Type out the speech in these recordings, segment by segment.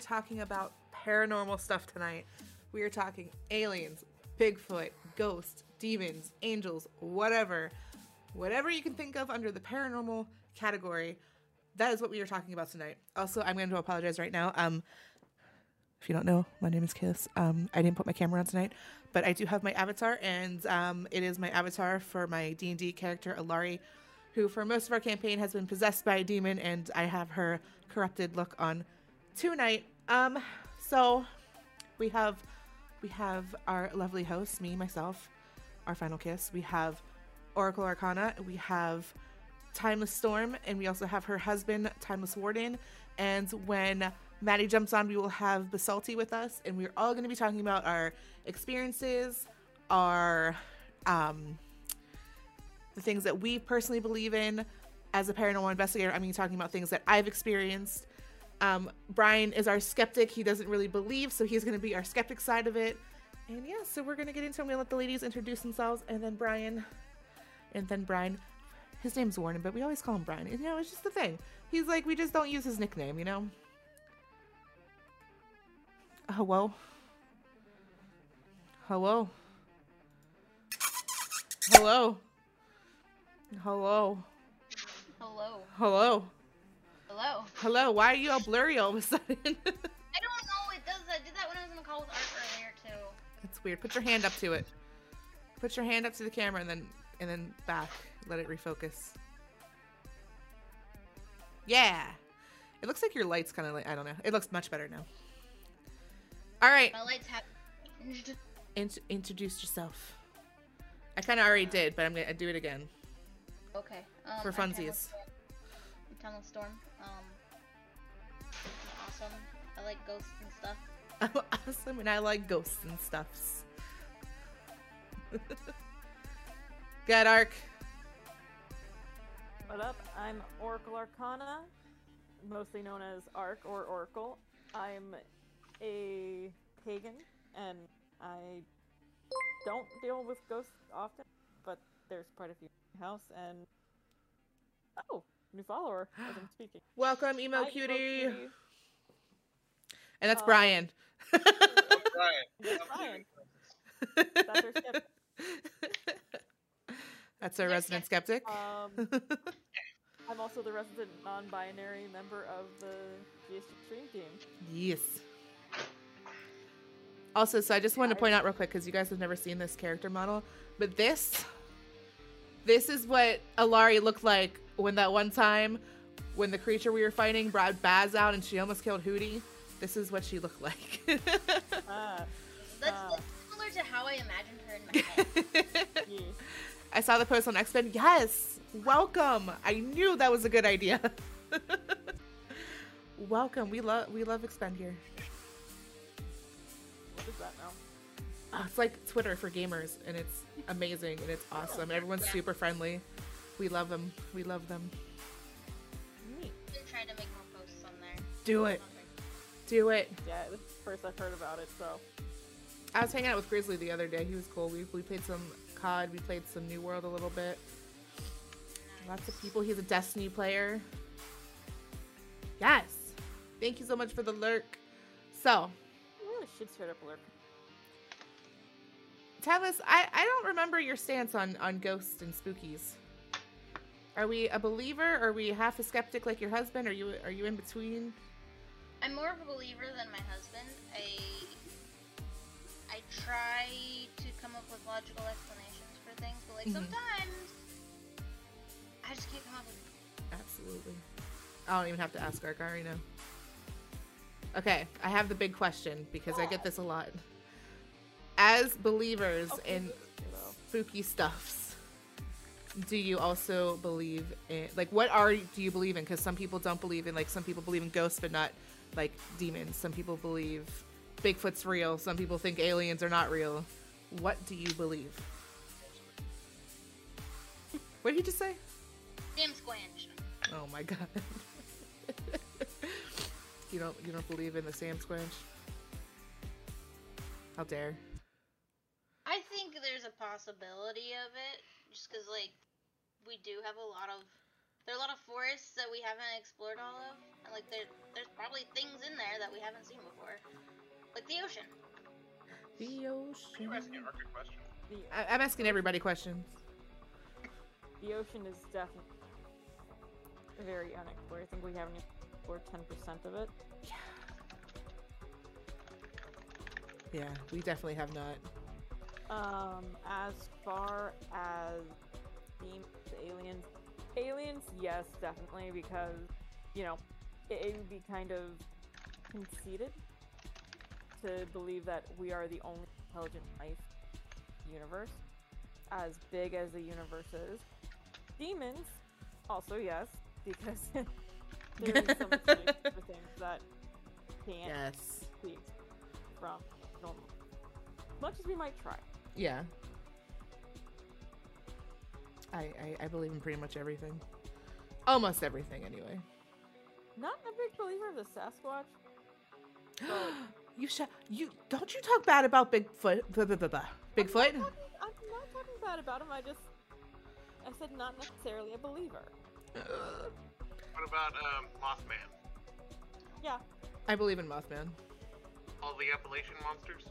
are talking about paranormal stuff tonight. We are talking aliens, Bigfoot, ghosts, demons, angels, whatever. Whatever you can think of under the paranormal category, that is what we are talking about tonight. Also, I'm going to apologize right now. Um, if you don't know, my name is Kiss. Um, I didn't put my camera on tonight, but I do have my avatar, and um, it is my avatar for my D and D character Alari, who for most of our campaign has been possessed by a demon, and I have her corrupted look on tonight. Um, so we have we have our lovely host, me myself, our final kiss. We have Oracle Arcana. We have Timeless Storm, and we also have her husband, Timeless Warden. And when Maddie jumps on, we will have Basalti with us, and we're all going to be talking about our experiences, our um, the things that we personally believe in as a paranormal investigator. I mean, talking about things that I've experienced. Um, Brian is our skeptic. He doesn't really believe, so he's going to be our skeptic side of it. And yeah, so we're going to get into it. I'm going to let the ladies introduce themselves, and then Brian, and then Brian. His name's Warren, but we always call him Brian. You know, it's just the thing. He's like, we just don't use his nickname, you know? Hello? Hello? Hello? Hello? Hello. Hello? Hello. Hello? Why are you all blurry all of a sudden? I don't know. It does. I did that when I was in the call with Art earlier too. It's weird. Put your hand up to it. Put your hand up to the camera and then and then back. Let it refocus. Yeah. It looks like your light's kind of like I don't know. It looks much better now. All right. My lights have changed. Int- introduce yourself. I kind of already did, but I'm gonna do it again. Okay. Um, For funsies. Storm. I'm Tunnel Storm. Um, I'm awesome. I like ghosts and stuff. I'm awesome, and I like ghosts and stuffs. Good arc. What up? I'm Oracle Arcana, mostly known as Arc or Oracle. I'm a pagan, and I don't deal with ghosts often, but there's quite a few in my house, and oh, new follower as I'm speaking. Welcome, emo Hi, cutie. Cutie. And that's Um, Brian. Brian. Yes, Brian. That's our skeptic. That's our You're resident skeptic. Um, I'm also the resident non-binary member of the GSG Stream Team. yes. Also, so I just wanted to point out real quick because you guys have never seen this character model, but this, this is what Alari looked like when that one time when the creature we were fighting brought Baz out and she almost killed Hootie. This is what she looked like. Ah, That's, Ah. that's similar to how I imagined her in my head. yeah. I saw the post on X Men. Yes, welcome. I knew that was a good idea. welcome. We love we love Expend here. What is that now? Oh, it's like Twitter for gamers, and it's amazing and it's awesome. Everyone's Yeah. super friendly. We love them. We love them. Neat. I've trying to make more posts on there. Do it. Do it. Yeah, this is the first I've heard about it, so I was hanging out with Grizzly the other day. He was cool. We, we played some COD. We played some New World a little bit. Lots of people. He's a Destiny player. Yes. Thank you so much for the lurk. So, really should start up lurk. Tavis, I, I don't remember your stance on, on ghosts and spookies. Are we a believer? Are we half a skeptic like your husband? Are you are you in between? I'm more of a believer than my husband. I I try to come up with logical explanations for things, but like Mhm. sometimes I just can't come up with it. Absolutely. I don't even have to ask Ark. I already know. Okay, I have the big question because I get this a lot. As believers Okay, in spooky stuffs, do you also believe in like what are do you believe in? Because some people don't believe in like some people believe in ghosts but not like demons. Some people believe Bigfoot's real. Some people think aliens are not real. What do you believe? What did you just say? Damn squanch. Oh my god. you don't you don't believe in the Sam Squinch? How dare. I think there's a possibility of it, just because like we do have a lot of there are a lot of forests that we haven't explored all of, and like there, there's probably things in there that we haven't seen before, like the ocean. The Are you ocean. asking Ark a question? The, I- I'm asking everybody questions. the ocean is definitely very unexplored. I think we haven't explored 10% of it. Yeah, Yeah, we definitely have not. Um, as far as themes, aliens, aliens, yes, definitely, because you know, it, it would be kind of conceited to believe that we are the only intelligent life universe, as big as the universe is. Demons, also yes, because there is some space for things that can't Yes. be from normal. Much as we might try. Yeah. I, I I believe in pretty much everything. Almost everything, anyway. Not a big believer of the Sasquatch. But you should. You don't you talk bad about Bigfoot? Blah, blah, blah, blah. Bigfoot. I'm not, talking, I'm not talking bad about him. I just I said not necessarily a believer. What about um, Mothman? Yeah, I believe in Mothman. All the Appalachian monsters?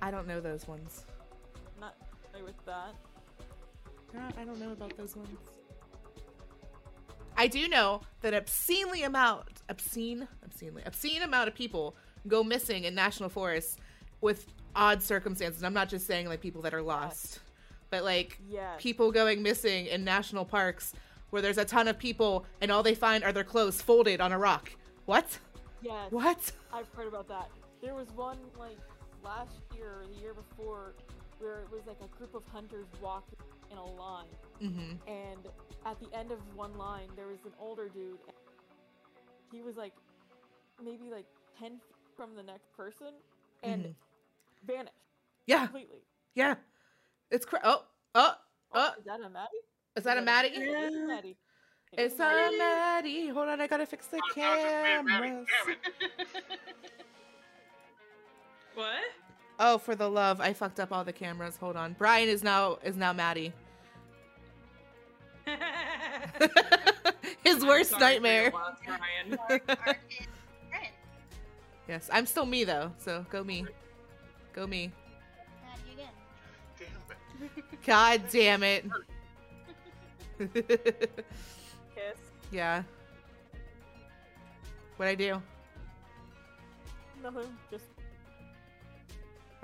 I don't know those ones. not familiar with that. I don't know about those ones. I do know that obscenely amount, obscene, obscenely, obscene amount of people go missing in national forests with odd circumstances. I'm not just saying like people that are lost, but like Yes. people going missing in national parks where there's a ton of people and all they find are their clothes folded on a rock. What? Yes. What? I've heard about that. There was one like last year or the year before where it was like a group of hunters walking in a line Mm-hmm. and at the end of one line there was an older dude and he was like maybe like 10 feet from the next person and Mhm. vanished Yeah, completely yeah. It's cra- oh, oh, oh. is that a Maddie? Is that a Maddie? It is a Maddie. It's a Maddie. Maddie. Hold on, I gotta fix the Oh, no, it's just me and Maddie. cameras. What? Oh, for the love, I fucked up all the cameras. Hold on. Brian is now is now Maddie. His worst I'm sorry nightmare. loss, Ryan. Ark, Ark Brian. Yes, I'm still me though. So go me. Go me. Mad you again. Damn it. God damn it. Kiss. yeah. What I do? Nothing. Just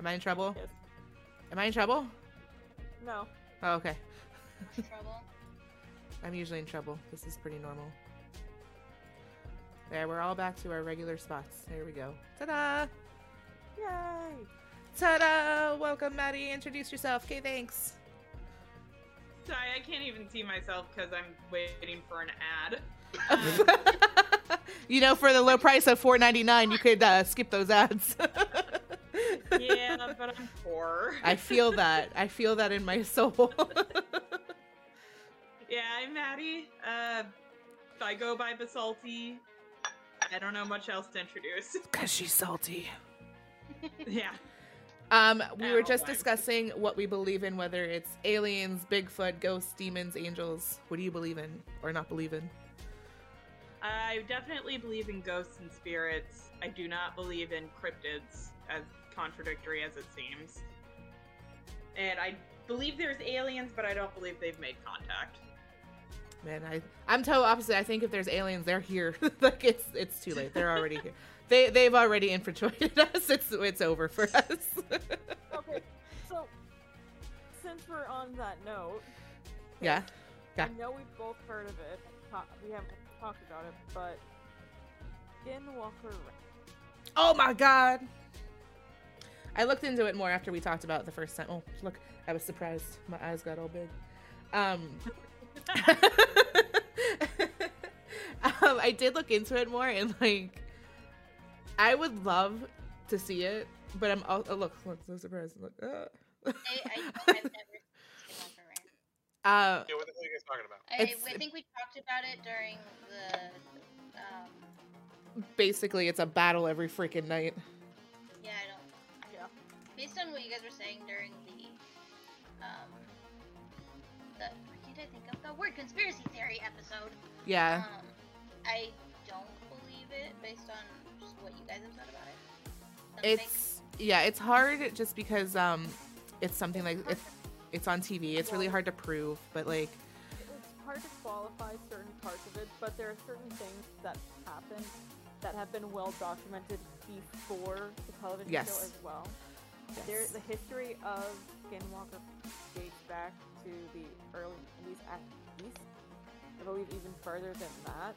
Am I in trouble? Yes. Am I in trouble? No. Oh, okay. Trouble. I'm usually in trouble. This is pretty normal. There, we're all back to our regular spots. There we go. Ta-da! Yay! Ta-da! Welcome, Maddie. Introduce yourself. Okay, thanks. Sorry, I can't even see myself because I'm waiting for an ad. you know, for the low price of four ninety nine, you could uh, skip those ads. Yeah, but I'm poor. I feel that. I feel that in my soul. Yeah, I'm Maddie. Uh, I go by Basalti. I don't know much else to introduce. Cause she's salty. yeah. Um, we were just discussing what we believe in, whether it's aliens, Bigfoot, ghosts, demons, angels. What do you believe in or not believe in? I definitely believe in ghosts and spirits. I do not believe in cryptids, as contradictory as it seems. And I believe there's aliens, but I don't believe they've made contact. Man, I I'm total opposite. I think if there's aliens, they're here. like it's it's too late. They're already here. They they've already infiltrated us. It's it's over for us. Okay, so since we're on that note, yeah. Yeah. I know we've both heard of it. We haven't talked about it, but Skinwalker Ranch. Oh my god. I looked into it more after we talked about it the first time. Oh, look, I was surprised. My eyes got all big. Um, um I did look into it more and like I would love to see it, but I'm all oh, look, look, so surprised. Look. Uh. I, I, I've never seen Skinwalker uh Yeah, what the hell are you guys talking about? I, I think we talked about it during the. Um, basically it's a battle every freaking night. Based on what you guys were saying during the. Um, the. I can't I think of the word conspiracy theory episode. Yeah. Um, I don't believe it based on just what you guys have said about it. Doesn't make- It's yeah, it's hard just because um it's something like it's it's on TV. It's really hard to prove, but like It's hard to qualify certain parts of it, but there are certain things that happen that have been well documented before the television Yes. show as well. There, the history of Skinwalker dates back to the early 90s at least. I believe even further than that.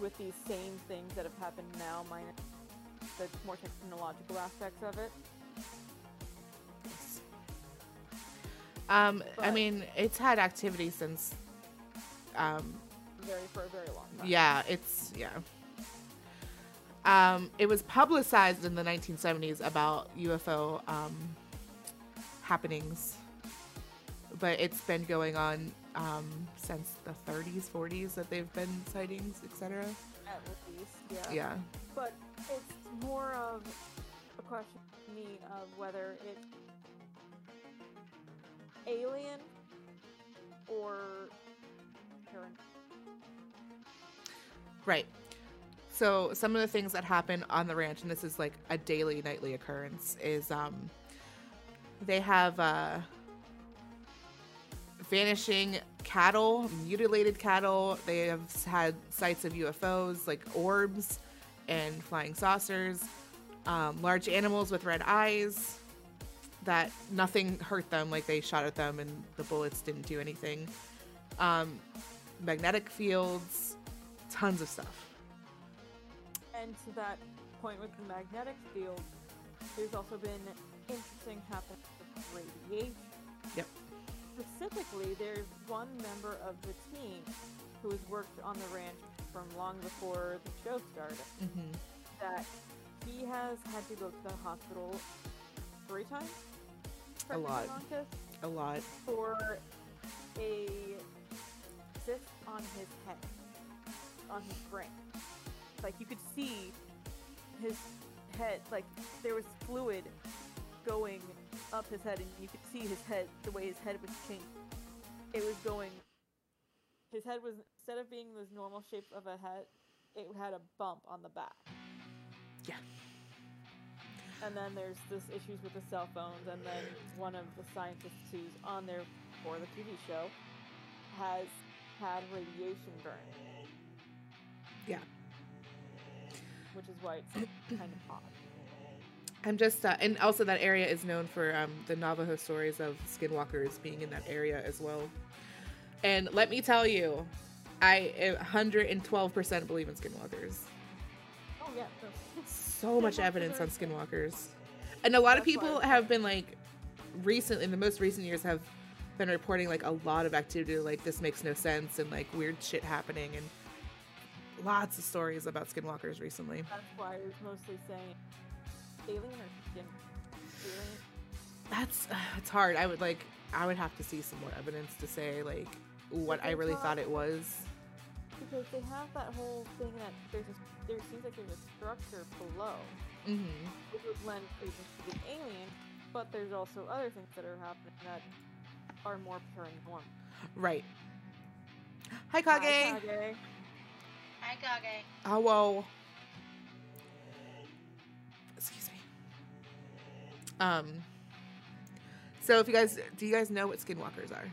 With these same things that have happened now, minus the more technological aspects of it. Um, I mean, it's had activity since. Um, Very for a very long time. yeah, it's yeah. Um, it was publicized in the 1970s about UFO um, happenings, but it's been going on um, since the 30s, 40s that they've been sightings, etc. At least, yeah. Yeah. But it's more of a question to me of whether it's alien or parent. Right. So some of the things that happen on the ranch, and this is like a daily, nightly occurrence, is um, they have uh, vanishing cattle, mutilated cattle. They have had sights of UFOs, like orbs and flying saucers, um, large animals with red eyes. That nothing hurt them, like they shot at them and the bullets didn't do anything. Um, magnetic fields, tons of stuff. And to that point with the magnetic field, there's also been interesting happenings with radiation. Yep. Specifically, there's one member of the team who has worked on the ranch from long before the show started. Mm-hmm. that he has had to go to the hospital three times. A lot. A lot. For a cyst on his head, on his brain. Like you could see his head, like there was fluid going up his head, and you could see his head, the way his head was changing. It was going. His head was instead of being this normal shape of a head, it had a bump on the back. Yeah. And then there's this issues with the cell phones, and then one of the scientists who's on there for the TV show has had radiation burn, Yeah. Which is why it's kind of odd. I'm just, uh, and also that area is known for um, the Navajo stories of skinwalkers being in that area as well. And let me tell you, I uh, 112% believe in skinwalkers. Oh yeah. So much evidence on skinwalkers. And a lot of That's people have been like, recent, in the most recent years, have been reporting like a lot of activity, like this makes no sense and like weird shit happening and lots of stories about skinwalkers recently. that's why I was mostly saying alien or skin. Alien. That's it's hard. I would like I would have to see some more evidence to say like what I really thought it was. Because they have that whole thing that there's a, there seems like there's a structure below, Mm-hmm. which would lend credence to the alien, but there's also other things that are happening that are more paranormal. Right. Hi, Kage. Hi, Kage. Kage. Hi, Kage. Oh, whoa. Excuse me. Um. So, if you guys do, you guys know what skinwalkers are?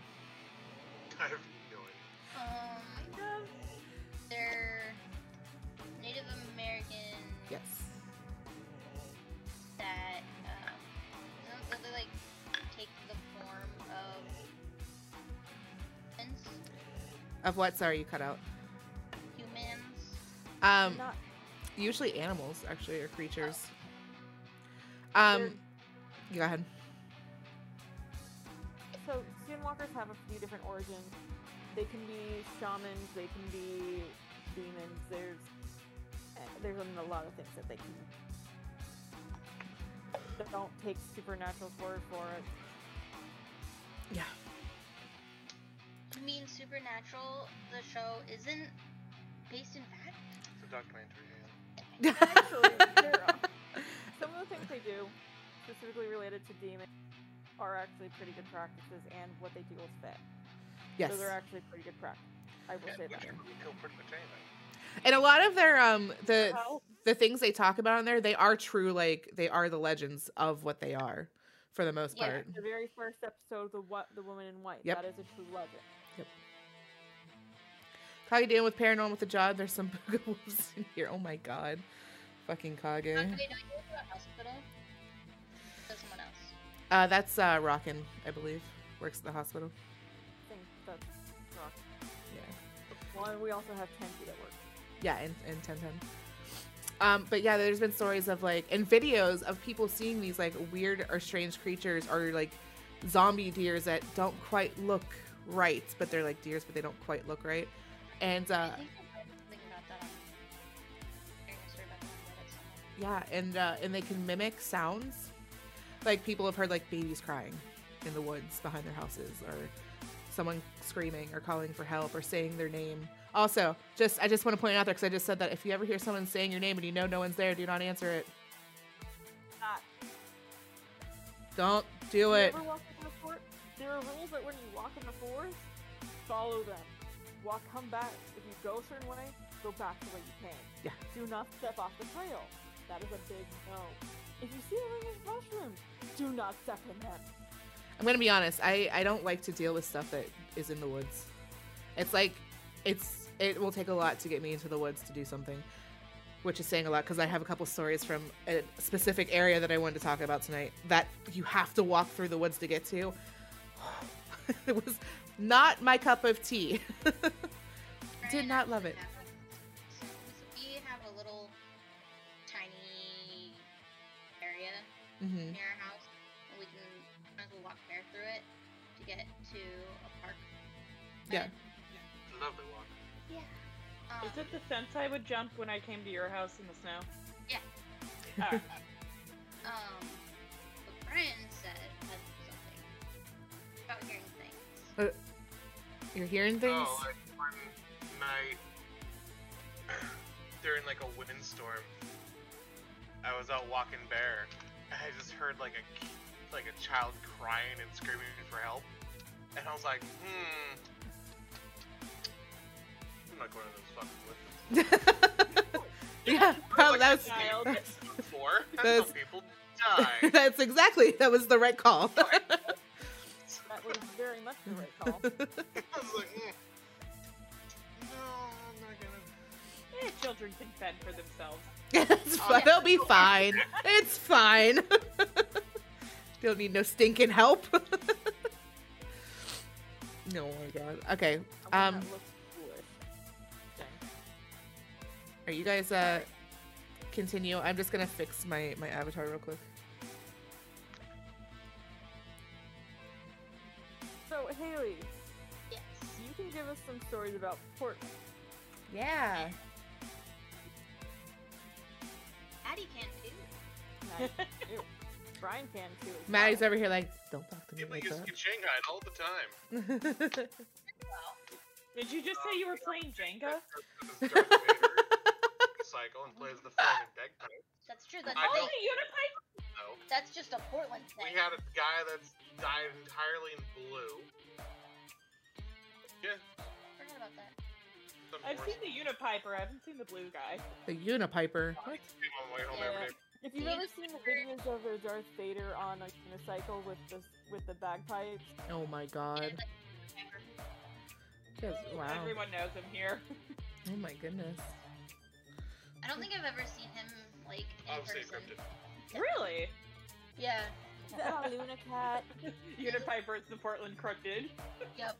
I have no idea. Um, they're Native American Yes. that um, don't they like take the form of? Of what? Sorry, you cut out. Humans. Um. Not Usually animals, actually, or creatures. Um. Go ahead. So skinwalkers have a few different origins. They can be shamans. They can be demons. There's eh, there's a lot of things that they can. Don't take supernatural's word for it. Yeah. You mean Supernatural? The show isn't based in fact. It's documentary. Yeah. Actually, some of the things they do, specifically related to demons, are actually pretty good practices and what they do with fit. Yes. So they're actually pretty good crack. I will Yeah, say that. can kill pretty much anything. And a lot of their um the Well, the things they talk about in there, they are true. Like they are the legends of what they are, for the most Yeah. part. the very first episode, the what the woman in white. Yep. That is a true legend. How you dealing with paranormal with the job? There's some boogaloos in here. Oh my god, fucking Kage. Wait, don't you go to hospital? Or someone else? Uh, that's uh Rockin, I believe, works at the hospital. I think that's rock. Yeah. Well, and we also have Tenji that works. Yeah, in, in 1010. Um, but yeah, there's been stories of like, and videos of people seeing these like weird or strange creatures or like zombie deers that don't quite look right, but they're like deers, but they don't quite look right. And uh, I think I read something about that on hearing a story about that on Reddit somewhere. yeah, and uh, and they can mimic sounds. Like people have heard like babies crying in the woods behind their houses, or someone screaming or calling for help or saying their name. Also, just I just want to point out there because I just said that if you ever hear someone saying your name and you know no one's there, do not answer it. Not. Don't do You it. ever walk in the? There are rules that when you walk in the forest, follow them. Walk, come back. If you go a certain way, go back the way you came. Yeah. Do not step off the trail. That is a big no. If you see a ring of mushrooms, do not step in them. I'm gonna be honest. I I don't like to deal with stuff that is in the woods. It's like it's it will take a lot to get me into the woods to do something, which is saying a lot because I have a couple stories from a specific area that I wanted to talk about tonight that you have to walk through the woods to get to. it was not my cup of tea. Did not love it. have so we have a little tiny area hmm near our house, and we can might as well walk there through it to get to a park. Yeah. It's a lovely walk. Yeah. Um, Is it the fence I would jump when I came to your house in the snow? Yeah. Alright. Um, what Brian said something about hearing things. You're hearing things. Oh, like one night during like a windstorm, I was out walking bare, and I just heard like a like a child crying and screaming for help, and I was like, hmm, I'm not going to those fucking woods. yeah, probably Like, that's child. that's, Before, that's That's- people die. that's exactly that was the right call. That was very much the right call. I was like, mm. no, I'm not gonna. Eh, children can fend for themselves. it's fine. They'll be fine. It's fine. Don't need no stinking help. no, oh my god. Okay. Um, that looks foolish. Dang. are you guys uh continue? I'm just gonna fix my my avatar real quick. Haley, Yes. you can give us some stories about Portland. Yeah. Addie can too. Maddie too. Brian can too. as Maddie's over here like, don't talk to me People like used to get Shanghai all the time. Did you just say you were playing Jenga? This Darth Vader cycle and plays the flaming bagpipe. That's true. That's I Oh, don't- the Unipipe! No. that's just a Portland thing. We had a guy that's dyed entirely in blue. Yeah. Forgot about that. some I've seen the Unipiper, I haven't seen the blue guy. the Unipiper. What? Came on my way home Yeah. If you've ever seen the videos of a Darth Vader on a unicycle with the with the bagpipes, Oh my god. Just- wow. Everyone knows him here. Oh my goodness. I don't think I've ever seen him like in Obviously person. encrypted. Really? Yeah. is that Luna cat? Unipiper is the Portland cryptid. Yep.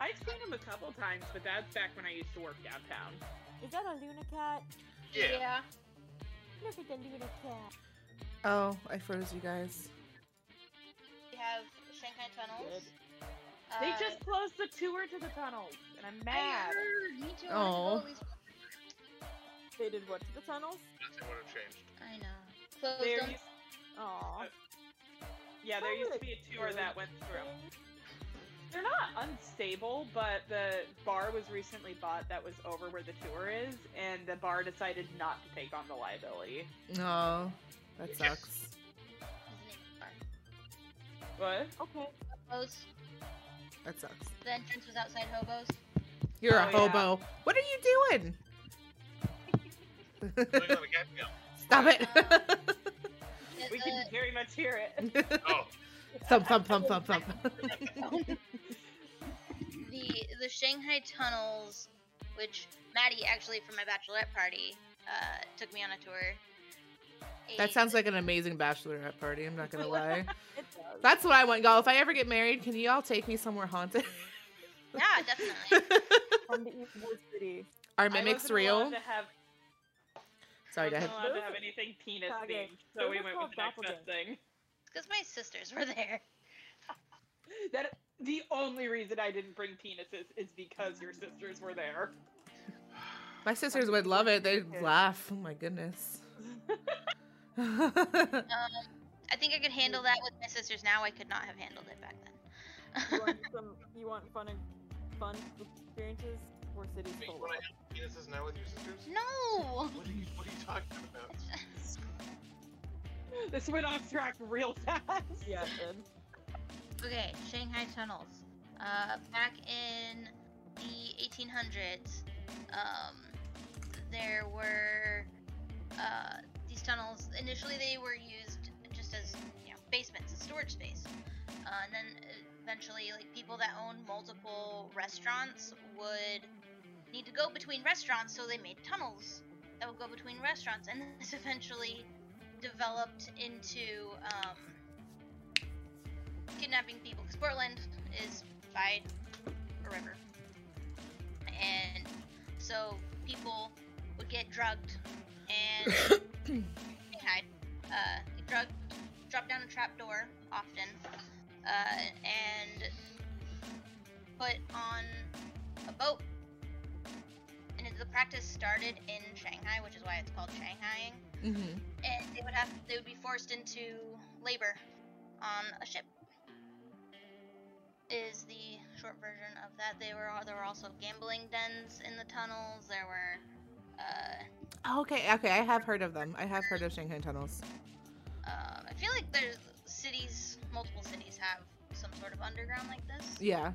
I've seen him a couple times, but that's back when I used to work downtown. Is that a Luna cat? Yeah. Look at the Luna cat. Oh, I froze you guys. We have Shanghai tunnels. They Uh, just closed the tour to the tunnels, and I'm I mad. heard. Me too. I Aw. want to go at least- They did what to the tunnels? Nothing would have changed. I know. Closed There them. used, Aw. yeah, there used to be a tour that went through. They're not unstable, but the bar was recently bought that was over where the tour is, and the bar decided not to take on the liability. Oh, that sucks. His name is Bar. What? Okay. Closed. That sucks. The entrance was outside hobos. You're a Oh, yeah. hobo. What are you doing? Living on a cattail. Stop it. The- We can uh, very much hear it. Oh, thump, thump, thump, thump, thump. the the Shanghai tunnels, which Maddie actually from my bachelorette party uh, took me on a tour. That sounds like an amazing bachelorette party. I'm not gonna lie. It does. That's what I want, y'all. If I ever get married, can you all take me somewhere haunted? yeah, definitely. From the Eastwood City. Are I mimics wasn't real? allowed To have, Sorry, I go ahead. wasn't allowed to have anything penis themed, so we are went called with the next best thing. Because my sisters were there. That the only reason I didn't bring penises is because your sisters were there. My sisters would love it. They'd laugh. Oh my goodness. Um, I think I could handle that with my sisters now. I could not have handled it back then. You then. want some? You want fun and fun experiences? Or cities wait, full you wanna have penises now with your sisters? no. What are you, what are you talking about? This went off track real fast. Yeah, it did. Okay, Shanghai tunnels. Uh, back in the 1800s, um, there were uh, these tunnels. Initially, they were used just as you know basements, a storage space. Uh, and then eventually, like people that owned multiple restaurants would need to go between restaurants, so they made tunnels that would go between restaurants, and this eventually developed into um, kidnapping people because Portland is by a river, and so people would get drugged and Shanghai, uh, get drugged, drop down a trap door often, uh, and put on a boat. And the practice started in Shanghai, which is why it's called Shanghaiing. Hmm and they would have they would be forced into labor on a ship is the short version of that they were there were also gambling dens in the tunnels there were uh, Oh, okay, okay. I have heard of them. I have heard of Shanghai tunnels. um, i feel like there's cities multiple cities have some sort of underground like this Yeah.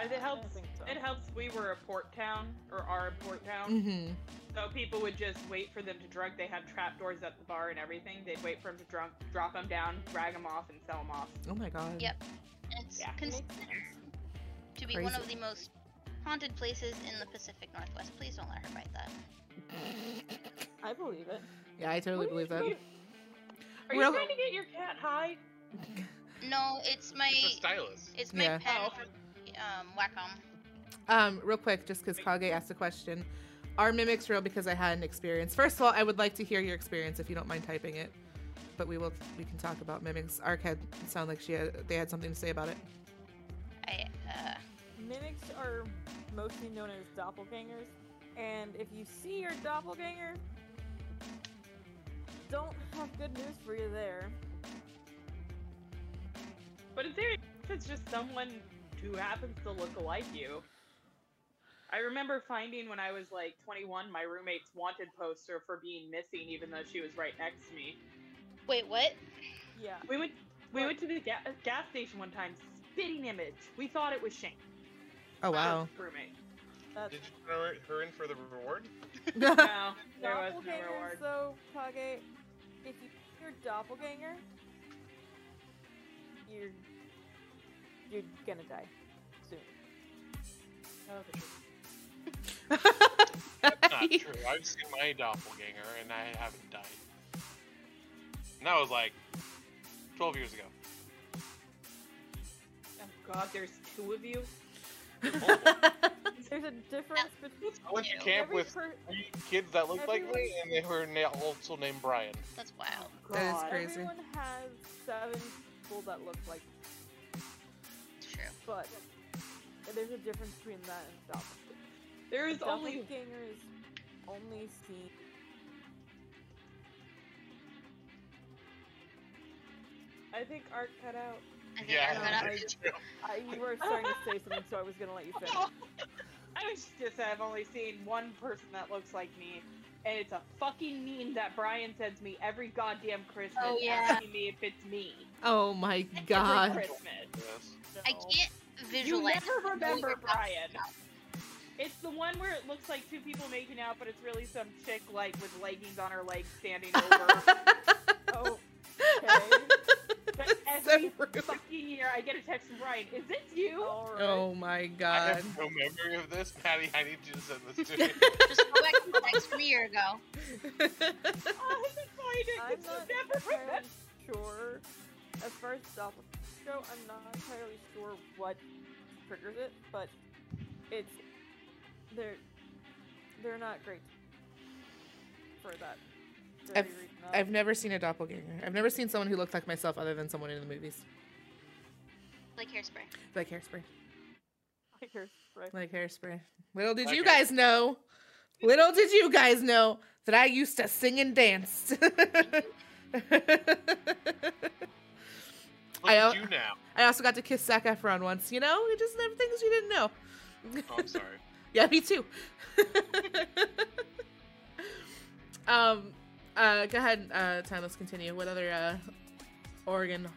And it helps. so. It helps. We were a port town, or are a port town, hmm so people would just wait for them to drug. They had trap doors at the bar and everything. They'd wait for them to drunk, drop them down, drag them off, and sell them off. Oh my god. Yep. it's Yeah. considered to be one of the most haunted places in the pacific northwest please don't let her bite that I believe it. Yeah, I totally believe that. Are Real- you trying to get your cat high? no it's my It's a stylus. it's my Yeah. pen Oh. For um, wacom Um, real quick, just because Kage asked a question. Are mimics real? Because I had an experience. First of all, I would like to hear your experience if you don't mind typing it. But we will. We can talk about mimics. Ark had sound like she had. They had something to say about it. I uh, Mimics are mostly known as doppelgangers, and if you see your doppelganger, don't have good news for you there. But in theory, if it's just someone who happens to look like you. I remember finding when I was like 21 my roommate's wanted poster for being missing, even though she was right next to me. wait, what? Yeah. We went we went to the ga- gas station one time, spitting image. We thought it was Shane. Oh wow. Roommate. That's Did you throw her in for the reward? No, there was no reward. though, Kage. If you your doppelganger, you're you're gonna die soon. That's not true. I've seen my doppelganger and I haven't died. And that was like 12 years ago. Oh God, there's two of you. There's a difference between I went to camp every with per- three kids that looked like me, and they were na- also named Brian. That's wild. That is crazy. everyone has seven people that look like, It's true. But there's a difference between that and doppelganger. There is only Doppelganger is only seen. I think art cut out. I Yeah, I cut out. I- I, you were starting to say something, so I was gonna let you finish. I was just I've only seen one person that looks like me, and it's a fucking meme that Brian sends me every goddamn Christmas Oh, yeah. asking me if it's me. oh my god. Every god. Christmas. Yes. I No. Can't. visualize. never remember Brian. It's the one where it looks like two people making out, but it's really some chick like with leggings on her legs standing over. Oh, okay. but So every rude. fucking year, I get a text from Brian. Is this you? All oh right. Oh my god! I god. have no memory of this, Patty. I need you to send this to me. Just go back to the text from a year ago. Oh, I can find it. I'm It's not never entirely sure. As far as doppelganger I'm not entirely sure what triggers it, but it's they're they're not great for that. very I've- I've never seen a doppelganger. I've never seen someone who looked like myself other than someone in the movies. Like hairspray. Like hairspray. like her, right? Like hairspray. Little did Like you guys know. Little did you guys know that I used to sing and dance. Look I at you now. I also got to kiss Zac Efron once, you know? It just never things you didn't know. Oh, I'm sorry. yeah, me too. um uh go ahead, uh time let's continue. What other uh Oregon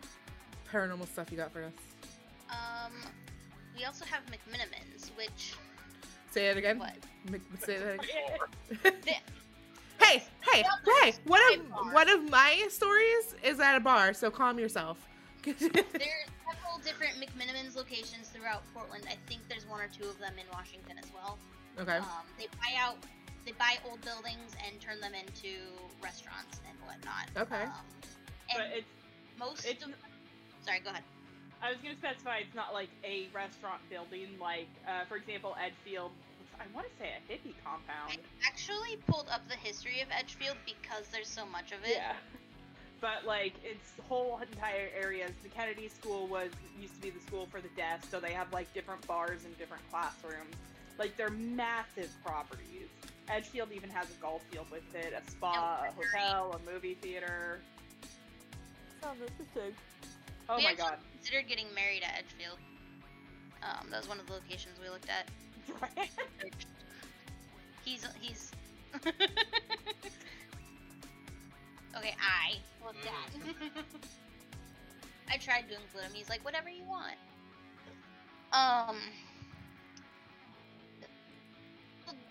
paranormal stuff you got for us? Um, we also have McMenamins, which Say it again. what? Mc- Say that again. Hey, hey, hey! One of one of my stories is at a bar, so calm yourself. There's several different McMenamins locations throughout Portland. I think there's one or two of them in Washington as well. okay. Um, they buy out, they buy old buildings and turn them into restaurants and whatnot. Okay. Um, But it's most it's of, sorry, go ahead. I was going to specify it's not like a restaurant building, like, uh, for example, Edgefield. I want to say a hippie compound. I actually pulled up the history of Edgefield because there's so much of it. Yeah. But like its whole entire areas, the Kennedy School was used to be the school for the deaf, so they have like different bars and different classrooms. Like they're massive properties. Edgefield even has a golf field with it, a spa, a hotel, a movie theater. Sounds interesting. Oh we my god. considered getting married at Edgefield. Um, that was one of the locations we looked at. He's he's. okay, I looked at. I tried to include him. He's like, whatever you want. Um.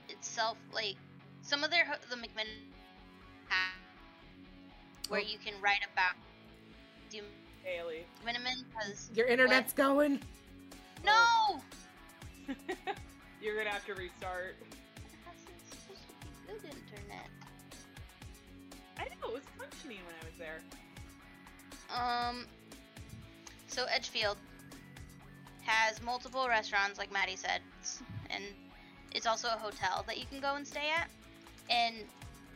Itself, like some of their the McMinn where Oh. you can write about do Haley. Miniman because Your internet's going. no. You're gonna have to restart. This is supposed to be good internet. I know, it was functioning when I was there. Um, so Edgefield has multiple restaurants, like Maddie said, and it's also a hotel that you can go and stay at. And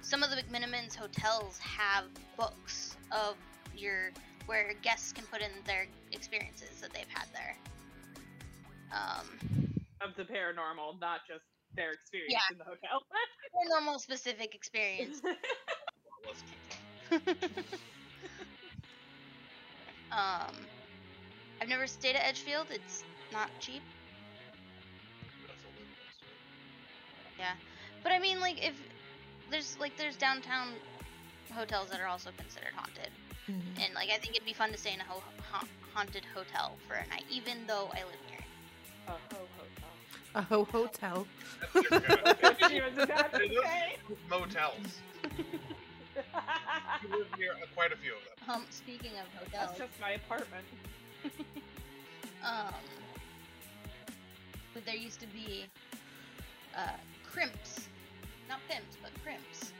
some of the McMenamins hotels have books of your where guests can put in their experiences that they've had there. Um, Of the paranormal, not just their experience Yeah. in the hotel. paranormal specific experience. Let's keep talking. Um, I've never stayed at Edgefield. It's not cheap. That's a little close. Yeah, but I mean, like, if there's like there's downtown hotels that are also considered haunted, Mhm. and like I think it'd be fun to stay in a ho- ha- haunted hotel for a night, even though I live near it. a ho hotel. A ho hotel. That's different. She was about to say. Motels. You live near uh, quite a few of them. Um, speaking of hotels, That's hotels, just my apartment. um, but there used to be uh, crimps, not pimps, but crimps,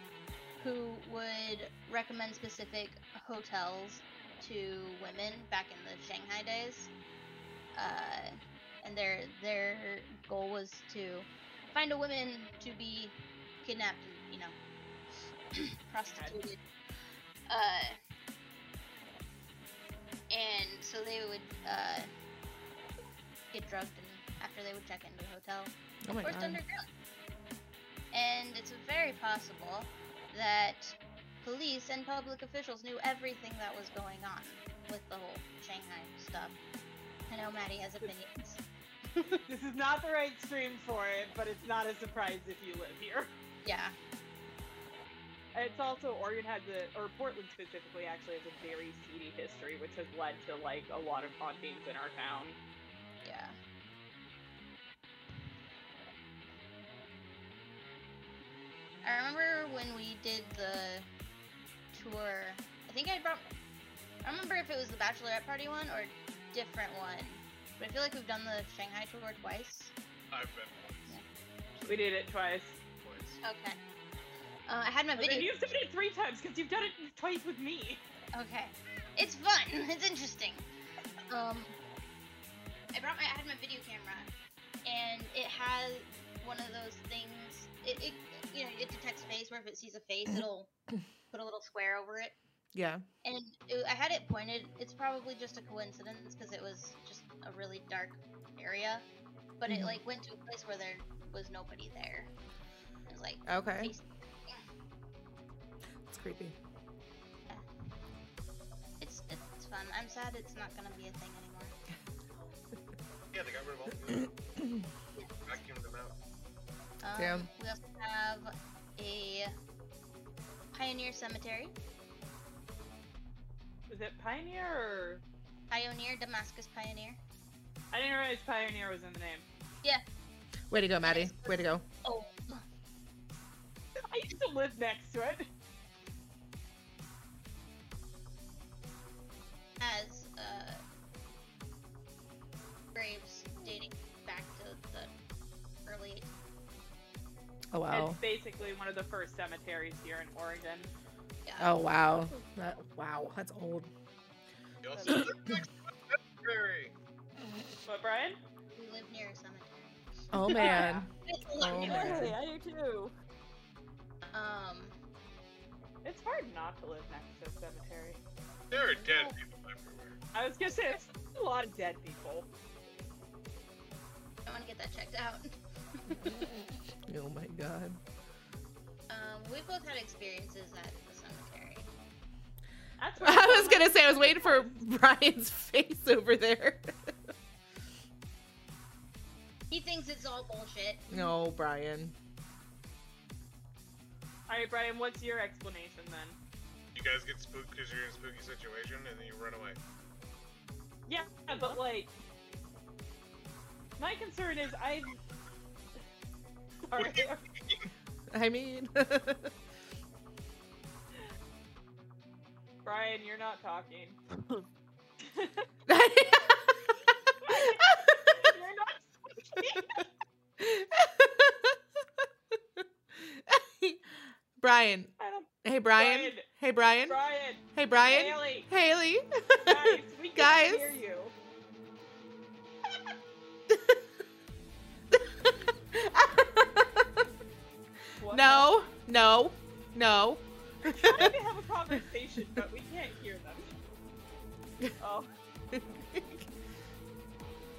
who would recommend specific hotels to women back in the Shanghai days. Uh, and their their goal was to find a woman to be kidnapped and you know prostituted. Uh, and so they would uh, get drugged and after they would check into a hotel Oh my forced god. underground. And it's very possible that police and public officials knew everything that was going on with the whole Shanghai stuff. I know Maddie has opinions. This is not the right stream for it, but it's not a surprise if you live here. Yeah. It's also Oregon has a, or Portland specifically, actually has a very seedy history, which has led to like a lot of hauntings in our town. Yeah. I remember when we did the tour. I think I brought. I remember if it was the bachelorette party one or a different one, but I feel like we've done the Shanghai tour twice. I've been once. We did it twice. Twice. Okay. Uh, I had my video. you've done it three times because you've done it twice with me. Okay. It's fun. It's interesting. Um, I brought my, I had my video camera, and it has one of those things. It, it you know, it detects face. Where if it sees a face, it'll put a little square over it. Yeah. And it, I had it pointed. It's probably just a coincidence because it was just a really dark area, but it Mhm. like went to a place where there was nobody there. It was like Okay. face. It's creepy. It's it's fun. I'm sad it's not gonna be a thing anymore. Yeah, they got rid of all the vacuumed them out. Um, Damn. We also have a Pioneer Cemetery. Is it Pioneer or Pioneer, Damascus Pioneer. I didn't realize Pioneer was in the name. Yeah. Way to go, Maddie. Way to go. Oh, I used to live next to it. Has uh, graves dating back to the early. Oh wow. It's basically one of the first cemeteries here in Oregon. Yeah. Oh wow. That, wow. That's old. You also live next to a cemetery. But Brian? We live near a cemetery. Oh man. It's a lot Oh, man. Hey, I do too. Um, It's hard not to live next to a cemetery. There are dead people everywhere. I was gonna say it's a lot of dead people. I want to get that checked out. Oh my god. Um, we both had experiences at the cemetery. That's where I was gonna say I was waiting for Brian's face over there. He thinks it's all bullshit. no, Brian. Alright, Brian, what's your explanation then? You guys get spooked because you're in a spooky situation and then you run away. Yeah, but like, my concern is I. Sorry. I mean, Brian, you're not talking. you're not talking. Brian. I don't. Hey, Brian. Brian. Hey, Brian. Brian. Hey, Brian. Haley. Haley. Guys, we can't Guys. hear you. No, no, no. We're trying to have a conversation, but we can't hear them. Oh,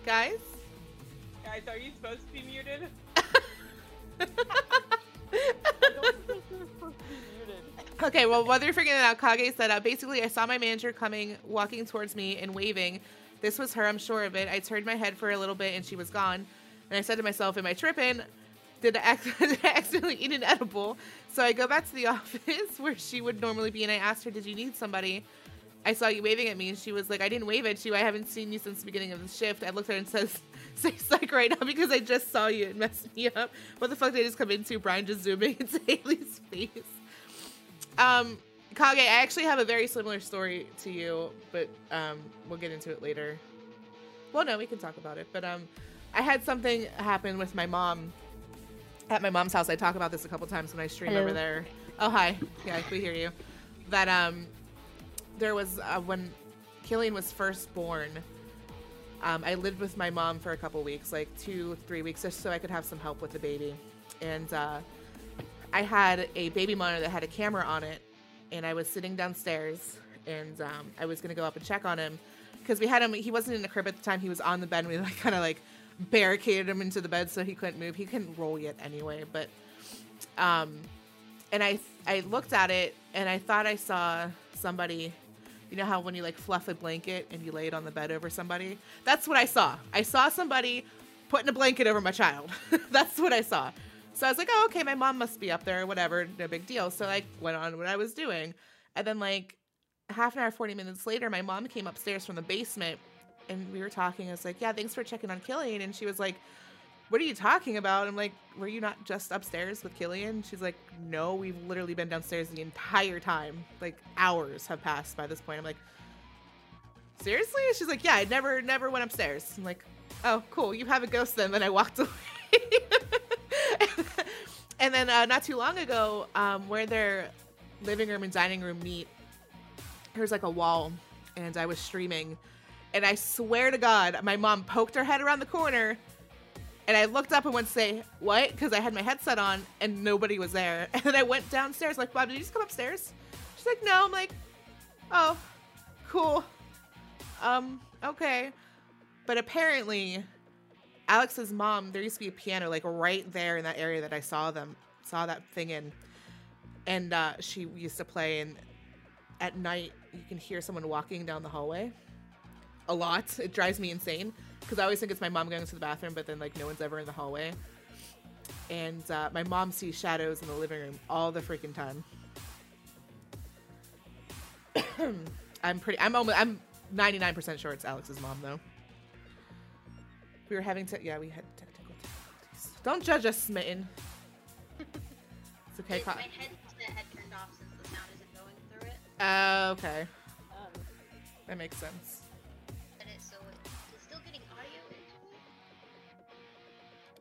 Guys. Guys, are you supposed to be muted? Okay, well, while they're figuring it out, Kage said, uh, basically, I saw my manager coming, walking towards me and waving. This was her, I'm sure of it. I turned my head for a little bit and she was gone. And I said to myself, Am I tripping? Did I, ac- did I accidentally eat an edible? So I go back to the office where she would normally be and I asked her, Did you need somebody? I saw you waving at me and she was like, I didn't wave at you. I haven't seen you since the beginning of the shift. I looked at her and says, Say psych right now because I just saw you. It messed me up. What the fuck did I just come into? Brian just zooming into Haley's face. Um, Kage, I actually have a very similar story to you, but um, we'll get into it later. Well, no, we can talk about it. But um, I had something happen with my mom at my mom's house. I talk about this a couple times when I stream Hello. over there. Oh, hi. Yeah, we hear you. That um, there was uh, when Killian was first born. Um, I lived with my mom for a couple weeks, like two, three weeks, just so I could have some help with the baby. And uh, I had a baby monitor that had a camera on it, and I was sitting downstairs, and um, I was gonna go up and check on him because we had him. He wasn't in the crib at the time; he was on the bed. And we like kind of like barricaded him into the bed so he couldn't move. He couldn't roll yet anyway, but um, and I I looked at it and I thought I saw somebody. You know how when you like fluff a blanket and you lay it on the bed over somebody? That's what I saw. I saw somebody putting a blanket over my child. That's what I saw. So I was like, oh, okay, my mom must be up there, whatever, no big deal. So I went on what I was doing. And then, like, half an hour, 40 minutes later, my mom came upstairs from the basement and we were talking. I was like, "Yeah, thanks for checking on Killian." And she was like, "What are you talking about?" I'm like, "Were you not just upstairs with Killian?" She's like, "No, we've literally been downstairs the entire time. Like hours have passed by this point." I'm like, "Seriously?" She's like, "Yeah, I never, never went upstairs." I'm like, "Oh, cool. You have a ghost then." Then I walked away. And then uh, not too long ago, um, where their living room and dining room meet, there's like a wall, and I was streaming, and I swear to God, my mom poked her head around the corner, and I looked up and went to say what because I had my headset on and nobody was there, and then I went downstairs like, Bob, did you just come upstairs? She's like, no. I'm like, oh, cool. Um, okay, but apparently. Alex's mom, there used to be a piano like right there in that area that I saw them saw that thing in, and uh, she used to play. And at night, you can hear someone walking down the hallway. A lot. It drives me insane because I always think it's my mom going to the bathroom, but then like no one's ever in the hallway. And uh, my mom sees shadows in the living room all the freaking time. I'm pretty. I'm almost. I'm 99% sure it's Alex's mom though. We were having to. Yeah, we had technical difficulties. Don't judge us, Smitten. It's okay. It- my headset had turned off since the sound isn't going through it. Uh, okay, Um, that makes sense. And it so it's still getting audio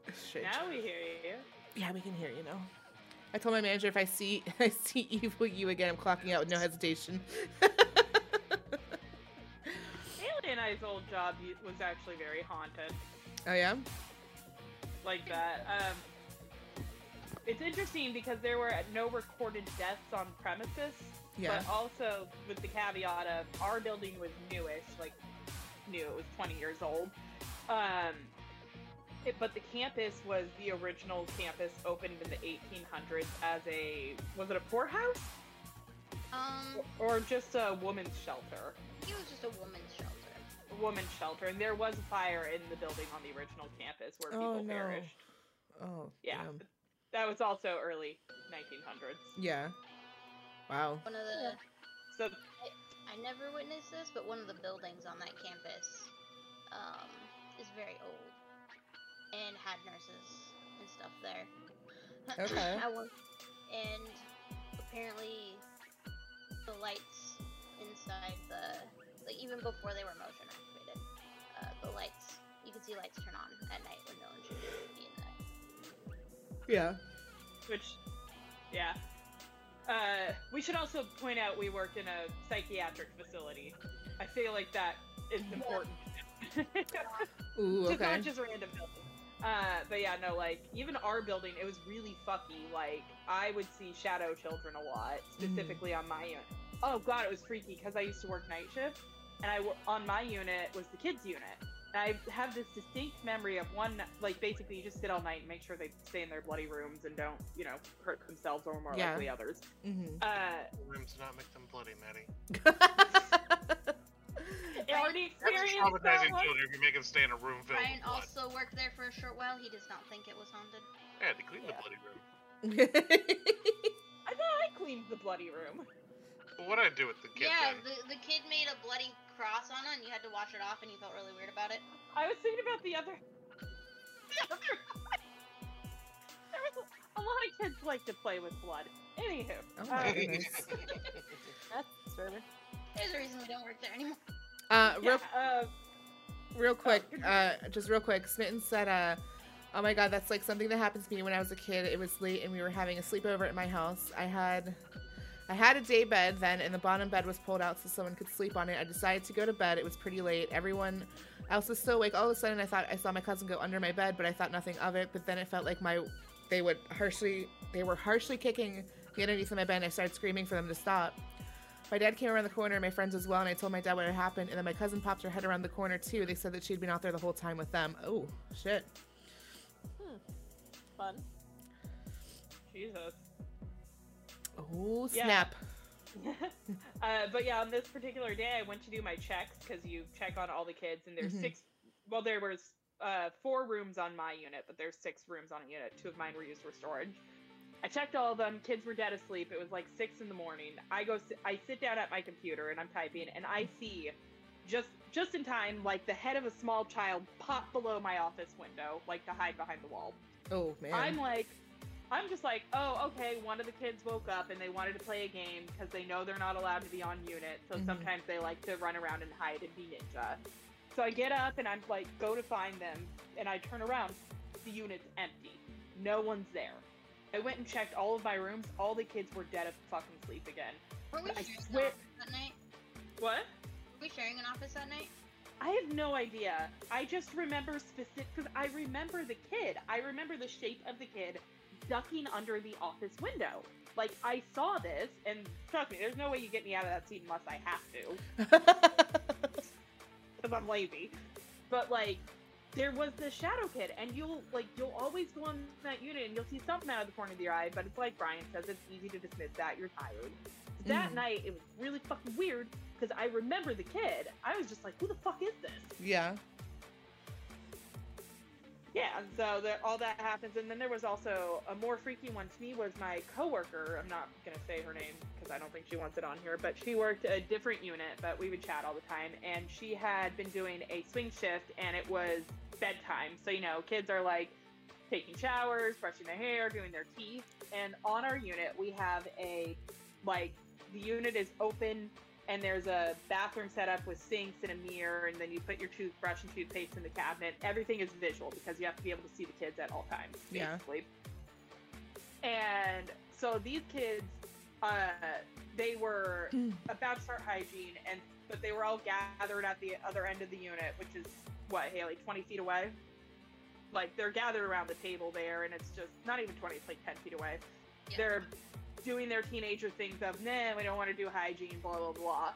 into. Shit. Now we hear you. Yeah, we can hear you now. I told my manager if I see I see evil you again, I'm clocking out with no hesitation. Haley and I's old job u- was actually very haunted. Oh yeah. like that. Um, it's interesting because there were no recorded deaths on premises, Yeah. but also with the caveat of our building was newish, like new, it was 20 years old. Um, it, but the campus was the original campus opened in the 1800s as a was it a poorhouse Um, or just a woman's shelter? it was just a woman's shelter. A woman's shelter, and there was a fire in the building on the original campus where Oh, people no. perished. Oh Yeah, damn. that was also early 1900s. Yeah. Wow. One of the So I never witnessed this, but one of the buildings on that campus um, is very old and had nurses and stuff there. Okay. I went, and apparently the lights inside the like even before they were motion activated, uh, the lights you can see lights turn on at night when no one should be in there. Yeah. which yeah uh, we should also point out we work in a psychiatric facility i feel like that is important Ooh. Just Okay. not just random building uh, but yeah no like even our building it was really fucky like i would see shadow children a lot specifically on my unit oh god it was freaky because i used to work night shift and i on my unit was the kids unit and i have this distinct memory of one like basically you just sit all night and make sure they stay in their bloody rooms and don't you know hurt themselves or more Yeah. likely others hmm uh Rooms do not make them bloody, Maddie. I already That's experienced traumatizing that children if you make them stay in a room filled Ryan with also worked there for a short while. He does not think it was haunted. Yeah, they clean Yeah. the bloody room. i thought i cleaned the bloody room But what do I do with the kid yeah, then? the, the kid made a bloody cross on it, and you had to wash it off, and you felt really weird about it. I was thinking about the other. The other. there was a, a lot of kids like to play with blood. Anywho, Oh my um, goodness. that's fair. There's a reason we don't work there anymore. Uh, real yeah, uh, real quick, uh, just real quick. Smitten said, uh, "Oh my god, that's like something that happened to me when I was a kid. It was late and we were having a sleepover at my house. I had, I had a day bed then, and the bottom bed was pulled out so someone could sleep on it. I decided to go to bed. It was pretty late. Everyone else was still awake. All of a sudden, I thought I saw my cousin go under my bed, but I thought nothing of it. But then it felt like my, they would harshly, they were harshly kicking the underneath of my bed. and I started screaming for them to stop." My dad came around the corner, my friends as well, and I told my dad what had happened. And then my cousin popped her head around the corner too. They said that she'd been out there the whole time with them. Oh, shit. Hmm. Fun. Jesus. Oh, Yeah. snap. uh, but yeah, on this particular day, I went to do my checks because you check on all the kids, and there's Mhm. six. Well, there was uh, four rooms on my unit, but there's six rooms on a unit. Two of mine were used for storage. I checked all of them. Kids were dead asleep. It was like six in the morning. I go. I sit down at my computer and I'm typing, and I see just just in time, like the head of a small child popped below my office window, like to hide behind the wall. Oh man. I'm like, I'm just like, oh, okay. One of the kids woke up and they wanted to play a game because they know they're not allowed to be on unit. So Mhm. sometimes they like to run around and hide and be ninja. So I get up and I'm like, go to find them, and I turn around. The unit's empty. No one's there. I went and checked all of my rooms. All the kids were dead of fucking sleep again. Were we I sharing an swear- office that night? What? Were we sharing an office that night? I have no idea. I just remember specific because I remember the kid. I remember the shape of the kid ducking under the office window. Like I saw this, and trust me, there's no way you get me out of that seat unless I have to, because I'm lazy. But like, there was the shadow kid, and you'll like you'll always go on that unit, and you'll see something out of the corner of your eye. But it's like Brian says, it's easy to dismiss that. You're tired. That Mhm. night, it was really fucking weird because I remember the kid. I was just like, who the fuck is this? yeah. Yeah, and so there, all that happens, and then there was also a more freaky one to me was my coworker. I'm not gonna say her name because I don't think she wants it on here, but she worked a different unit, but we would chat all the time, and she had been doing a swing shift, and it was bedtime. So you know, kids are like taking showers, brushing their hair, doing their teeth, and on our unit we have a like the unit is open and there's a bathroom set up with sinks and a mirror, and then you put your toothbrush and toothpaste in the cabinet. Everything is visual because you have to be able to see the kids at all times, Yeah. basically. And so these kids, uh, they were about to start hygiene, and but they were all gathered at the other end of the unit, which is what Haley, twenty feet away. Like they're gathered around the table there, and it's just not even twenty; it's like ten feet away. Yeah. They're doing their teenager things of, nah, we don't want to do hygiene, blah blah blah.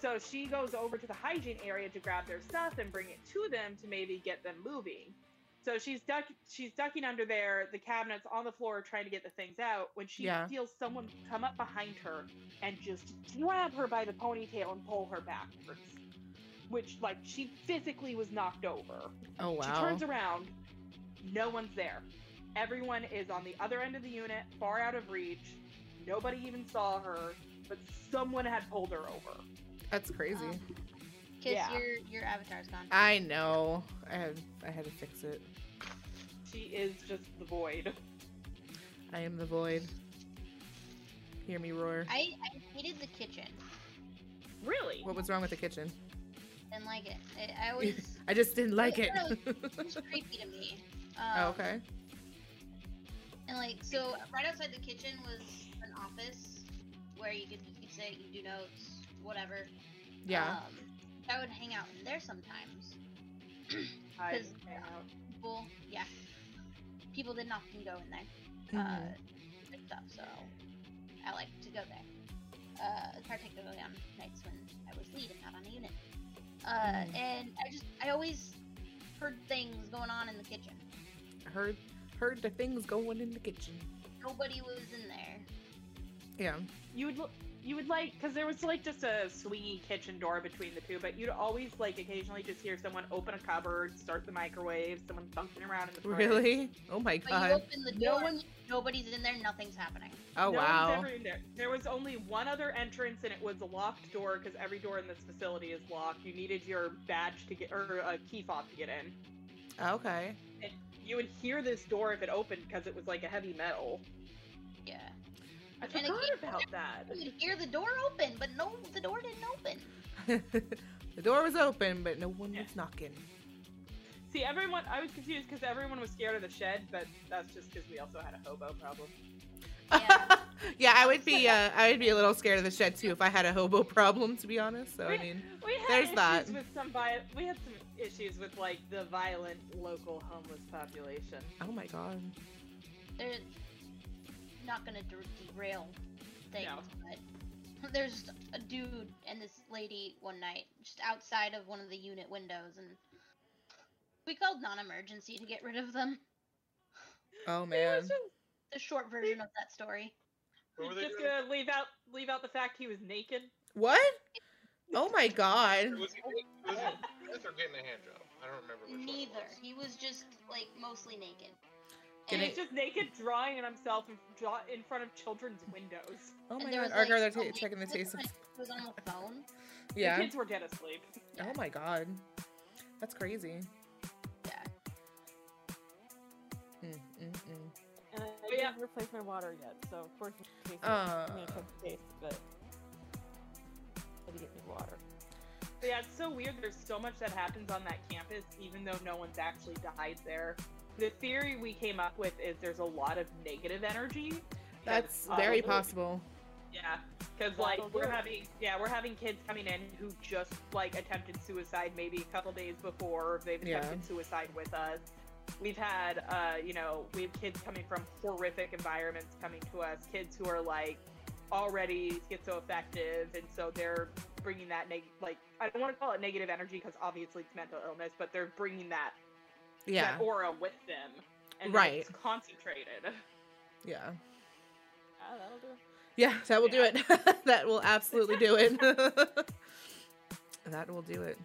So she goes over to the hygiene area to grab their stuff and bring it to them to maybe get them moving. So she's duck she's ducking under there, the cabinets on the floor trying to get the things out when she Yeah. feels someone come up behind her and just grab her by the ponytail and pull her backwards. Which like she physically was knocked over. Oh wow. She turns around, no one's there. Everyone is on the other end of the unit, far out of reach. Nobody even saw her, but someone had pulled her over. That's crazy. Um, Kiss, Yeah. your your avatar's gone. I know. I had I had to fix it. She is just the void. I am the void. Hear me roar. I, I hated the kitchen. Really? What was wrong with the kitchen? Didn't like it. I, I always I just didn't like it. No, it was creepy to me. Um, oh, okay. And like, so right outside the kitchen was an office where you could you could sit, you do notes, whatever. Yeah. Um, I would hang out in there sometimes. Because. People, yeah, people didn't often go in there. Mhm. Uh, stuff. So I like to go there. Uh, particularly on nights when I was lead and not on a unit. Uh, Mhm. and I just I always heard things going on in the kitchen. heard heard the things going in the kitchen. Nobody was in there. Yeah. You would you would like because there was like just a swingy kitchen door between the two, but you'd always like occasionally just hear someone open a cupboard, start the microwave, someone bunking around in the fridge. Really? Oh my But you god. open the No door, one- nobody's in there, nothing's happening. Oh no wow. one's ever in there. There was only one other entrance, and it was a locked door because every door in this facility is locked. You needed your badge to get or a key fob to get in. Okay. And You would hear this door if it opened because it was like a heavy metal. Yeah. I And it forgot keeps- about that. You could hear the door open, but no, the door didn't open. the door was open, but no one Yeah. was knocking. See, everyone, I was confused because everyone was scared of the shed, but that's just because we also had a hobo problem. Yeah. yeah, I would be. Uh, I would be a little scared of the shed too if I had a hobo problem, to be honest. So I We- mean, we had there's issues that. with some vi- we had some issues with like the violent local homeless population. oh my god. They're not gonna der- derail things, No. but there's a dude and this lady one night just outside of one of the unit windows, and we called non-emergency to get rid of them. Oh man. just, The short version of that story. Were they just doing? gonna leave out leave out the fact he was naked. What? Oh my god. Was he, was he or getting a hand job? I don't remember which one it Neither. was. He was just like mostly naked. And He's just naked drawing on himself in, front of children's windows. Oh my god. was, Argar, like, they're a ta- checking the taste of. him, was on the phone. Yeah. The kids were dead asleep. Oh my god. That's crazy. Yeah. Mm, mm, mm. And I But yeah. didn't replace my water yet, so of course it's tasting. Uh. I mean, it comes taste, but I had to get me water. But yeah, it's so weird. There's so much that happens on that campus, even though no one's actually died there. The theory we came up with is there's a lot of negative energy. That's very the- possible. Yeah, because like we're it. having yeah we're having kids coming in who just like attempted suicide maybe a couple days before they've Yeah. attempted suicide with us. We've had uh you know we have kids coming from horrific environments coming to us. Kids who are like already schizoaffective, and so they're bringing that neg like I don't want to call it negative energy because obviously it's mental illness, but they're bringing that Yeah. that aura with them, and Right. It's concentrated. Yeah. Ah, that'll do. Yeah, that will do it. that will absolutely do it. that will do it.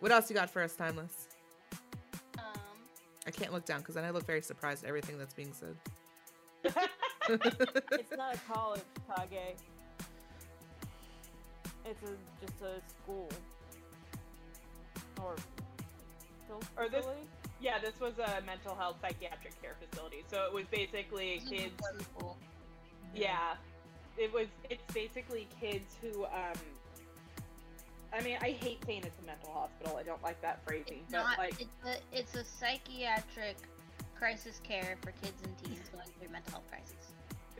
What else you got for us, Timeless? Um, I can't look down because then I look very surprised at everything that's being said. It's not a college, Kage. It's a just a school. Or Or this- facility? Yeah, this was a mental health psychiatric care facility. So it was basically this kids. before. Yeah, it was. It's basically kids who. um I mean, I hate saying it's a mental hospital. I don't like that phrasing, It's but not. like, it's a it's a psychiatric crisis care for kids and teens going through mental health crises.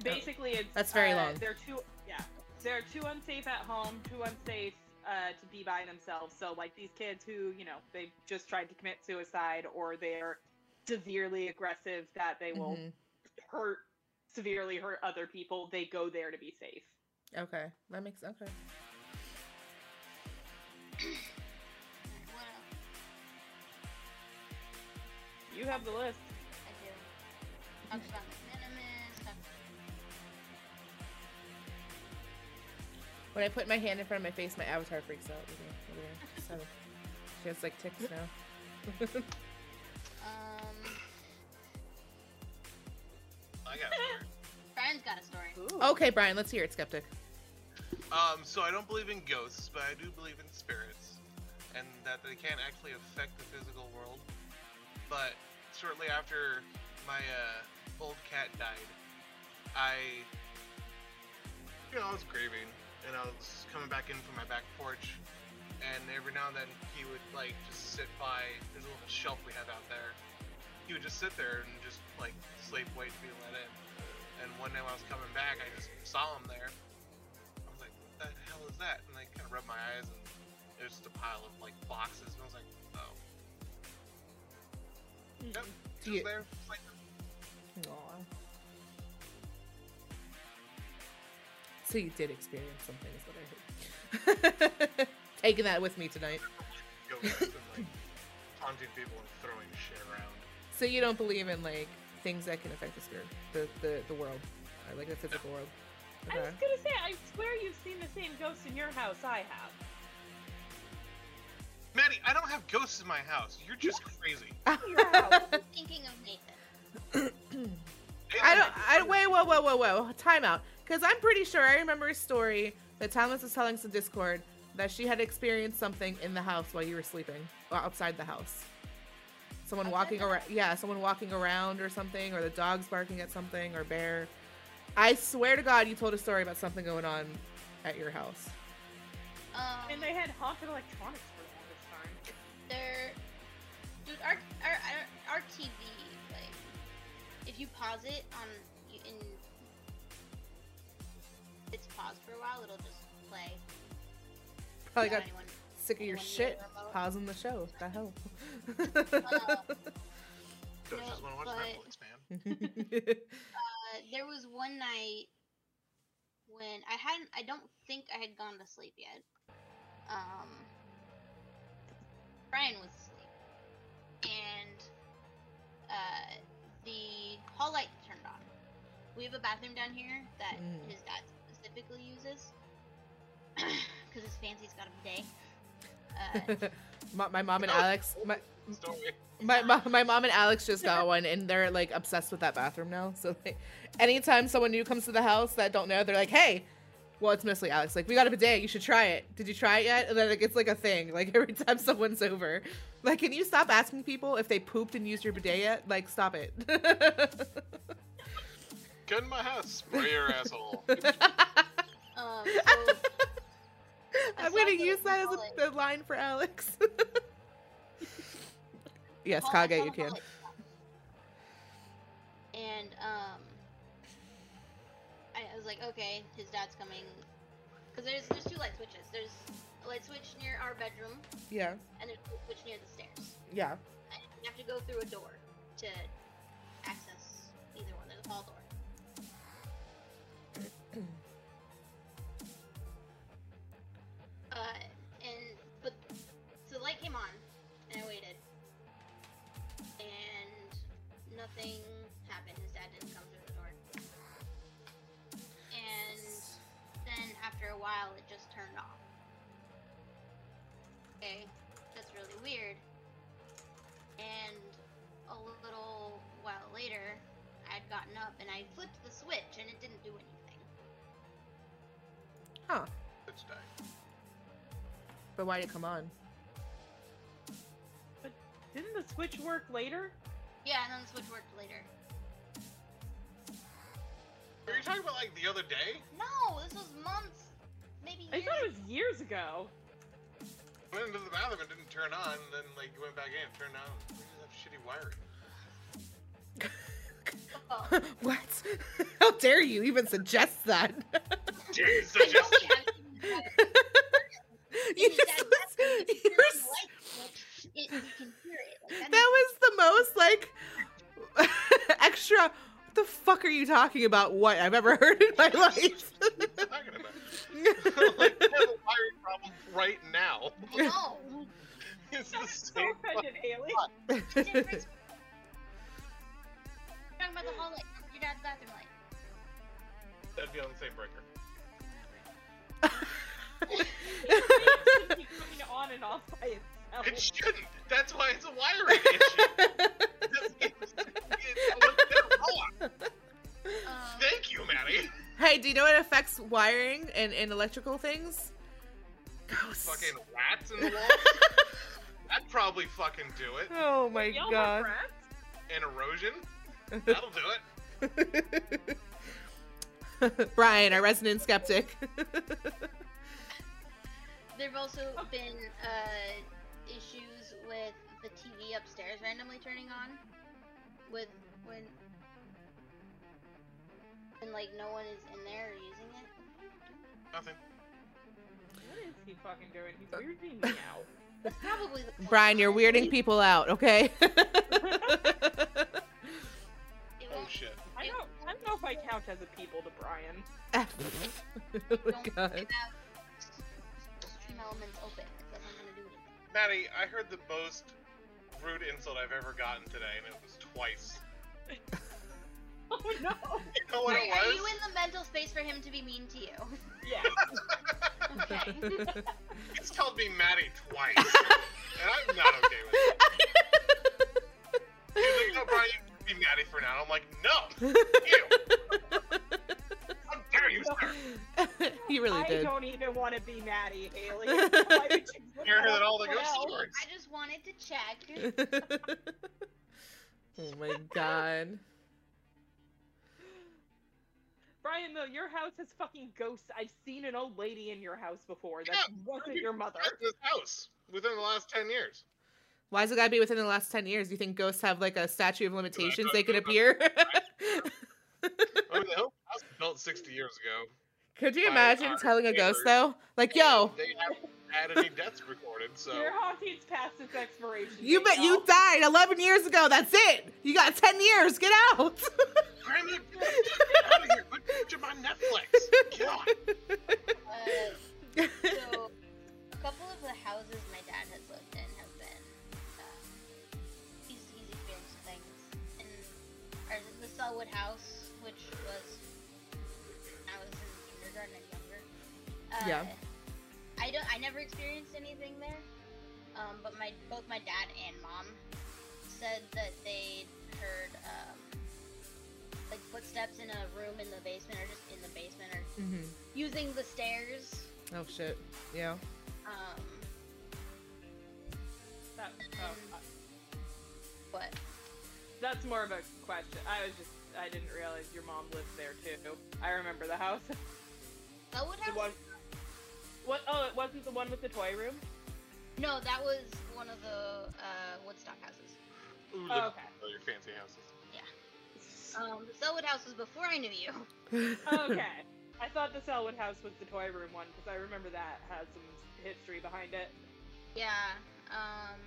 basically, it's That's very uh, long. They're too. Yeah, they're too unsafe at home. Too unsafe. Uh, to be by themselves. So, like these kids who, you know, they've just tried to commit suicide or they're severely aggressive that they will Mhm. hurt, severely hurt other people, they go there to be safe. Okay, that makes sense. okay. Alright, what else? You have the list. I do. When I put my hand in front of my face, my avatar freaks out. Look at her, look. So, she has like ticks now. Um, I got weird. Brian's got a story. Ooh. okay, Brian, let's hear it, skeptic. Um, so I don't believe in ghosts, but I do believe in spirits, and that they can't actually affect the physical world. But shortly after my uh, old cat died, I, you know, I was grieving, and I was coming back in from my back porch, and every now and then he would like just sit by. There's a little shelf we have out there. He would just sit there and just like sleep, wait to be let in. And one day when I was coming back, I just saw him there. I was like, what the hell is that? And I kind of rubbed my eyes, and it was just a pile of like boxes, and I was like, oh. Mm-hmm. Yep, Do just you- there. Just like, Aw. So you did experience something, is what I heard. Taking that with me tonight. ghosts and like taunting people and throwing shit around. So you don't believe in like things that can affect the spirit, the the, the world, or, like the physical world. I was uh-huh. gonna say, I swear you've seen the same ghost in your house I have. Maddie, I don't have ghosts in my house. You're just crazy. Your house. I'm thinking of Nathan. I don't. I wait. Whoa, whoa, whoa, whoa. Time out. Because I'm pretty sure I remember a story that Thomas was telling us in Discord that she had experienced something in the house while you were sleeping, or outside the house. Someone Outside walking around. Yeah, someone walking around or something, or the dogs barking at something, or bear. I swear to God, you told a story about something going on at your house. Um, and they had haunted electronics for the longest time. they're dude our our our, our TV like if you pause it on you in it's paused for a while it'll just play. Probably got anyone- sick of your shit. Pausing the show. The hell. No, just want to watch but- Uh, there was one night when I hadn't I don't think I had gone to sleep yet. Um Brian was asleep. And uh the hall light turned on. We have a bathroom down here that Mm. his dad specifically uses. Because his fancy's got a bidet. Uh, my, my mom and Oh. Alex. My, My, my, my mom and Alex just got one, and they're like obsessed with that bathroom now. So they, anytime someone new comes to the house that don't know, they're like, "Hey, well, it's mostly Alex. Like, we got a bidet. You should try it. Did you try it yet?" And then it gets like a thing. Like every time someone's over, like, can you stop asking people if they pooped and used your bidet yet? Like, stop it. Get in my house, spray your asshole. Um, so I'm gonna use that as wallet. a, the line for Alex. yes, Well, I Kage, you can. And um, I, I was like, okay, his dad's coming. Cause there's there's two light switches. There's a light switch near our bedroom, Yeah, and there's a switch near the stairs. yeah. And you have to go through a door to access either one. There's a hall door. And but so the light came on, and I waited, and nothing happened. His dad didn't come through the door, and then after a while, it just turned off. Okay, that's really weird. And a little while later, I'd gotten up and I flipped the switch and it didn't do anything. But why did it come on? But Didn't the switch work later? Yeah, and then the switch worked later. Are you talking about like the other day? No, this was months, maybe I years. thought it was years ago. Went into the bathroom and didn't turn on, then like you went back in, and turned on. We just have shitty wiring. Oh. what? How dare you even suggest that? Jeez, I I just we have you His just, dad definitely you're turned on s- the light switch. It, you can hear it. Like, that that was the most like extra. What the fuck are you talking about? What I've ever heard in my life. what are you talking about? like, we have a wiring problem right now. means- no. It's the same. offended, Haley. Talking about the hall your dad's bathroom light. That'd be on the same breaker. It should be coming on and off by itself. It shouldn't. That's why it's a wiring issue. Um, Thank you, Maddie. hey, do you know what affects wiring and, and electrical things? Ghosts. Fucking rats in the walls. That'd probably fucking do it. oh my Y'all god. rats? And erosion. That'll do it. Brian, our resident skeptic. There've also been uh, issues with the TV upstairs randomly turning on, with when and like no one is in there using it. Nothing. What is he fucking doing? He's weirding me out. That's probably Brian, you're weirding people out, okay? Oh shit. I don't, I don't know if I count as a people to Brian. oh my god. Have elements open. It doesn't want to do anything. Maddie, I heard the most rude insult I've ever gotten today, and it was twice. Oh no! You know what Are, it are you in the mental space for him to be mean to you? Yeah. Okay. He's called me Maddie twice, and I'm not okay with it. He's like, no, Brian, you can be Maddie for now. I'm like, no, you. How dare you, sir? he really I did. I don't even want to be Maddie, Haley. Why would you put Hear that that all the ghost else? words. I just wanted to check. oh my god. Brian, though, your house has fucking ghosts. I've seen an old lady in your house before. That Yeah, wasn't your mother. This house within the last ten years. Why does it gotta be within the last 10 years? Do you think ghosts have like a statute of limitations oh, they can don't appear? I mean, the whole house was built 60 years ago. Could you imagine telling a ghost though? Like, yo, They haven't had any deaths recorded, so. Your haunting's past its expiration. you bet you died 11 years ago. That's it. You got 10 years. Get out. Grammy, get out of here. Quit watching my Netflix. God. Uh, so, a couple of the houses my dad has lived in have been. Uh, he's, he's experienced things. And our, the Sellwood house, Uh, Yeah. I don't. I never experienced anything there. Um, but my both my dad and mom said that they'd heard um, like footsteps in a room in the basement, or just in the basement, or Mm-hmm. using the stairs. Oh shit. Yeah. Um, That, oh, uh, what? that's more of a question. I was just I didn't realize your mom lived there too. I remember the house. Elwood the House? one. What? Oh, it wasn't the one with the toy room. No, that was one of the uh, Woodstock houses. Ooh, Oh, okay. oh, your fancy houses. Yeah. Um, the Sellwood House was before I knew you. okay. I thought the Sellwood house was the toy room one because I remember that has some history behind it. Yeah. Um,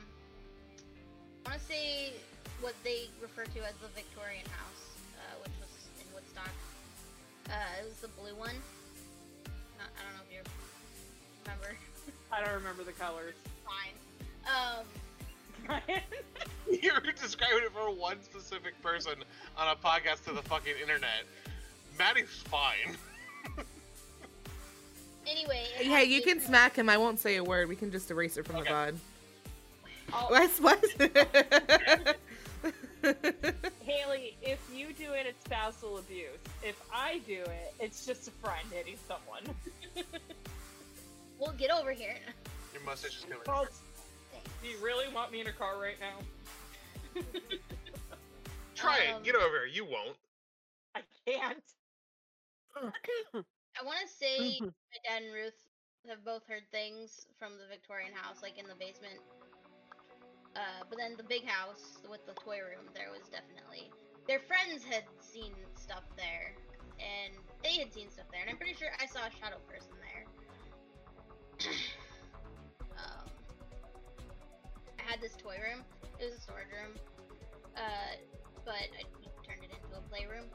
I want to say what they refer to as the Victorian house, uh, which was in Woodstock. Uh, it was the blue one. Uh, I don't know if you remember. I don't remember the colors. Fine. Um, You're describing it for one specific person on a podcast to the fucking internet. Maddie's fine. anyway. it hey, you the- can smack him. I won't say a word. We can just erase it from Okay. the VOD. I'll- What? What? Haley, if you do it, it's spousal abuse. If I do it, it's just a friend hitting someone. Well, get over here. Your mustache is coming. Well, do you really want me in a car right now? Try um, it. Get over here. You won't. I can't. I want to say my dad and Ruth have both heard things from the Victorian house, like in the basement. Uh, but then the big house with the toy room, there was definitely their friends had seen stuff there, and they had seen stuff there, and I'm pretty sure I saw a shadow person there. Um, I had this toy room. It was a storage room, uh, but I turned it into a playroom.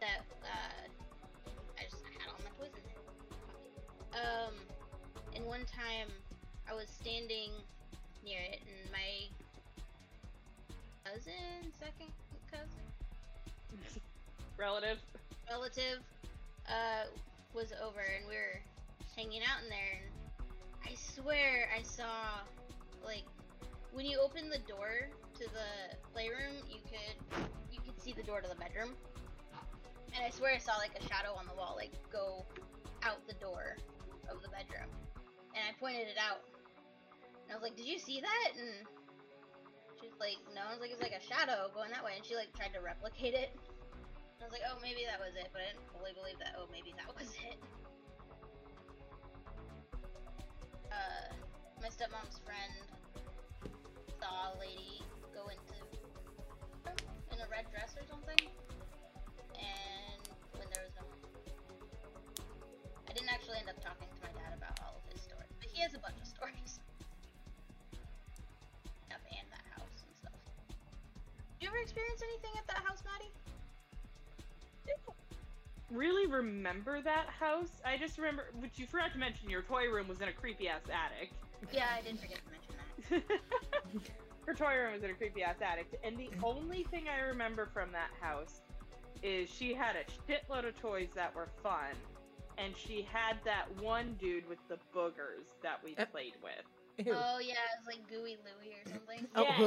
That uh, I just had all my toys in there. Um, and one time I was standing near it, and my cousin, second cousin, Relative. relative, uh, was over, and we were hanging out in there, and I swear I saw, like, when you open the door to the playroom, you could you could see the door to the bedroom. And I swear I saw like a shadow on the wall, like go out the door of the bedroom. And I pointed it out. And I was like, "Did you see that?" And she's like, "No." I was like, "It's like a shadow going that way." And she like tried to replicate it. I was like, "Oh, maybe that was it," but I didn't fully believe that. Oh, maybe that was it. Uh, my stepmom's friend saw a lady go into in a red dress or something, and when there was no one. I didn't actually end up talking to my dad about all of his stories, but he has a bunch of stories. Yep, and that house and stuff. Did you ever experience anything at that house, Maddie? Really remember that house? I just remember, which you forgot to mention, your toy room was in a creepy ass attic. Yeah, I didn't forget to mention that. Her toy room was in a creepy ass attic, and the only thing I remember from that house is she had a shitload of toys that were fun, and she had that one dude with the boogers that we Uh, played with. Ew. Oh yeah, it was like Gooey Louie or something. Oh, Yeah.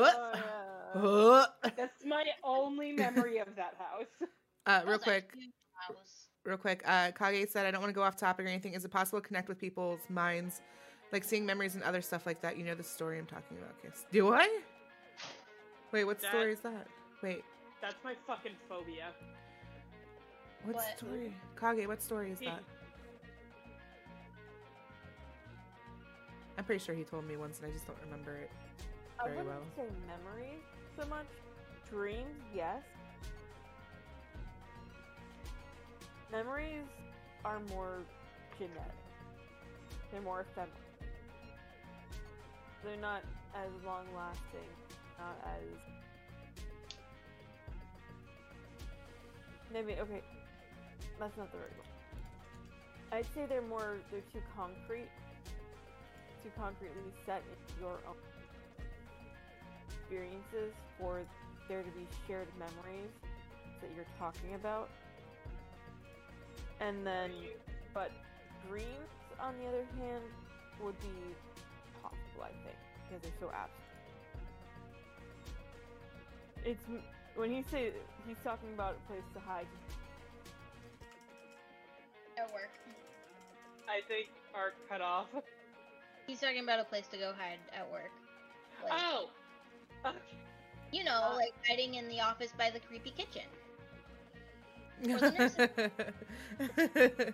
what? Uh, That's my only memory of that house. uh, real was a quick, huge house. real quick. Uh, Kage said, I don't want to go off topic or anything. Is it possible to connect with people's minds, like seeing memories and other stuff like that? You know the story I'm talking about, Kiss. Do I? Wait, what That- story is that? Wait, That's my fucking phobia. what, What? story? Kage, what story is He- that? I'm pretty sure he told me once, and I just don't remember it. very I Very wouldn't well. say memory so much. Dreams, yes. Memories are more genetic. They're more ephemeral. They're not as long lasting, not as maybe okay. That's not the right word. I'd say they're more they're too concrete, too concretely set in your own experiences for there to be shared memories that you're talking about. And then, but dreams, on the other hand, would be possible, I think, because they're so abstract. It's when he say he's talking about a place to hide. At work. I think Ark cut off. He's talking about a place to go hide at work. Like, Oh! Okay. you know, uh, like hiding in the office by the creepy kitchen. Or the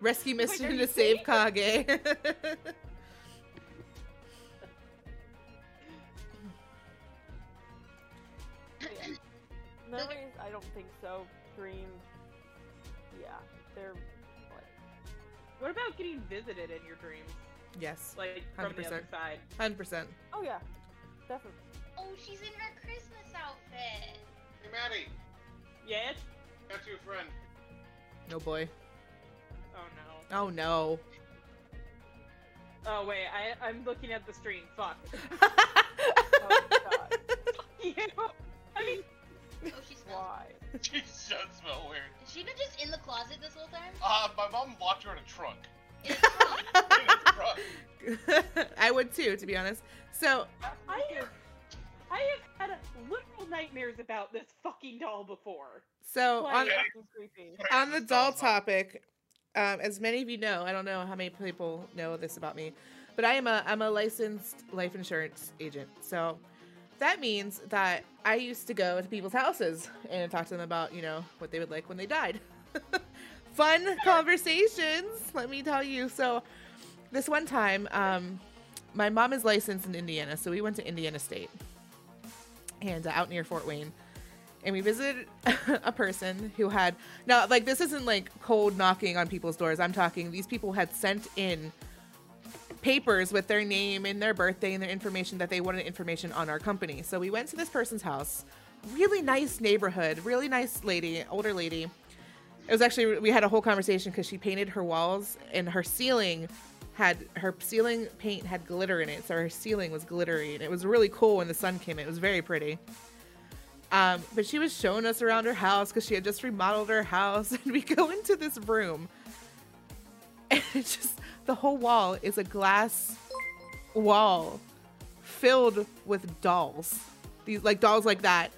Rescue mission are to you save saying- Kage. Yeah. Memories, I don't think so. Dreams, yeah, they're like What about getting visited in your dreams? yes, Like, from the other 100%. side? hundred percent. oh yeah, definitely. Oh, she's in her Christmas outfit. Hey, Maddie, Yes? Got you a friend. No boy. Oh no. Oh no. Oh wait, I, I'm looking at the stream. Fuck. Oh god, you. I mean, Oh, she smells. why? She does smell weird. Has she been just in the closet this whole time? Uh, my mom locked her in a trunk. In the trunk. In a trunk. I would too, to be honest. So I have, I have had literal nightmares about this fucking doll before. so Like- on. On the doll topic, um, as many of you know, I don't know how many people know this about me, but I am a I'm a licensed life insurance agent. So that means that I used to go to people's houses and talk to them about you know what they would like when they died. Fun conversations, let me tell you. So this one time, um, my mom is licensed in Indiana, so we went to Indiana State and uh, out near Fort Wayne. And we visited a person who had now like this isn't like cold knocking on people's doors. I'm talking these people had sent in papers with their name and their birthday and their information that they wanted information on our company. So we went to this person's house. Really nice neighborhood really nice lady older lady. It was actually we had a whole conversation because she painted her walls and her ceiling had her ceiling paint had glitter in it so her ceiling was glittery and it was really cool when the sun came in it was very pretty um, but she was showing us around her house because she had just remodeled her house. And we go into this room, and it's just the whole wall is a glass wall filled with dolls. These like dolls like that.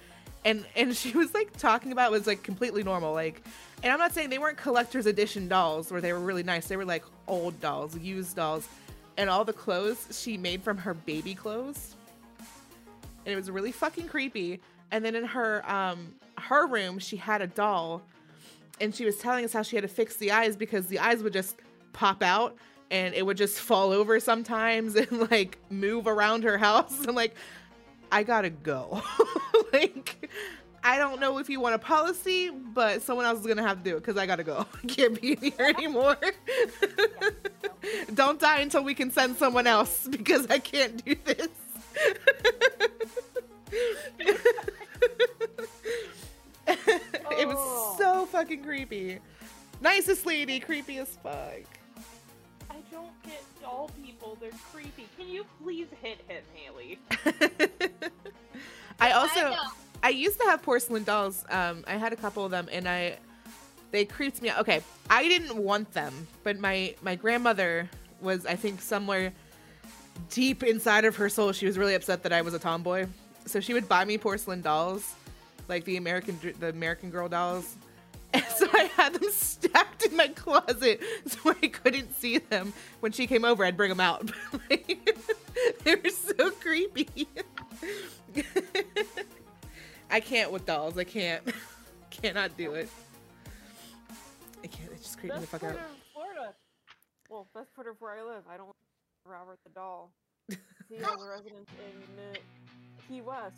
And and she was like talking about it was like completely normal. Like and I'm not saying they weren't collector's edition dolls where they were really nice. They were like old dolls, used dolls. And all the clothes she made from her baby clothes. And it was really fucking creepy. And then in her um her room, she had a doll and she was telling us how she had to fix the eyes because the eyes would just pop out and it would just fall over sometimes and like move around her house. I'm like, I gotta go. like, I don't know if you want a policy, but someone else is gonna have to do it because I gotta go. I can't be here anymore. don't die until we can send someone else because I can't do this. it was Oh. so fucking creepy. Nicest lady, creepy as fuck. I don't get doll people. They're creepy. Can you please hit him, Haley? I also know. I used to have porcelain dolls. Um, I had a couple of them, and I they creeped me out. Okay, I didn't want them, but my my grandmother was, I think, somewhere deep inside of her soul, she was really upset that I was a tomboy. So she would buy me porcelain dolls, like the American the American Girl dolls. And so I had them stacked in my closet so I couldn't see them. When she came over, I'd bring them out. They were so creepy. I can't with dolls. I can't. Cannot do it. I can't. It just creeped me the Best fuck out. Florida. Well, best part of where I live. I don't like Robert the doll. He has a residence in Key West.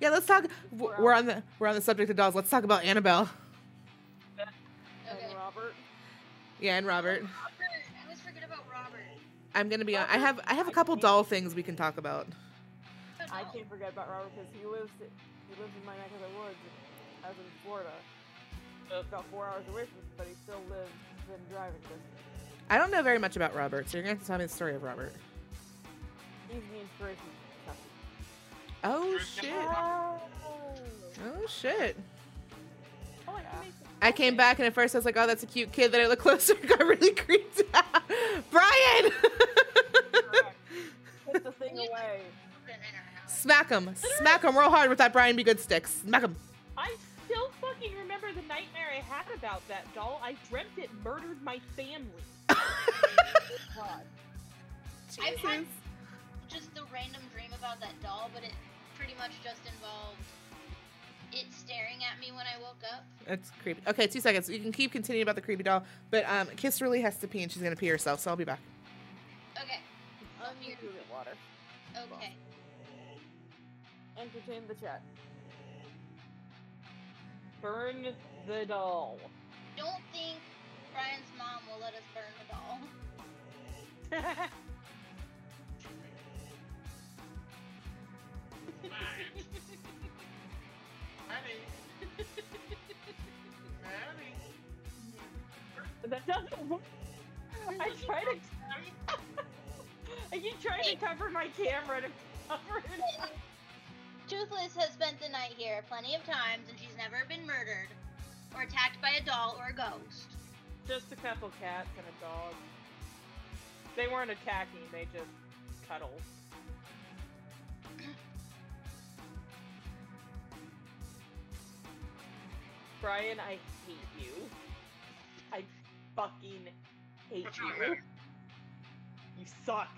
Yeah, let's talk. We're We're on the we're on the subject of dolls. Let's talk about Annabelle. Okay. And Robert. Yeah, and Robert. Oh, Robert. I always forget about Robert. I'm gonna be. on I have I have a couple doll things we can talk about. Oh, I can't forget about Robert because he lives he lives in my neck of the woods, as in Florida. It's about four hours away from me, but he still lives in driving distance. I don't know very much about Robert, so you're gonna have to tell me the story of Robert. He's the inspiration. Oh, oh shit! Oh. Oh shit! Oh, I can make some I came back and at first I was like, "Oh, that's a cute kid." Then I looked closer, got really creeped out. Brian. Put the thing away. Smack him. Smack him real hard with that Brian Be Good stick. Smack him. I still fucking remember the nightmare I had about that doll. I dreamt it murdered my family. God. I've had just the random dream about that doll, but it pretty much just involved it staring at me when I woke up. It's creepy. Okay, two seconds. You can keep continuing about the creepy doll, but um, Kiss really has to pee and she's gonna pee herself, so I'll be back. Okay, I need here. to get water. okay. Entertain the chat. Burn the doll. Don't think Brian's mom will let us burn the doll. Maddie. Maddie. that doesn't work. I try to. I keep trying to cover my camera to cover it. Toothless has spent the night here plenty of times, and she's never been murdered or attacked by a doll or a ghost. Just a couple cats and a dog. They weren't attacking, they just cuddled. Brian, I hate you. I fucking hate you. You suck.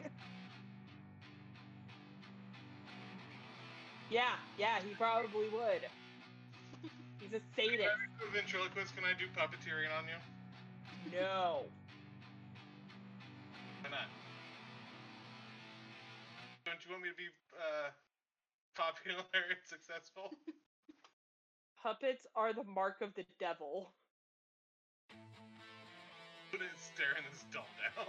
Yeah, yeah, he probably would. He's a sadist. As a ventriloquist, can I do puppeteering on you? No. Why not? Don't you want me to be uh, popular and successful? Puppets are the mark of the devil. I'm staring this doll down.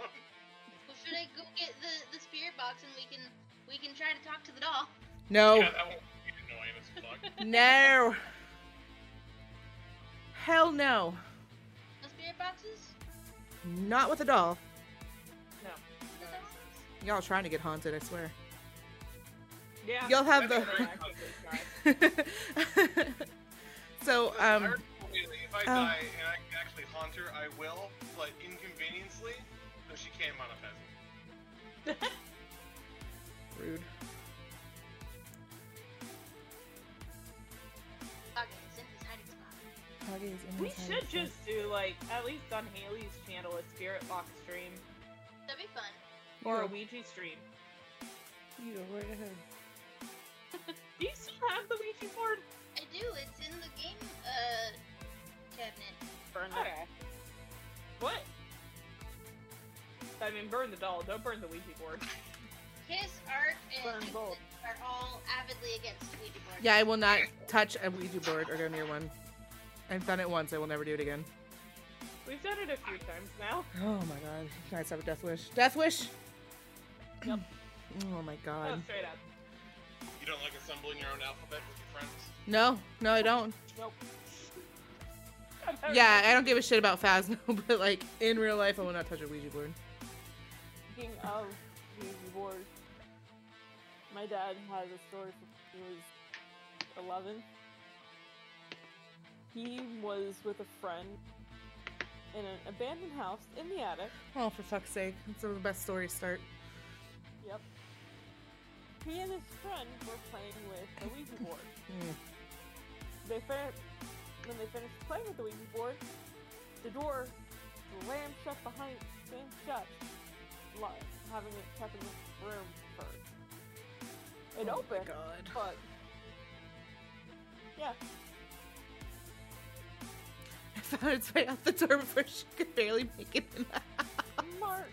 Well, should I go get the, the spirit box and we can we can try to talk to the doll? No. Yeah, that annoying as fuck. No. Hell no. No spirit boxes? Not with a doll. No. No? Y'all trying to get haunted, I swear. Yeah. Y'all have That's the. so, um, if I oh. die and I can actually haunt her, I will, but inconveniently, so she can't manifest. rude. Spot. we should just do like at least on Haley's channel a spirit box stream That'd be fun. or a Ouija stream. You go right ahead. Do you still have the Ouija board? I do. It's in the game uh cabinet. Burn it. Okay. What? I mean, burn the doll. Don't burn the Ouija board. Kiss, Art, Burn and both. Are all avidly against Ouija boards. Yeah, I will not touch a Ouija board or go near one. I've done it once. I will never do it again. We've done it a few times now. Oh my god. You guys have a death wish. Death wish? Yep. Oh my Oh, god. straight up. You don't like assembling your own alphabet with your friends? No, no, I don't. Nope. Yeah, I don't give a shit about Phasmo, but like in real life, I will not touch a Ouija board. Speaking of Ouija boards, my dad has a story when he was 11. He was with a friend in an abandoned house in the attic. Oh, for fuck's sake. That's the best stories start. Yep. He and his friend were playing with the Ouija board. Mm. They fin- when they finished playing with the Ouija board, the door slammed shut behind, slammed shut, having it kept in the room first. It Oh opened, God. but yeah, I found its way out the door before she could barely make it in the house. smart.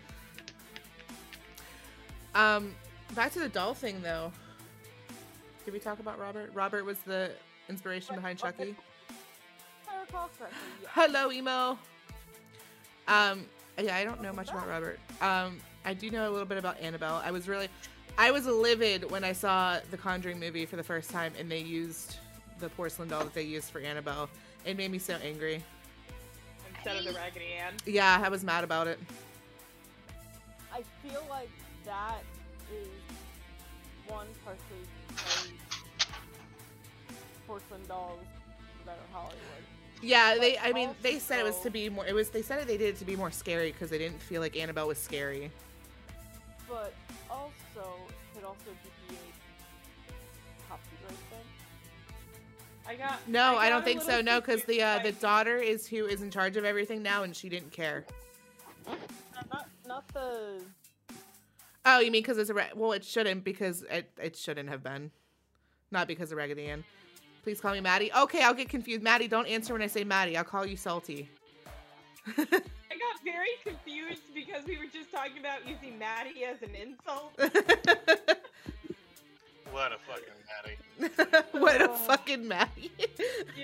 Um, back to the doll thing though. Did we talk about Robert? Robert was the inspiration behind Chucky. If I recall correctly, yeah. Hello, emo. Um, yeah, I don't know much about Robert. Um, I do know a little bit about Annabelle. I was really, I was livid when I saw the Conjuring movie for the first time, and they used the porcelain doll that they used for Annabelle. It made me so angry. Instead of the Raggedy Ann. Yeah, I was mad about it. I feel like that is one partially porcelain dolls are Hollywood. Yeah, they. I mean, they said it was to be more. It was. They said it. They did it to be more scary because they didn't feel like Annabelle was scary. but also could also be I got. No, got I don't think so. No, because the uh, the daughter is who is in charge of everything now, and she didn't care. Not not the. Oh, you mean because it's a re- well? It shouldn't because it it shouldn't have been, not because of Raggedy Ann. Please call me Maddie. Okay, I'll get confused. Maddie, don't answer when I say Maddie. I'll call you Salty. I got very confused because we were just talking about using Maddie as an insult. What a fucking Maddie. what a Oh. fucking Maddie. You,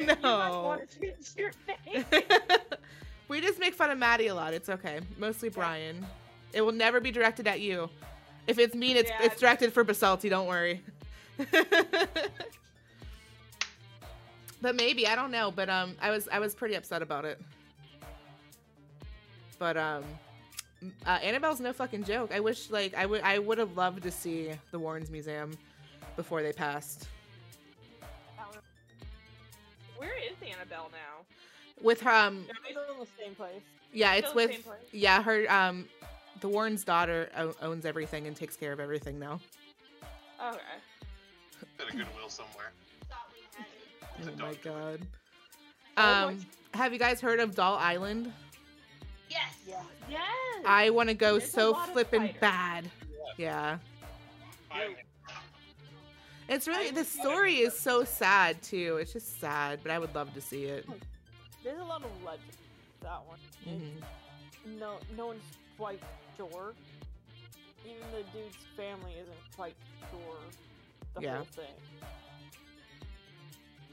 you must no. want your name. we just make fun of Maddie a lot. It's okay. Mostly Brian. It will never be directed at you. If it's mean, it's Yeah. it's directed for Basalti. Don't worry. but maybe I don't know. But um, I was I was pretty upset about it. But um, uh, Annabelle's no fucking joke. I wish like I would I would have loved to see the Warrens Museum before they passed. Where is Annabelle now? With her um Still in the same place. yeah, it's Still the with same place? yeah her um the Warren's daughter owns everything and takes care of everything now. Okay. Bit of goodwill somewhere. Oh my god. Oh Um, have you guys heard of Doll Island? Yes. Yeah. Yes. I want to go There's so lot of flippin' bad. Yeah. I- It's really I the story is so sad too. It's just sad, but I would love to see it. There's a lot of legend. That one. It's- Mhm. No, no one's quite sure. Even the dude's family isn't quite sure the Yeah. whole thing.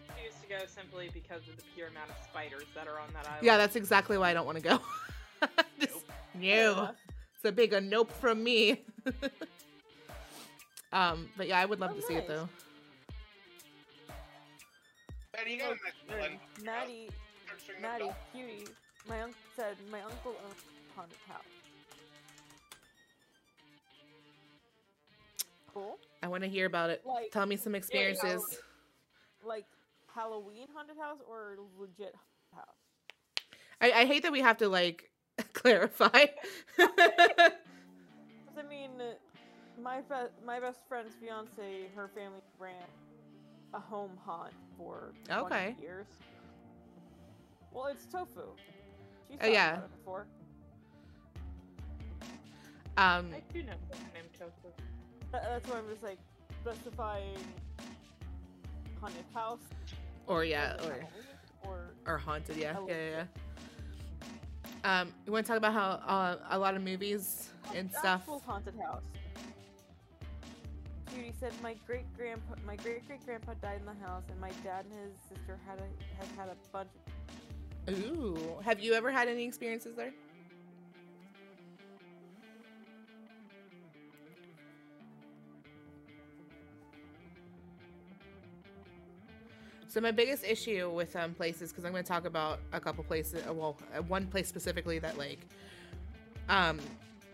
I used to go simply because of the pure amount of spiders that are on that island. Yeah, that's exactly why I don't want to go. Just, no, enough. it's a big a nope from me. um, but yeah, I would love Oh, to see it though. Maddie, you got a nice Uh. Maddie, Start Maddie, up cutie. My uncle said my uncle owns a haunted house. Cool. I want to hear about it. Like, Tell me some experiences. like Halloween haunted house or legit haunted house. I, I hate that we have to like clarify. 'Cause, I mean, uh, my be- my best friend's fiance, her family ran a home haunt for 20 Okay. years. Well, it's tofu. She's Oh, yeah. about it before. um, I do know someone named Tofu. Tha- That's why I'm just like specifying haunted house. or yeah, or or or or haunted. Yeah, yeah, yeah. yeah. Um, you want to talk about how uh, a lot of movies and stuff. Actual haunted house. Judy said my great grandpa, my great great grandpa died in the house, and my dad and his sister had a has had a bunch. Ooh, have you ever had any experiences there? So my biggest issue with um, places, because I'm going to talk about a couple places, well, one place specifically that like, um,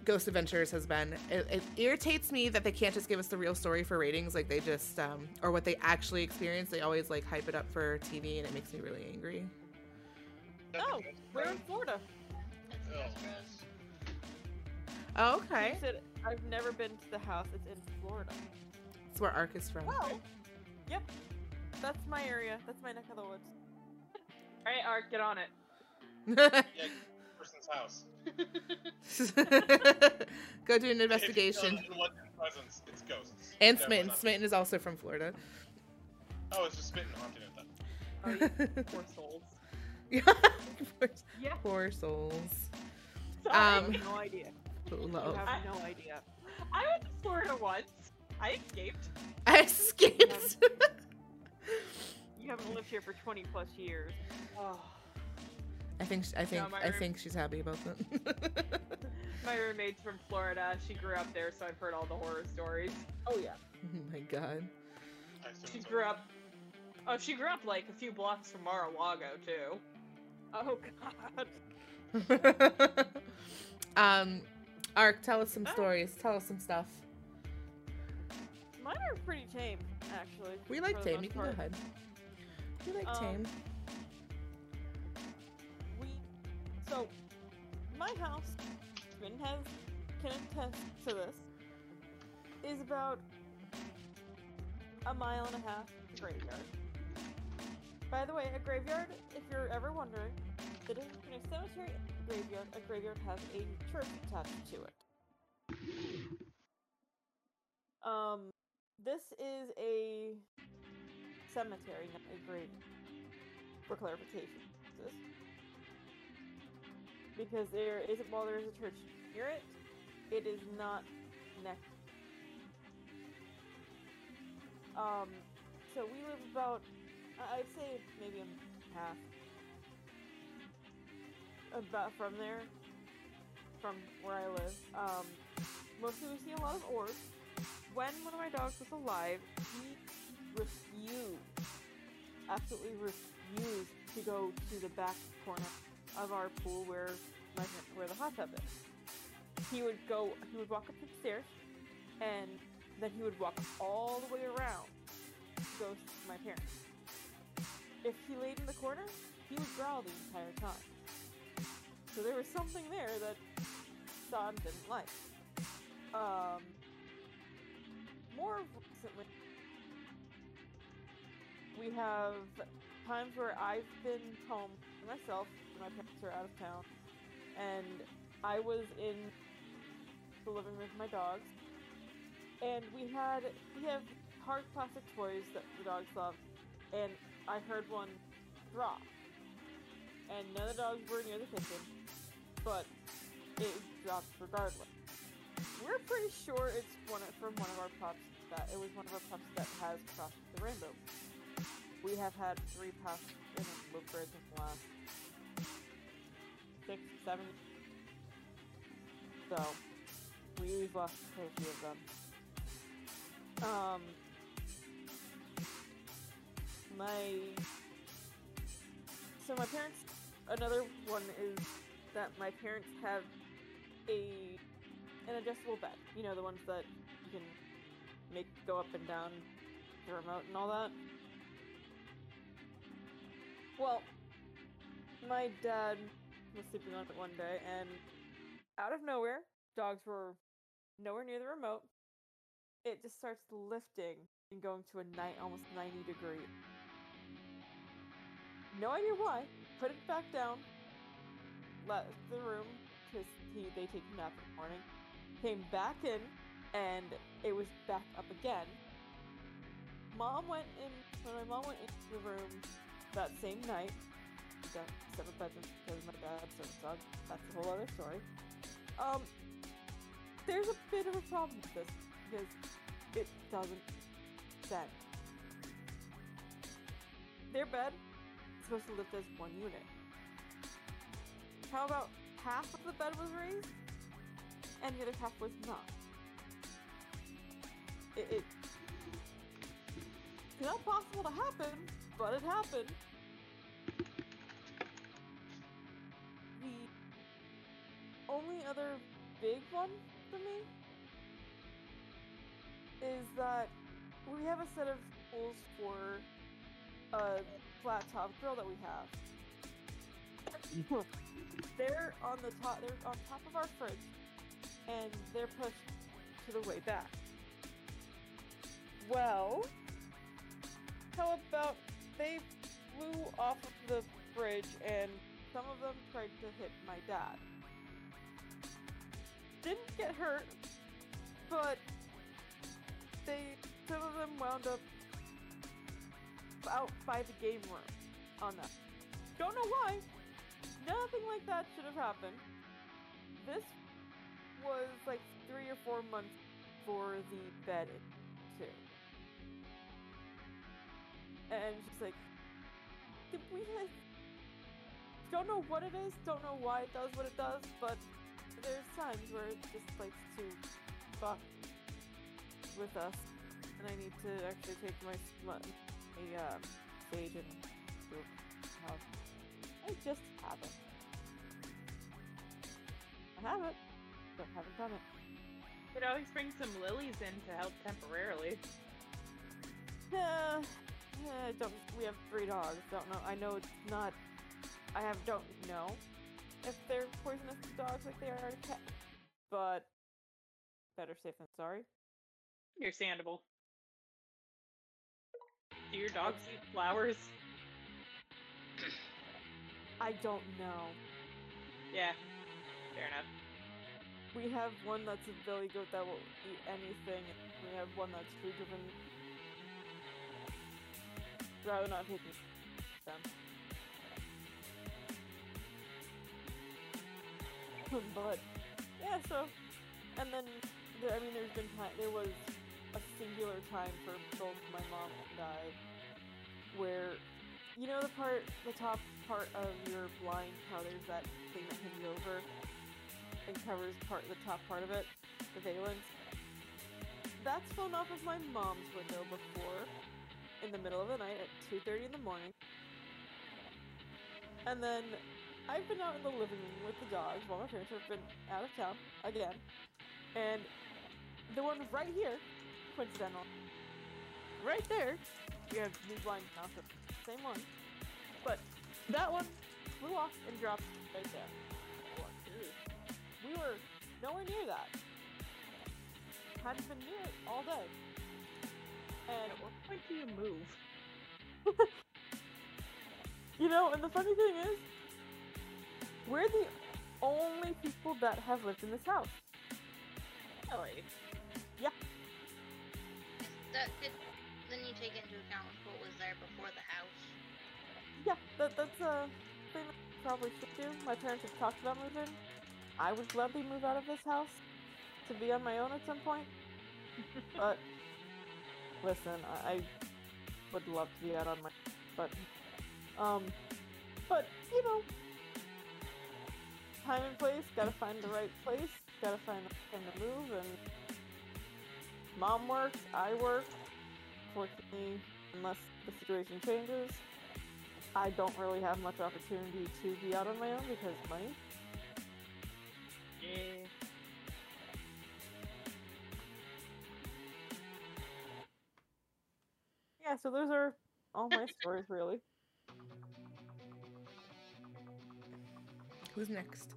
Ghost Adventures has been. It, it irritates me that they can't just give us the real story for ratings, like they just, um, or what they actually experience. They always like hype it up for TV, and it makes me really angry. Oh, we're in Florida. Oh, okay. said I've never been to the house. It's in Florida. That's where Ark is from. Well, yep, that's my area. That's my neck of the woods. All right, Ark, get on it. yeah, person's house. Go do an If you investigation. know presence, it's ghosts. And Definitely Smitten. Smitten is also from Florida. Oh, it's just spitting haunting it then. Oh, poor souls. Yeah. poor, Yeah. poor souls. Sorry, I Um, have no idea. You Love. have I- no idea. I went to Florida once. I escaped. I escaped. You haven't lived here for 20 plus years. Oh. I think. I think. my I room- think she's happy about that. My roommate's from Florida. She grew up there, so I've heard all the horror stories. Oh yeah. oh my god. She grew up. Oh, she grew up like a few blocks from Mar-a-Lago too. Oh god. um, Ark, tell us some Ah. stories. Tell us some stuff. Mine are pretty tame, actually. We like tame. You can go ahead. We like Um, tame. So my house, Finn has can attest to this, is about a mile and a half graveyard. By the way, a graveyard, if you're ever wondering, the difference between a cemetery and a graveyard, a graveyard has a church attached to it. Um, this is a cemetery, not a grave. For clarification, this because there isn't while there is a church near it, it is not next. Um, so we live about, I'd say maybe a half, about from there, from where I live. Um, mostly we see a lot of orbs. When one of my dogs was alive, he refused, absolutely refused to go to the back corner of our pool where my where the hot tub is. He would go. He would walk up the stairs, and then he would walk all the way around to go to my parents. If he laid in the corner, he would growl the entire time. So there was something there that Son didn't like. Um, more recently, we have times where I've been home myself, my parents are out of town, and I was in the living room with my dogs, and we had we have hard plastic toys that the dogs love, and I heard one drop, and none of the dogs were near the kitchen, but it dropped regardless. We're pretty sure it's one from one of our pups that it was one of our pups that has crossed the rainbow. We have had three pups in a loop in the last six, seven. So we, we've lost quite a few of them. Um, my so my parents. Another one is that my parents have a an adjustable bed. You know the ones that you can make go up and down the remote and all that. Well, my dad was sleeping on it one day, and out of nowhere, dogs were nowhere near the remote. It just starts lifting and going to a night almost 90 degree. No idea why. Put it back down. Left the room because he they take a nap in the morning. Came back in, and it was back up again. Mom went in when my mom went into the room that same night. Got separate bedrooms because my dad's a dog. That's a whole other story. Um, there's a bit of a problem with this because it doesn't bend. Their bed is supposed to lift as one unit. How about half of the bed was raised and the other half was not? It, it it's not possible to happen, but it happened. Only other big one for me is that we have a set of tools for a flat top grill that we have. they're on the top. They're on top of our fridge, and they're pushed to the way back. Well, how about they flew off of the bridge and some of them tried to hit my dad. Didn't get hurt, but they some of them wound up out by the game room on that. Don't know why. Nothing like that should have happened. This was like three or four months for the bed too. And she's like, did we like don't know what it is, don't know why it does what it does, but there's times where it just likes to fuck with us. And I need to actually take my my, my uh, sage and do how I just haven't. I have it, but haven't done it. Could always bring some lilies in to help temporarily. Uh, uh, don't. We have three dogs. Don't know. I know it's not. I have don't know if they're poisonous to dogs like they are to cats, but better safe than sorry. Understandable. Do your dogs eat flowers? I don't know. Yeah. Fair enough. We have one that's a billy goat that will eat anything, and we have one that's food driven. Rather not taking them. but yeah, so and then there, I mean, there's been time. There was a singular time for both my mom and I where you know the part, the top part of your blind, how there's that thing that hangs over and covers part the top part of it, the valance. That's flown off of my mom's window before, in the middle of the night at 2:30 in the morning. And then I've been out in the living room with the dogs while my parents have been out of town again, and the one right here, coincidental, right there, we have new blinds now, so same one, but that one flew off and dropped right there. We were nowhere near that. Hadn't been near it all day. And At what point do you move? you know, and the funny thing is, we're the only people that have lived in this house. Really? That did, then you take into account what was there before the house. Yeah, that, that's a thing I probably should do. My parents have talked about moving. I would gladly move out of this house to be on my own at some point. but listen, I, I would love to be out on my but um but you know time and place, gotta find the right place, gotta find the time to move and mom works, I work. Fortunately, unless the situation changes, I don't really have much opportunity to be out on my own because money. Yeah. Yeah, so those are all my stories really. Who's next?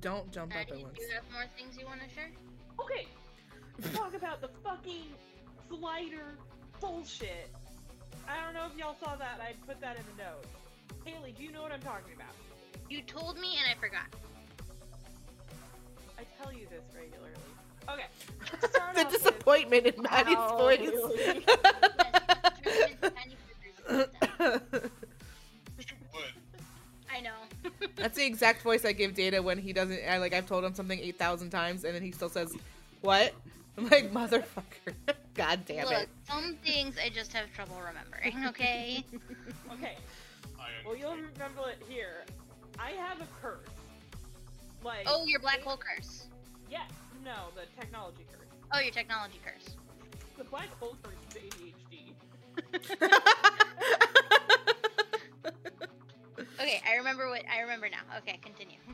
Don't jump up Maddie, at do once. you have more things you want to share? Okay. Talk about the fucking slider bullshit. I don't know if y'all saw that. I put that in the notes. Haley, do you know what I'm talking about? You told me and I forgot. I tell you this regularly. Okay. the off with- disappointment in Maddie's Ow, oh, voice. That's the exact voice I give Data when he doesn't. I like I've told him something eight thousand times, and then he still says, "What?" I'm like, "Motherfucker!" God damn Look, it! some things I just have trouble remembering. Okay. Okay. Well, you'll remember it here. I have a curse. Like. oh, your black hole curse. Yes. No, the technology curse. Oh, your technology curse. The black hole curse is ADHD. Okay, I remember what I remember now. Okay, continue.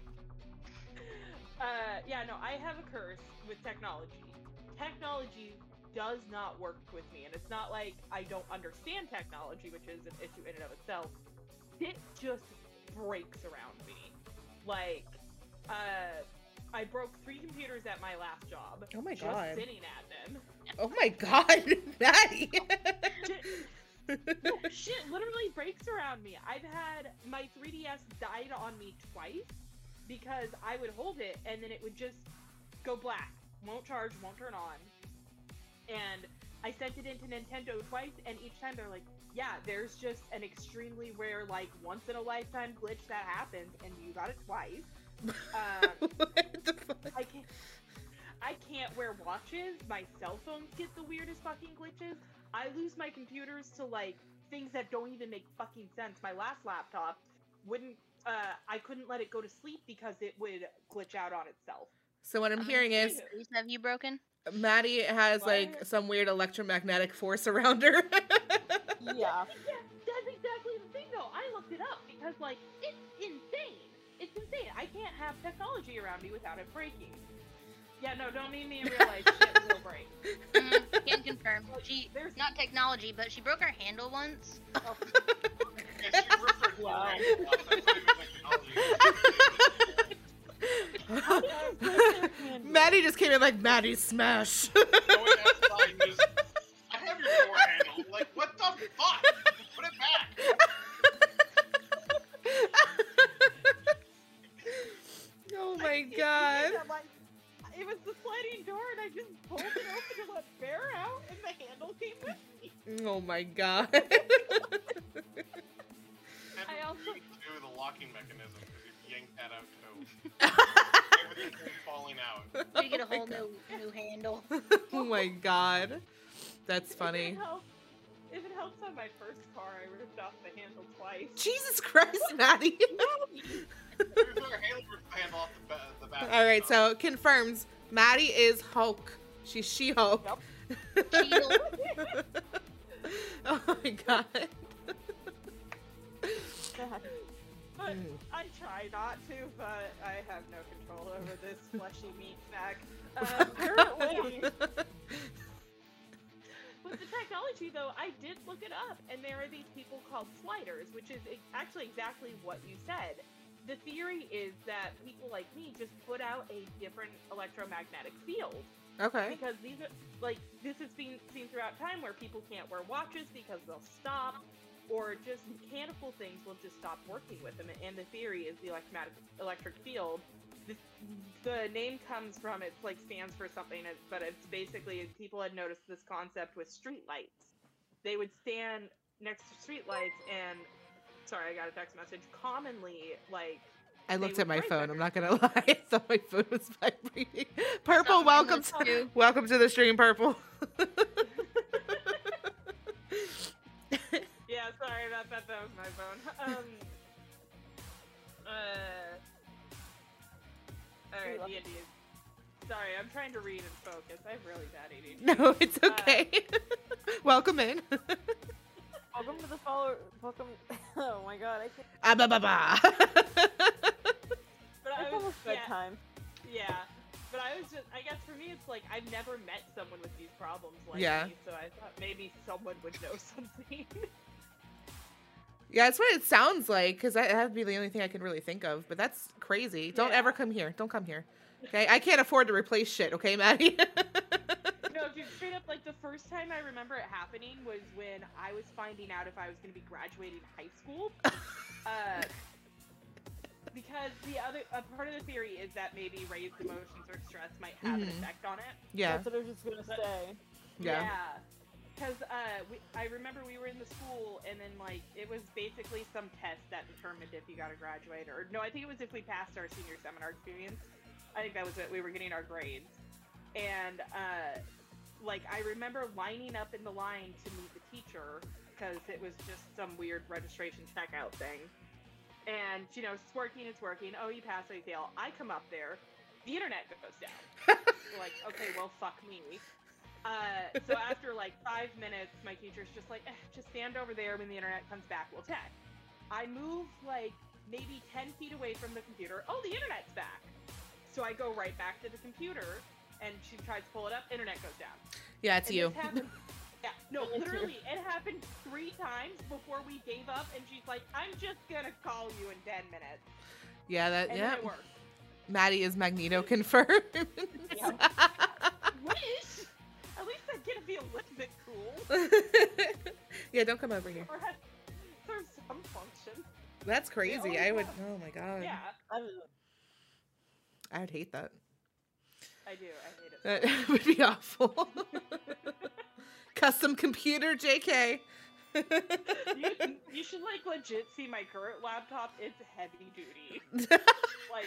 Uh, yeah, no, I have a curse with technology. Technology does not work with me, and it's not like I don't understand technology, which is an issue in and of itself. It just breaks around me. Like, uh, I broke three computers at my last job. Oh my god! just God. sitting at them. oh my God, Maddie! Shit literally breaks around me. I've had my 3DS died on me twice because I would hold it and then it would just go black, won't charge, won't turn on. And I sent it into Nintendo twice, and each time they're like, "Yeah, there's just an extremely rare, like once in a lifetime glitch that happens, and you got it twice." Um, what the fuck? I can't. I can't wear watches. My cell phones get the weirdest fucking glitches. I lose my computers to like things that don't even make fucking sense. My last laptop wouldn't. Uh, I couldn't let it go to sleep because it would glitch out on itself. So what I'm hearing is have you broken? Maddie has like some weird electromagnetic force around her. Yeah. Yeah, that's exactly the thing though. I looked it up because like it's insane. It's insane. I can't have technology around me without it breaking. Yeah, no, don't mean me and realize shit will break. Mm, can confirm. She There's not technology, but she broke her handle once. If you Wow. it, that's not even technology. How did you break their hand? Maddie just came in like Maddie smash. Going outside and just like, what the fuck? Put it back. oh my god. Believe that, like, it was the sliding door, and I just pulled it open to let bear out, and the handle came with me. Oh my god. I also- do the locking mechanism because you yanked that out too. Everything falling out. You get a Oh whole God. new new handle. oh my god. That's If funny. If it helps on my first car, I ripped off the handle twice. Jesus Christ, Maddie. There's another Halo ripped the handle off the, ba- the back. All right, so confirms Maddie is Hulk. She's She Hulk. She-Hulk. oh my god. But. I try not to, but I have no control over this fleshy meat snack. Um, currently, with the technology, though, I did look it up, and there are these people called sliders, which is actually exactly what you said. The theory is that people like me just put out a different electromagnetic field Okay. because these are like this has been seen throughout time where people can't wear watches because they'll stop or just mechanical things will just stop working with them and the theory is the electromagnetic electric field this, the name comes from it's like stands for something it's- but it's basically people had noticed this concept with streetlights they would stand next to streetlights and sorry i got a text message commonly like I looked at my phone. under- I'm not gonna lie. I thought my phone was vibrating. Purple, welcome to welcome to the stream, Purple. Yeah, sorry about that. That was my phone. Um. Uh. Alright, love D and D. Sorry, I'm trying to read and focus. I have really bad ADHD. no, it's okay. welcome in. Welcome to the follower. Welcome. Oh my god, I can't. ah, ba, ba, ba. But I It's was almost yeah, bedtime. yeah. But I was just, I guess for me, it's like I've never met someone with these problems like Yeah. me, so I thought maybe someone would know something. Yeah, that's what it sounds like. Because that would be the only thing I can really think of. But that's crazy. Don't Yeah. ever come here. Don't come here. Okay, I can't afford to replace shit. Okay, Maddie. no, dude, straight up, like the first time I remember it happening was when I was finding out if I was going to be graduating high school. uh, because the other a part of the theory is that maybe raised emotions or stress might have an Mhm. effect on it. yeah, That's what I was just gonna say. yeah. Because uh, we, I remember we were in the school, and then like it was basically some test that determined if you got to graduate or no. I think it was if we passed our senior seminar experience. I think that was it. We were getting our grades, and uh, like I remember lining up in the line to meet the teacher because it was just some weird registration checkout thing. And you know, it's working, it's working. Oh, you pass, oh, you fail. I come up there, the internet goes down. Like, okay, well, fuck me. Uh, so after like five minutes, my teacher's just like, eh, just stand over there. When the internet comes back, we'll check. I move like maybe 10 feet away from the computer. Oh, the internet's back. So I go right back to the computer, and she tries to pull it up. Internet goes down. Yeah, it's And you. happened- yeah, no, literally, it happened three times before we gave up, and she's like, "I'm just gonna call you in 10 minutes," Yeah, that. and Yeah, then it worked. Maddie is Magneto confirmed. Wish. At least I get to be a little bit cool. yeah, don't come over here. Or have- serve some function. That's crazy. oh, I would. yeah. Oh my god. Yeah, I'm, I would hate that. I do. I hate it. That would be awful. Custom computer, JK. You, you should like legit see my current laptop. It's heavy duty. Like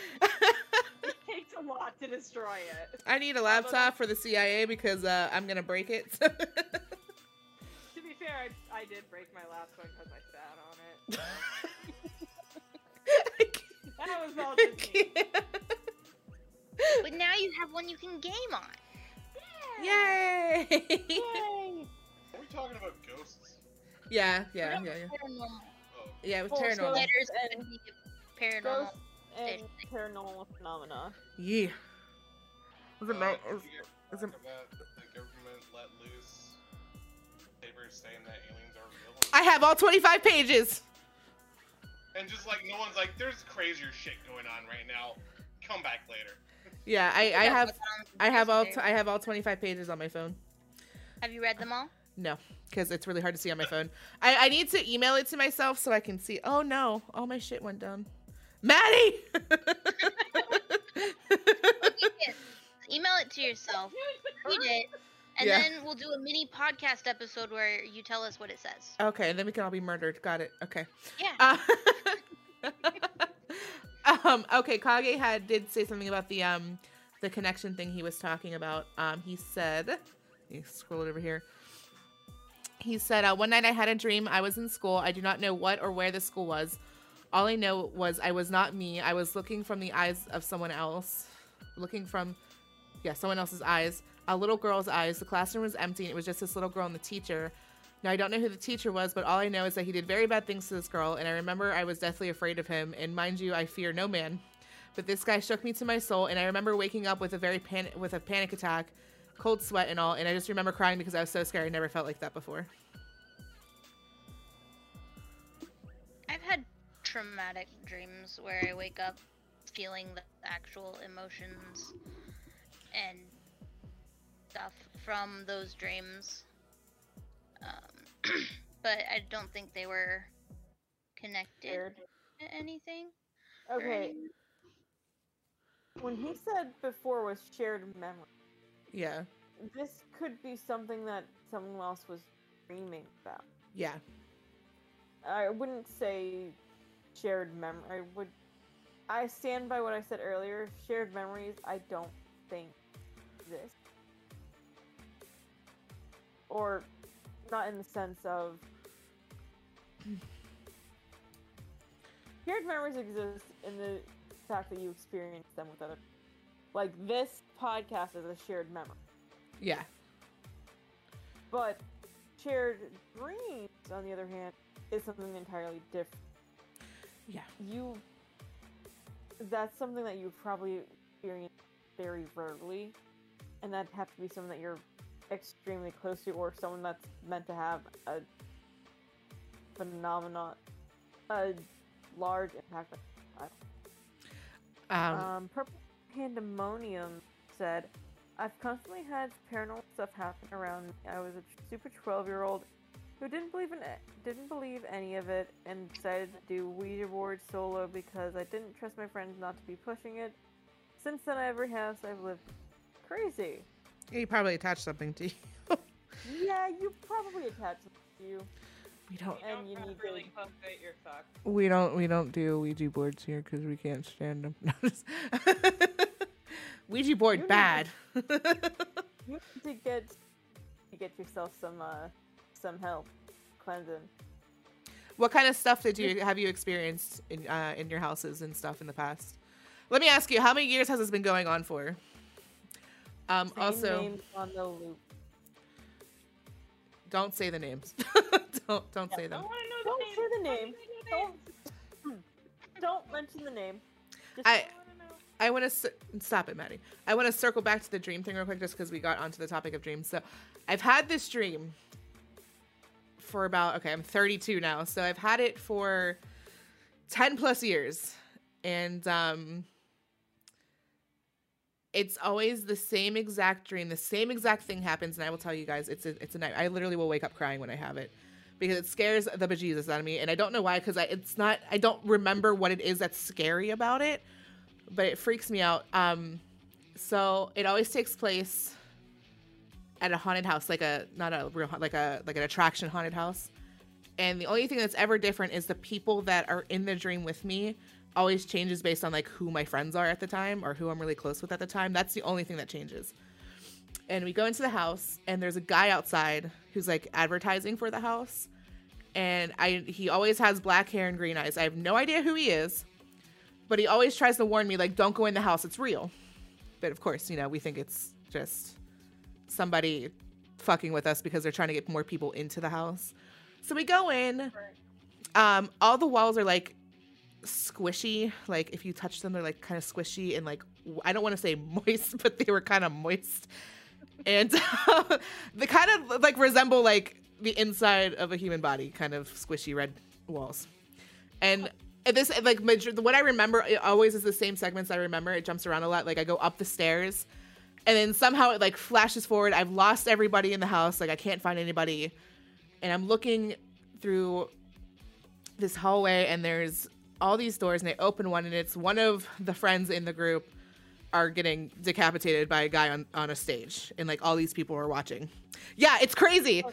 it takes a lot to destroy it. I need a laptop for the CIA because uh, I'm gonna break it. To be fair, I, I did break my last one because I sat on it. I can't- That was all I just me. But now you have one you can game on. Yay! Yay! Are we talking about ghosts? Yeah, yeah, yeah, yeah. Paranormal. Oh, Yeah, it was Well, paranormal. Letters and paranormal. and paranormal phenomena. Yeah. Was it uh, my, did was, is it- the government let loose papers saying that aliens are real? I have all 25 pages. and just like no one's like, there's crazier shit going on right now. Come back later. Yeah, I, I have I have all there. t- I have all 25 pages on my phone. Have you read them all? No, because it's really hard to see on my phone. I, I need to email it to myself so I can see. Oh no, all my shit went down. Maddie! Yes. Email it to yourself. Read it. And Yeah. then we'll do a mini podcast episode where you tell us what it says. okay, and then we can all be murdered. Got it. Okay. Yeah. Uh, um, okay, Kage had did say something about the um the connection thing he was talking about. Um, he said, let me scroll it over here. He said, uh, one night I had a dream. I was in school. I do not know what or where the school was. All I know was I was not me. I was looking from the eyes of someone else, looking from, yeah, someone else's eyes, a little girl's eyes. The classroom was empty. And it was just this little girl and the teacher. Now I don't know who the teacher was, but all I know is that he did very bad things to this girl, and I remember I was deathly afraid of him. And mind you, I fear no man. But this guy shook me to my soul, and I remember waking up with a very panic with a panic attack, cold sweat and all, and I just remember crying because I was so scared. I never felt like that before. I've had traumatic dreams where I wake up feeling the actual emotions and stuff from those dreams. Um, but I don't think they were connected Shared. to anything. Okay. any- When he said before was shared memory, Yeah, this could be something that someone else was dreaming about. yeah, I wouldn't say shared memory. I would. I stand by what I said earlier. Shared memories, I don't think exist, or not in the sense of shared memories exist in the fact that you experience them with other. Like this podcast is a shared memory. yeah, But shared dreams, on the other hand, is something entirely different. yeah, You. That's something that you probably experience very rarely, and that'd have to be someone that you're extremely close to, or someone that's meant to have a phenomenon, a large impact. um, Um, Purple Pandemonium said, I've constantly had paranormal stuff happen around me. I was a super 12 year old who didn't believe in it, didn't believe any of it, and decided to do Ouija board solo because I didn't trust my friends not to be pushing it. Since then, every house I've lived crazy. you probably attached something to you. Yeah, you probably attached them to you. we don't, You And don't you need to really to- cultivate your thoughts. we don't, we don't do Ouija boards here because we can't stand them. Ouija board You need to- bad. You need to get to get yourself some uh some help cleansing. What kind of stuff did you have you experienced in uh, in your houses and stuff in the past? Let me ask you, how many years has this been going on for? Um, Same also, names on the loop. don't say the names. don't don't say them. want to know Don't say the names. name. I wanna know the names. Don't don't mention the name. Just I I want to stop it, Maddie. I want to circle back to the dream thing real quick, just because we got onto the topic of dreams. So, I've had this dream for about okay, I'm 32 now, so I've had it for 10 plus years, and um, it's always the same exact dream. The same exact thing happens, and I will tell you guys, it's a it's a night. I literally will wake up crying when I have it. Because it scares the bejesus out of me, and I don't know why. Because I, it's not. I don't remember what it is that's scary about it but it freaks me out. Um, so it always takes place at a haunted house, like a not a real like a like an attraction haunted house. And the only thing that's ever different is the people that are in the dream with me always changes based on like who my friends are at the time or who I'm really close with at the time. That's the only thing that changes. And we go into the house and there's a guy outside who's like advertising for the house. And I he always has black hair and green eyes. I have no idea who he is but he always tries to warn me like don't go in the house it's real. But of course you know we think it's just somebody fucking with us because they're trying to get more people into the house. So we go in um all the walls are like squishy. Like if you touch them they're like kind of squishy and like I don't want to say moist but they were kind of moist. And they kind of like resemble like the inside of a human body kind of squishy red walls. And this like major, what I remember it always is the same segments I remember. It jumps around a lot. Like I go up the stairs, and then somehow it like flashes forward. I've lost everybody in the house. Like I can't find anybody, and I'm looking through this hallway, and there's all these doors, and I open one, and it's one of the friends in the group are getting decapitated by a guy on on a stage, and like all these people are watching. Yeah, it's crazy. Oh,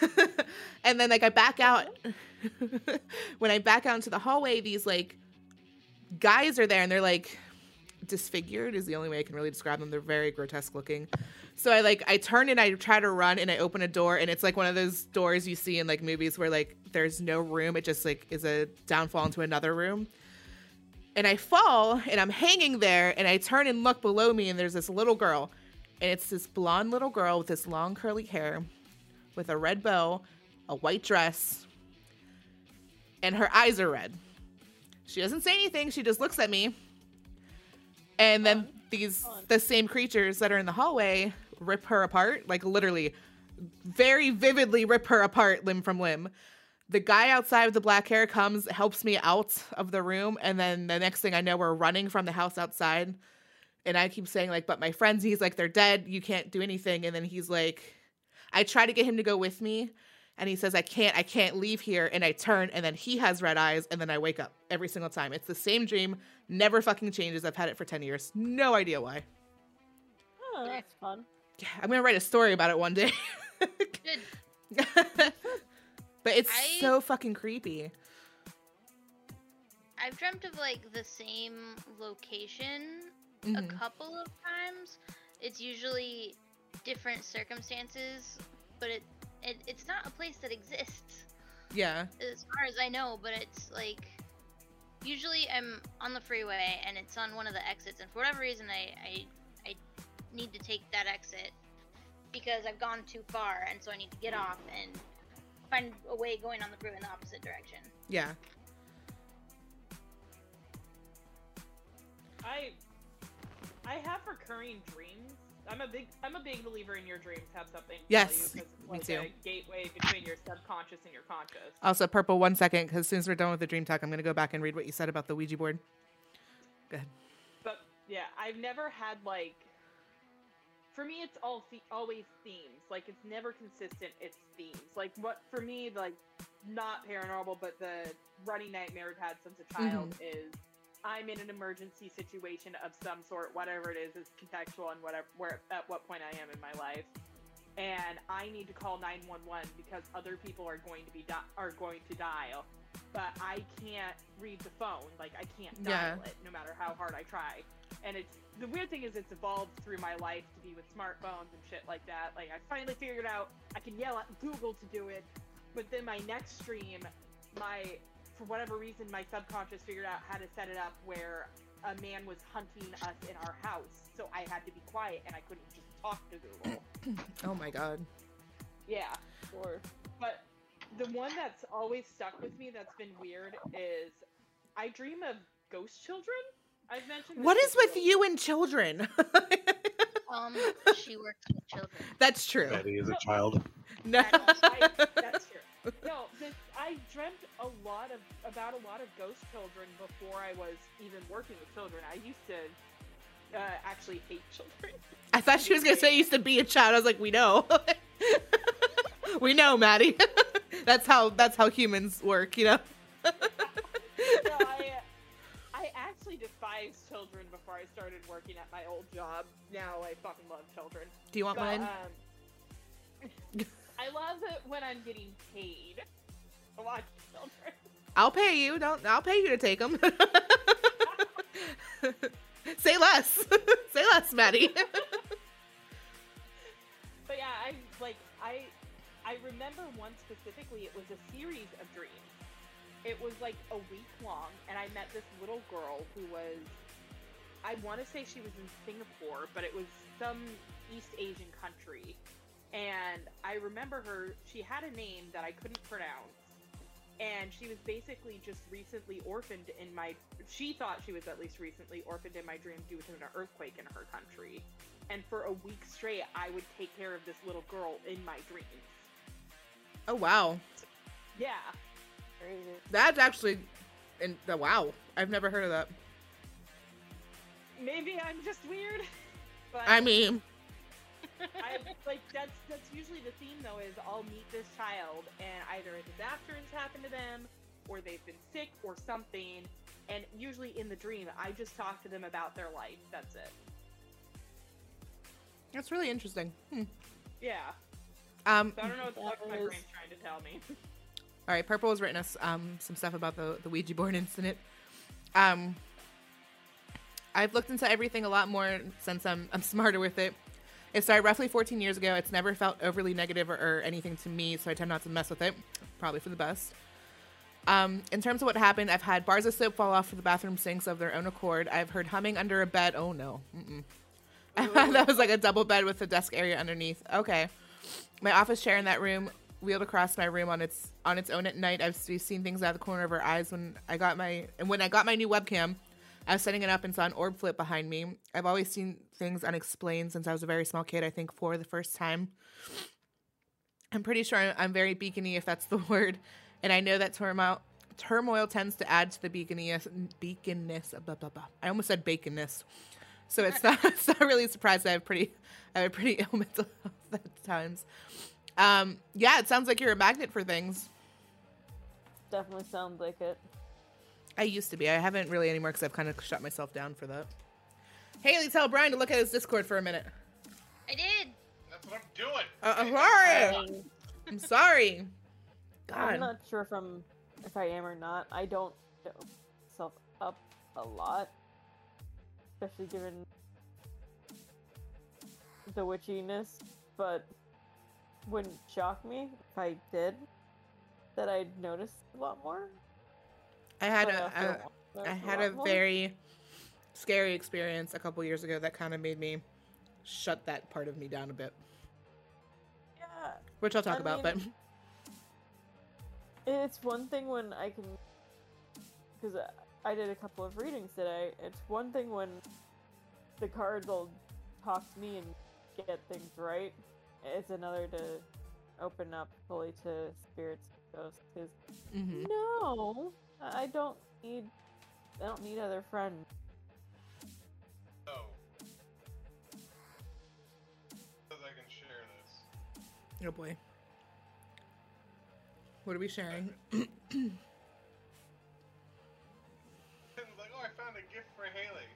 and then like I back out. when I back out into the hallway, these like guys are there, and they're like disfigured is the only way I can really describe them. They're very grotesque looking. So I like I turn and I try to run and I open a door and it's like one of those doors you see in like movies where like there's no room. It just like is a downfall into another room. And I fall and I'm hanging there and I turn and look below me and there's this little girl. And it's this blonde little girl with this long curly hair with a red bow, a white dress, and her eyes are red. She doesn't say anything, she just looks at me. And then these the same creatures that are in the hallway rip her apart like literally very vividly rip her apart limb from limb. The guy outside with the black hair comes helps me out of the room and then the next thing i know we're running from the house outside. And i keep saying like but my friends he's like they're dead. You can't do anything. And then he's like i try to get him to go with me and he says i can't i can't leave here and i turn and then he has red eyes and then i wake up every single time. It's the same dream never fucking changes. I've had it for 10 years. No idea why. Oh, that's fun. yeah i'm gonna write a story about it one day. But it's I- so fucking creepy. I've dreamt of like the same location a Mhm. couple of times. It's usually different circumstances, but it, it it's not a place that exists yeah as far as I know. But it's like usually I'm on the freeway and it's on one of the exits, and for whatever reason I I, I need to take that exit because I've gone too far, and so I need to get off and find a way going on the freeway in the opposite direction. yeah I I have recurring dreams. I'm a big I'm a big believer in your dreams have something to Yes, tell you me it's like too. a gateway between your subconscious and your conscious. also purple one second because as soon as we're done with the dream talk i'm gonna go back and read what you said about the ouija board go ahead But yeah, I've never had like. For me, it's all always themes. Like it's never consistent. It's themes. Like what for me, like not paranormal, but the running nightmare I've had since a mm-hmm. child is I'm in an emergency situation of some sort, whatever it is, is contextual and whatever where at what point I am in my life, and I need to call 911 because other people are going to be di- are going to dial, but I can't read the phone. Like I can't dial Yeah. it no matter how hard I try. And it's the weird thing is it's evolved through my life to be with smartphones and shit like that. Like I finally figured out I can yell at Google to do it, but then my next stream, my for whatever reason my subconscious figured out how to set it up where a man was hunting us in our house, so I had to be quiet and I couldn't just talk to Google. oh my god yeah. Or But the one that's always stuck with me that's been weird is I dream of ghost children. I've mentioned. What is with you and children Um, she works with children. that's true Betty is a child. no I, that's true. No, this, I dreamt a lot of about a lot of ghost children before I was even working with children. I used to uh, actually hate children. I thought she was gonna say you used to be a child. I was like, we know, we know, Maddie. that's how that's how humans work, you know. no, I, I actually despised children before I started working at my old job. Now I fucking love children. Do you want But, mine? um, I love it when I'm getting paid to watch children. I'll pay you. Don't. I'll pay you to take them. Say less. Say less, Maddie. But yeah, I like I I remember one specifically. It was a series of dreams. It was like a week long, and I met this little girl who was I want to say she was in Singapore, but it was some East Asian country. And I remember her. She had a name that I couldn't pronounce. And she was basically just recently orphaned in my. She thought she was at least recently orphaned in my dream due to an earthquake in her country and for a week straight i would take care of this little girl in my dreams oh wow, yeah crazy. that's actually, and uh, wow, I've never heard of that. maybe i'm just weird But I mean, I like that's that's usually the theme though is I'll meet this child and either a disaster has happened to them or they've been sick or something and usually in the dream I just talk to them about their life. That's it. that's really interesting. Hmm. Yeah. Um, So I don't know what the fuck my brain's trying to tell me. All right, Purple has written us um, some stuff about the, the Ouija board incident. Um, I've looked into everything a lot more since I'm, I'm smarter with it. It started roughly 14 years ago. It's never felt overly negative or, or anything to me, so I tend not to mess with it. Probably for the best. Um, in terms of what happened, I've had bars of soap fall off of the bathroom sinks of their own accord. I've heard humming under a bed. Oh no. That was like a double bed with a desk area underneath. Okay. My office chair in that room wheeled across my room on its on its own at night. I've seen things out of the corner of her eyes when I got my and when I got my new webcam. I was setting it up and saw an orb flip behind me. I've always seen things unexplained since I was a very small kid. I think for the first time. I'm pretty sure I'm, very beacony, if that's the word, and I know that turmoil turmoil tends to add to the beaconiness. Beaconness. Blah, blah, blah. I almost said baconness. So it's not it's not really surprised I have pretty I have a pretty ill mental health at times. Um, yeah, it sounds like you're a magnet for things. Definitely sounds like it. I used to be. I haven't really anymore because I've kind of shut myself down for that. Haley, tell Brian to look at his Discord for a minute. I did. That's what I'm doing. Uh, I'm sorry. I'm sorry. God. I'm not sure if I'm if I am or not. I don't know myself up a lot, especially given the witchiness. But wouldn't shock me if I did that I'd notice a lot more. I had but a, a I had a very scary experience a couple years ago that kind of made me shut that part of me down a bit, yeah. which I'll talk I about. mean- It's one thing when I can, because I did a couple of readings today. It's one thing when the cards will talk to me and get things right. It's another to open up fully to spirits, and ghosts. Because but hmm no, I don't need, I don't need other friends. So, because I can share this. oh boy, what are we sharing? Like, oh, I found a gift for Haley.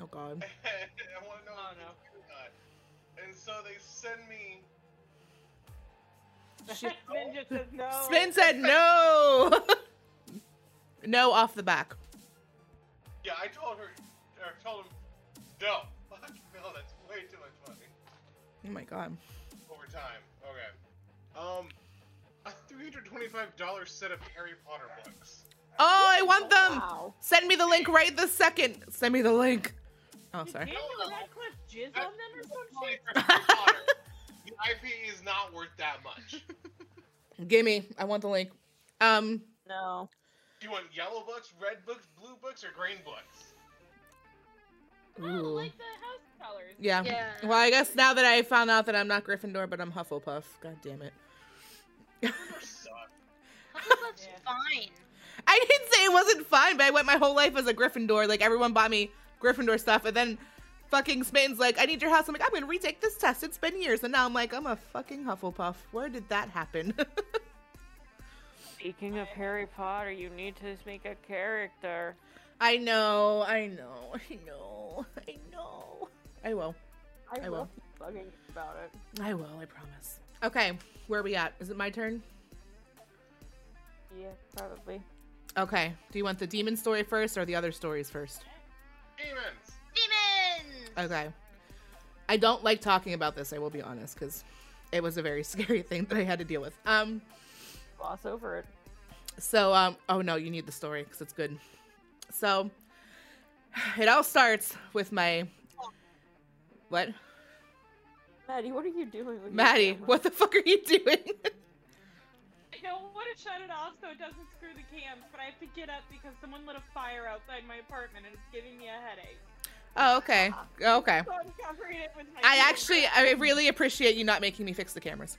Oh God. I want to know Oh, no. it's good or not. And so they send me. Shit. Ninja says no. Spin said no. No off the back. Yeah, I told her. I told him, no. Fuck no, that's way too much money. Oh my God. Over time. Okay. Um, a $325 set of Harry Potter books. Oh, I want them. Wow. Send me the link right this second. Send me the link. Oh, Did sorry. Daniel Radcliffe jizz on them or some shit? Harry Potter. The IP is not worth that much. Gimme. I want the link. Um, No. Do you want yellow books, red books, blue books, or green books? Oh, Ooh. like the house colors. yeah. Yeah. Well, I guess now that I found out that I'm not Gryffindor, but I'm Hufflepuff. God damn it. Those suck. Hufflepuff's Yeah. fine. I didn't say it wasn't fine, but I went my whole life as a Gryffindor. Like everyone bought me Gryffindor stuff, and then fucking Smitten's like, "I need your house." I'm like, "I'm gonna retake this test. It's been years," and now I'm like, "I'm a fucking Hufflepuff." Where did that happen? Speaking of Harry Potter, you need to make a character. I know, I know, I know, I know. I will. I, I will will. bugging about it. I will. I promise. Okay, where are we at? Is it my turn? Yeah, probably. Okay. Do you want the demon story first or the other stories first? Demons! Demons! Okay. I don't like talking about this, I will be honest, because it was a very scary thing that I had to deal with. Um, Gloss over it. so, um, oh no, you need the story because it's good. So, it all starts with my. What? Maddie, what are you doing with Maddie, what the fuck are you doing? I don't want to shut it off so it doesn't screw the cams, but I have to get up because someone lit a fire outside my apartment and it's giving me a headache. oh, okay. Okay. So I'm covering it with my I camera. actually, I really appreciate you not making me fix the cameras.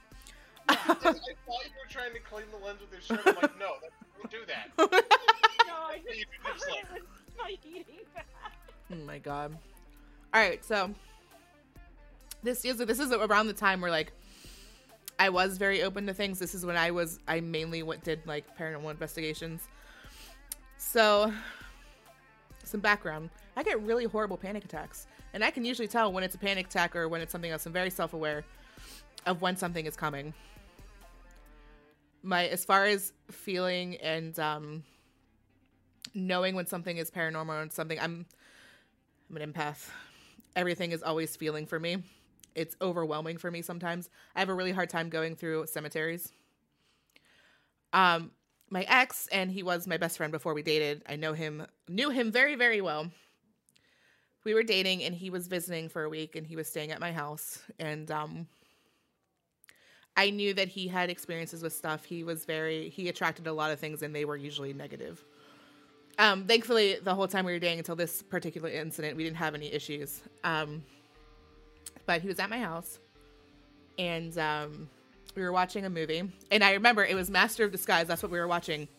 I thought you were trying to clean the lens with your shirt. I'm like, no, that, don't do that. No, I just You covered just it with my heating pad. Oh my god. All right, so this is this is around the time where like I was very open to things. This is when I was I mainly went did like paranormal investigations. So some background. I get really horrible panic attacks. And I can usually tell when it's a panic attack or when it's something else. I'm very self-aware of when something is coming. My as far as feeling and um knowing when something is paranormal and something I'm I'm an empath. Everything is always feeling for me. It's overwhelming for me sometimes. I have a really hard time going through cemeteries. Um my ex and he was my best friend before we dated. I know him knew him very very well. We were dating and he was visiting for a week and he was staying at my house and um I knew that he had experiences with stuff. He was very he attracted a lot of things and they were usually negative. Um, thankfully, the whole time we were dating until this particular incident, we didn't have any issues. Um, but he was at my house, and um, we were watching a movie. And I remember it was Master of Disguise. That's what we were watching.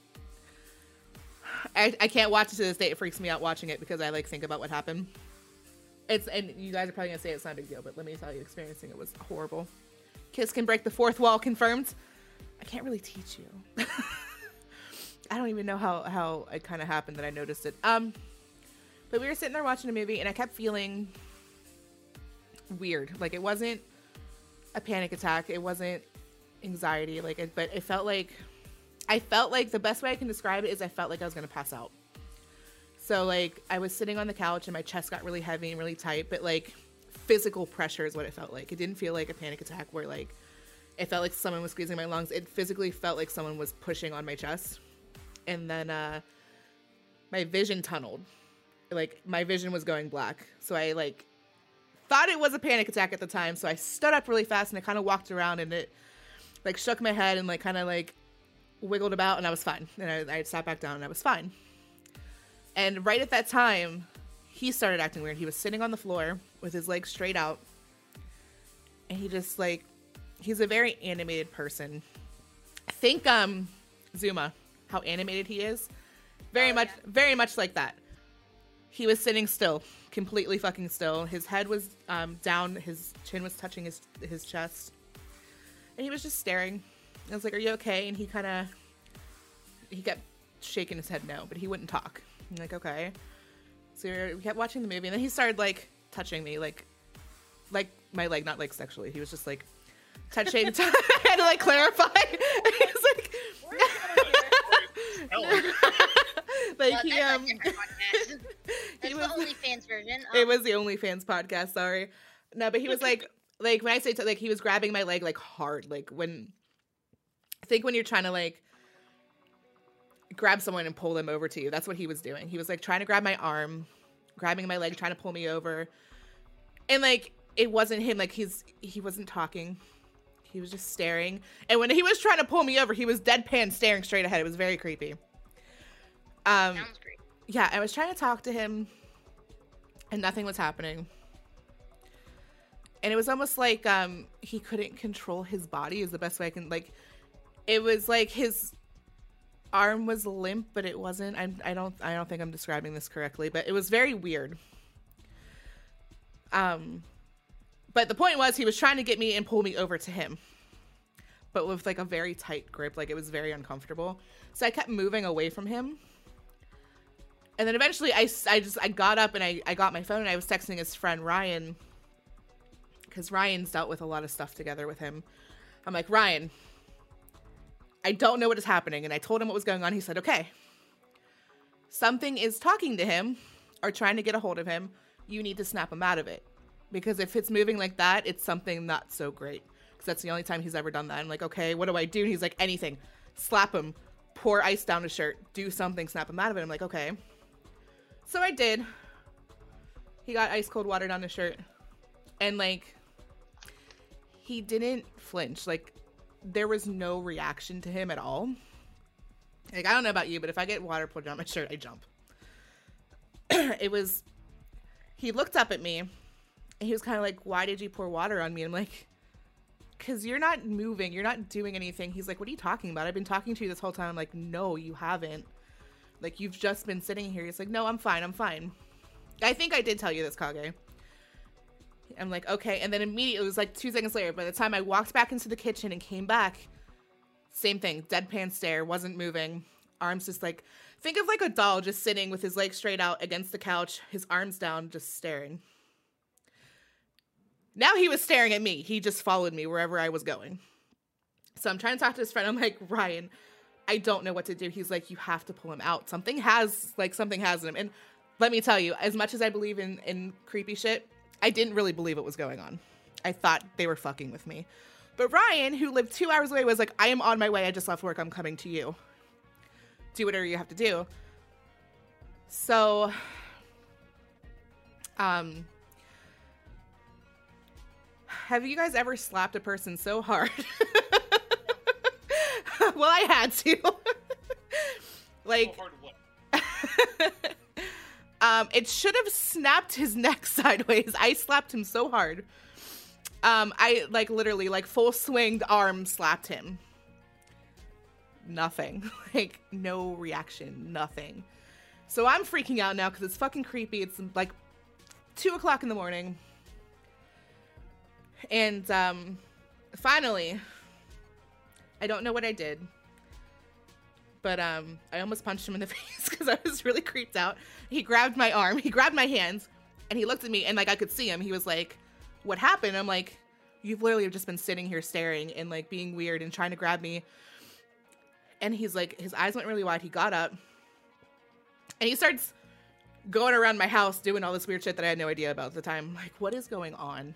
I, I can't watch it to this day. It freaks me out watching it because I like think about what happened. It's and you guys are probably gonna say it's not a big deal, but let me tell you, experiencing it was horrible. Kiss can break the fourth wall. Confirmed. I can't really teach you. I don't even know how how it kind of happened that I noticed it. Um, but we were sitting there watching a movie, and I kept feeling weird. Like it wasn't a panic attack. It wasn't anxiety. Like, it, but it felt like I felt like the best way I can describe it is I felt like I was gonna pass out. So like I was sitting on the couch and my chest got really heavy and really tight, but like physical pressure is what it felt like. It didn't feel like a panic attack where like it felt like someone was squeezing my lungs. It physically felt like someone was pushing on my chest. And then uh my vision tunneled. Like my vision was going black. So i like thought it was a panic attack at the time. So i stood up really fast and i kind of walked around and it like shook my head and like kind of like wiggled about and i was fine. And I, I sat back down and i was fine. And right at that time he started acting weird he was sitting on the floor with his legs straight out and he just like he's a very animated person I think um zuma how animated he is. Very Oh, much, yeah. very much like that. He was sitting still, completely fucking still. His head was um, down, his chin was touching his his chest, and he was just staring. I was like, "Are you okay?" And he kind of he kept shaking his head no, but he wouldn't talk. I'm like, "Okay." So we were- we kept watching the movie, and then he started like touching me, like like my leg, not like sexually. He was just like touching. I had to like clarify. He's like. like he um a he was the OnlyFans version. it Um, was the OnlyFans podcast. Sorry, no, but he was like like when I say to, like he was grabbing my leg like hard, like when I think when you're trying to like grab someone and pull them over to you. That's what he was doing. He was like trying to grab my arm, grabbing my leg, trying to pull me over, and like it wasn't him. Like he's he wasn't talking. He was just staring. And when he was trying to pull me over, he was deadpan staring straight ahead. It was very creepy. Um sounds great. yeah, I was trying to talk to him and nothing was happening. And it was almost like um he couldn't control his body is the best way I can like it was like his arm was limp but it wasn't I'm, I don't I don't think I'm describing this correctly but it was very weird. Um but the point was he was trying to get me and pull me over to him. But with like a very tight grip like it was very uncomfortable. So I kept moving away from him and then eventually I, I just i got up and I, I got my phone and i was texting his friend ryan because ryan's dealt with a lot of stuff together with him i'm like ryan i don't know what is happening. And i told him what was going on. He said okay something is talking to him or trying to get a hold of him. You need to snap him out of it. Because if it's moving like that it's something not so great. Because that's the only time he's ever done that. I'm like okay what do i do? And he's like anything. Slap him. Pour ice down his shirt. Do something. Snap him out of it. I'm like okay. So I did. He got ice cold water down his shirt. And like he didn't flinch. Like there was no reaction to him at all. Like I don't know about you, but if I get water poured down my shirt, I jump. it was he looked up at me and he was kind of like, "Why did you pour water on me?" I'm like, "Cuz you're not moving. You're not doing anything." He's like, "What are you talking about? I've been talking to you this whole time." I'm like, "No, you haven't." Like you've just been sitting here. He's like, no, I'm fine. I'm fine. I think I did tell you this, Kage. I'm like, okay. And then immediately, it was like two seconds later, by the time I walked back into the kitchen and came back, same thing, deadpan stare, wasn't moving. Arms just like, think of like a doll just sitting with his legs straight out against the couch, his arms down, just staring. Now he was staring at me. He just followed me wherever I was going. So I'm trying to talk to his friend. I'm like, Ryan, I don't know what to do. He's like, you have to pull him out. Something has, like, something has him. And let me tell you, as much as I believe in, in creepy shit, I didn't really believe what was going on. I thought they were fucking with me. But Ryan, who lived two hours away, was like, I am on my way. I just left work. I'm coming to you. Do whatever you have to do. So, um, have you guys ever slapped a person so hard? well, I had to. like, So hard what? um, it should have snapped his neck sideways. I slapped him so hard. Um, I like literally like full swinged arm slapped him. Nothing. Like no reaction. Nothing. So I'm freaking out now because it's fucking creepy. It's like two o'clock in the morning. And um finally, I don't know what I did. But um I almost punched him in the face because I was really creeped out. He grabbed my arm, he grabbed my hands, and he looked at me and like I could see him. He was like, What happened? I'm like, You've literally just been sitting here staring and like being weird and trying to grab me. And he's like, his eyes went really wide. He got up and he starts going around my house doing all this weird shit that I had no idea about at the time. Like, what is going on?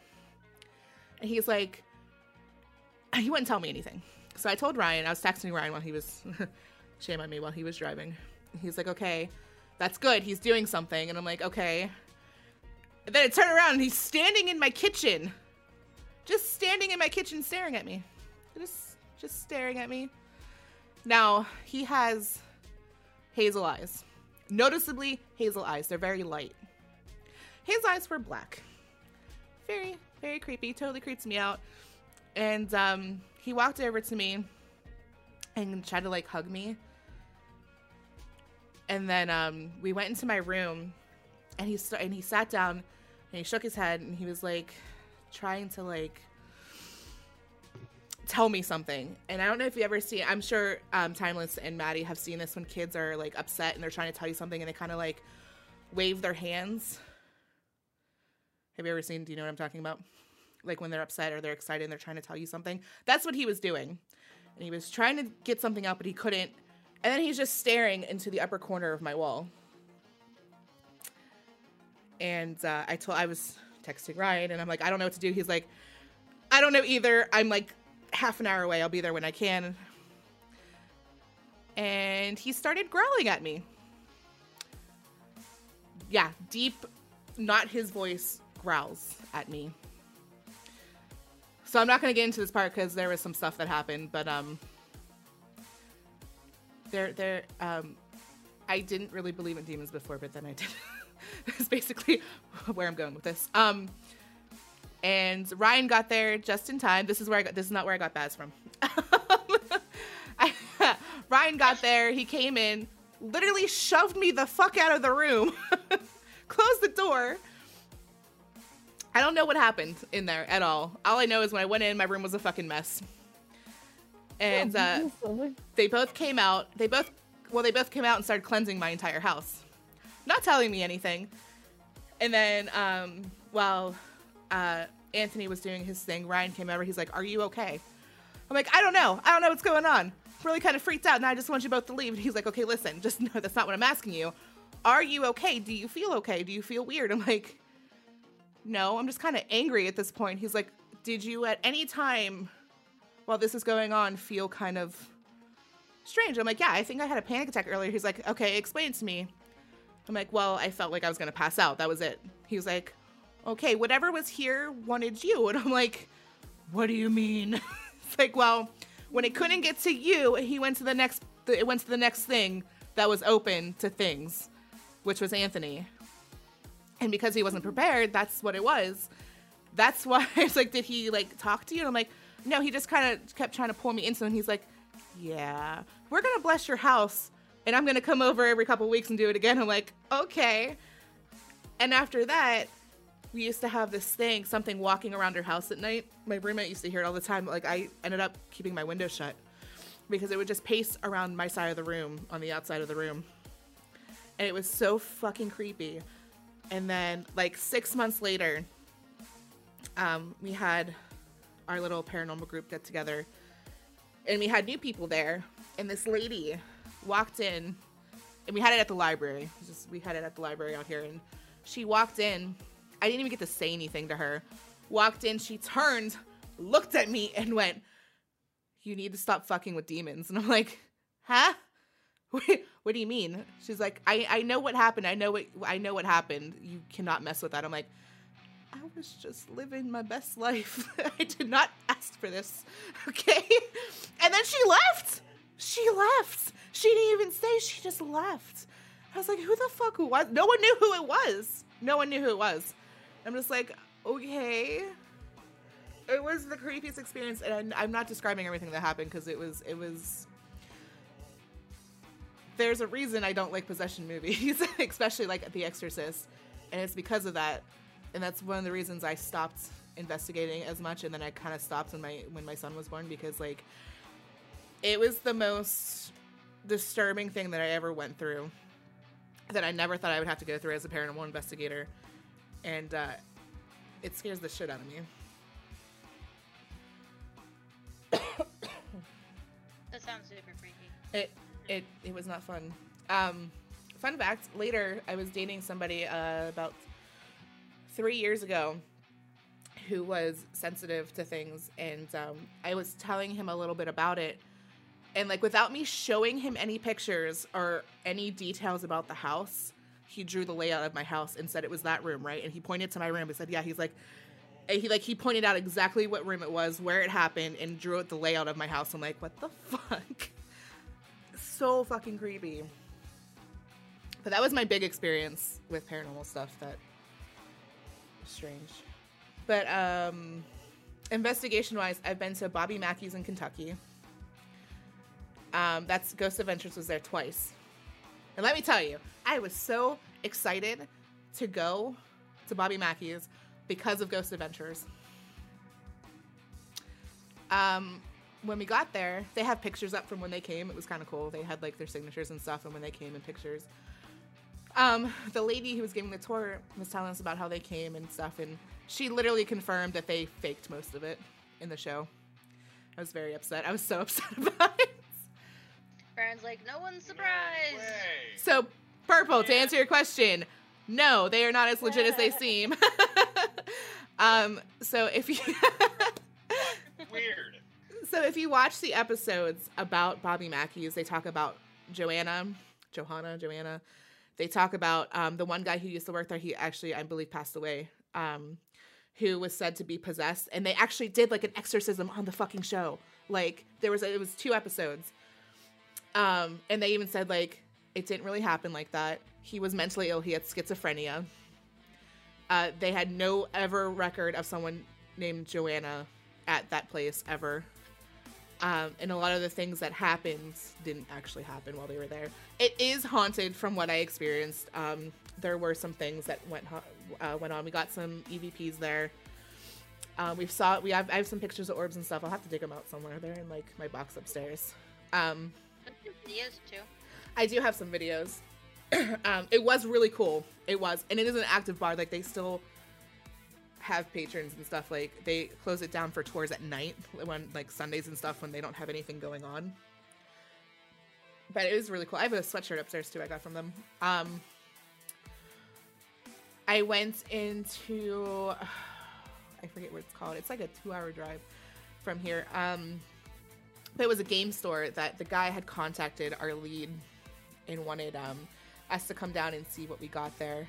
And he's like, he wouldn't tell me anything. So I told Ryan, I was texting Ryan while he was, shame on me, while he was driving. He's like, okay, that's good. He's doing something. And I'm like, okay. And then I turn around and he's standing in my kitchen. Just standing in my kitchen staring at me. Just just staring at me. Now, he has hazel eyes. Noticeably hazel eyes. They're very light. His eyes were black. Very, very creepy. Totally creeps me out. And um, he walked over to me and tried to like hug me. And then um, we went into my room, and he st- and he sat down, and he shook his head, and he was like trying to like tell me something. And I don't know if you ever see. I'm sure um, Timeless and Maddie have seen this when kids are like upset and they're trying to tell you something, and they kind of like wave their hands. Have you ever seen? Do you know what I'm talking about? Like when they're upset or they're excited and they're trying to tell you something. That's what he was doing. And he was trying to get something out, but he couldn't. And then he's just staring into the upper corner of my wall. And uh, I told I was texting Ryan, and I'm like, I don't know what to do. He's like, I don't know either. I'm like half an hour away. I'll be there when I can. And he started growling at me. Yeah, deep, not his voice, growls at me. So I'm not gonna get into this part because there was some stuff that happened, but um, there, there, um, I didn't really believe in demons before, but then I did. That's basically where I'm going with this. Um, and Ryan got there just in time. This is where I got. This is not where I got Baz from. I, Ryan got there. He came in, literally shoved me the fuck out of the room, closed the door. I don't know what happened in there at all. All I know is when I went in, my room was a fucking mess. And uh, they both came out. They both, well, they both came out and started cleansing my entire house, not telling me anything. And then, um, while uh, Anthony was doing his thing, Ryan came over. He's like, "Are you okay?" I'm like, "I don't know. I don't know what's going on. Really kind of freaked out, and I just want you both to leave." And he's like, "Okay, listen. Just know that's not what I'm asking you. Are you okay? Do you feel okay? Do you feel weird?" I'm like, "No. I'm just kind of angry at this point." He's like, "Did you at any time while this is going on feel kind of strange?" I'm like, "Yeah. I think I had a panic attack earlier." He's like, "Okay, explain to me." I'm like, "Well, I felt like I was gonna pass out. That was it." He was like, okay, whatever was here wanted you. And I'm like, what do you mean? it's like, well, when it couldn't get to you, he went to the next, it went to the next thing that was open to things, which was Anthony. And because he wasn't prepared, that's what it was. That's why it's like, did he like talk to you? And I'm like, no, he just kind of kept trying to pull me into. And he's like, yeah, we're to bless your house. And I'm to come over every couple weeks and do it again. I'm like, okay. And after that, we used to have this thing, something walking around her house at night. My roommate used to hear it all the time. Like I ended up keeping my window shut because it would just pace around my side of the room on the outside of the room. And it was so fucking creepy. And then like 6 months later, um we had our little paranormal group get together and we had new people there and this lady walked in and we had it at the library. Just we had it at the library out here, and she walked in. I didn't even get to say anything to her. Walked in, she turned, looked at me, and went, "You need to stop fucking with demons." And I'm like, "Huh? What do you mean?" She's like, "I I know what happened. I know what I know what happened. You cannot mess with that." I'm like. I was just living my best life. I did not ask for this. Okay? And then she left. She left. She didn't even say. She just left. I was like, who the fuck was? No one knew who it was. No one knew who it was. I'm just like, okay. It was the creepiest experience, and I'm not describing everything that happened because it was it was. There's a reason I don't like possession movies, especially like The Exorcist, and it's because of that, and that's one of the reasons I stopped investigating as much, and then I kind of stopped when my when my son was born because like it was the most disturbing thing that I ever went through that I never thought I would have to go through as a paranormal investigator. And uh, it scares the shit out of me. That sounds super freaky. It it it was not fun. Um, fun fact: later, I was dating somebody uh, about three years ago who was sensitive to things, and um, I was telling him a little bit about it. And like without me showing him any pictures or any details about the house, he drew the layout of my house and said it was that room, right? And he pointed to my room and said, "Yeah." He's like, and he like he pointed out exactly what room it was, where it happened, and drew the layout of my house. I'm like, what the fuck? So fucking creepy. But that was my big experience with paranormal stuff. That strange. But um, investigation wise, I've been to Bobby Mackey's in Kentucky. Um, that's Ghost Adventures was there twice. And let me tell you, I was so excited to go to Bobby Mackey's because of Ghost Adventures. Um, when we got there, they have pictures up from when they came. It was kind of cool. They had like their signatures and stuff, and when they came in pictures. Um, the lady who was giving the tour was telling us about how they came and stuff, and she literally confirmed that they faked most of it in the show. I was very upset. I was so upset about it. Baron's like, no one's surprised. Way. So, purple. To answer your question, no, they are not as legit as they seem. um, so if you Weird. so if you watch the episodes about Bobby Mackey's, they talk about Joanna, Johanna, Joanna. They talk about um, the one guy who used to work there. He actually, I believe, passed away. Um, who was said to be possessed, and they actually did like an exorcism on the fucking show. Like there was, it was two episodes. Um, and they even said like it didn't really happen like that. He was mentally ill. He had schizophrenia. Uh, they had no ever record of someone named Joanna at that place ever. Um, and a lot of the things that happened didn't actually happen while they were there. It is haunted from what I experienced. Um, there were some things that went uh, went on. We got some EVPs there. Um, we saw we have I have some pictures of orbs and stuff. I'll have to dig them out somewhere. They're in like my box upstairs. Um, Videos too. I do have some videos. um, it was really cool. It was, and it is an active bar. Like they still have patrons and stuff. Like they close it down for tours at night when like Sundays and stuff when they don't have anything going on. But it was really cool. I have a sweatshirt upstairs too. I got from them. Um, I went into I forget what it's called. It's like a two-hour drive from here. Um, but it was a game store that the guy had contacted our lead and wanted um, us to come down and see what we got there.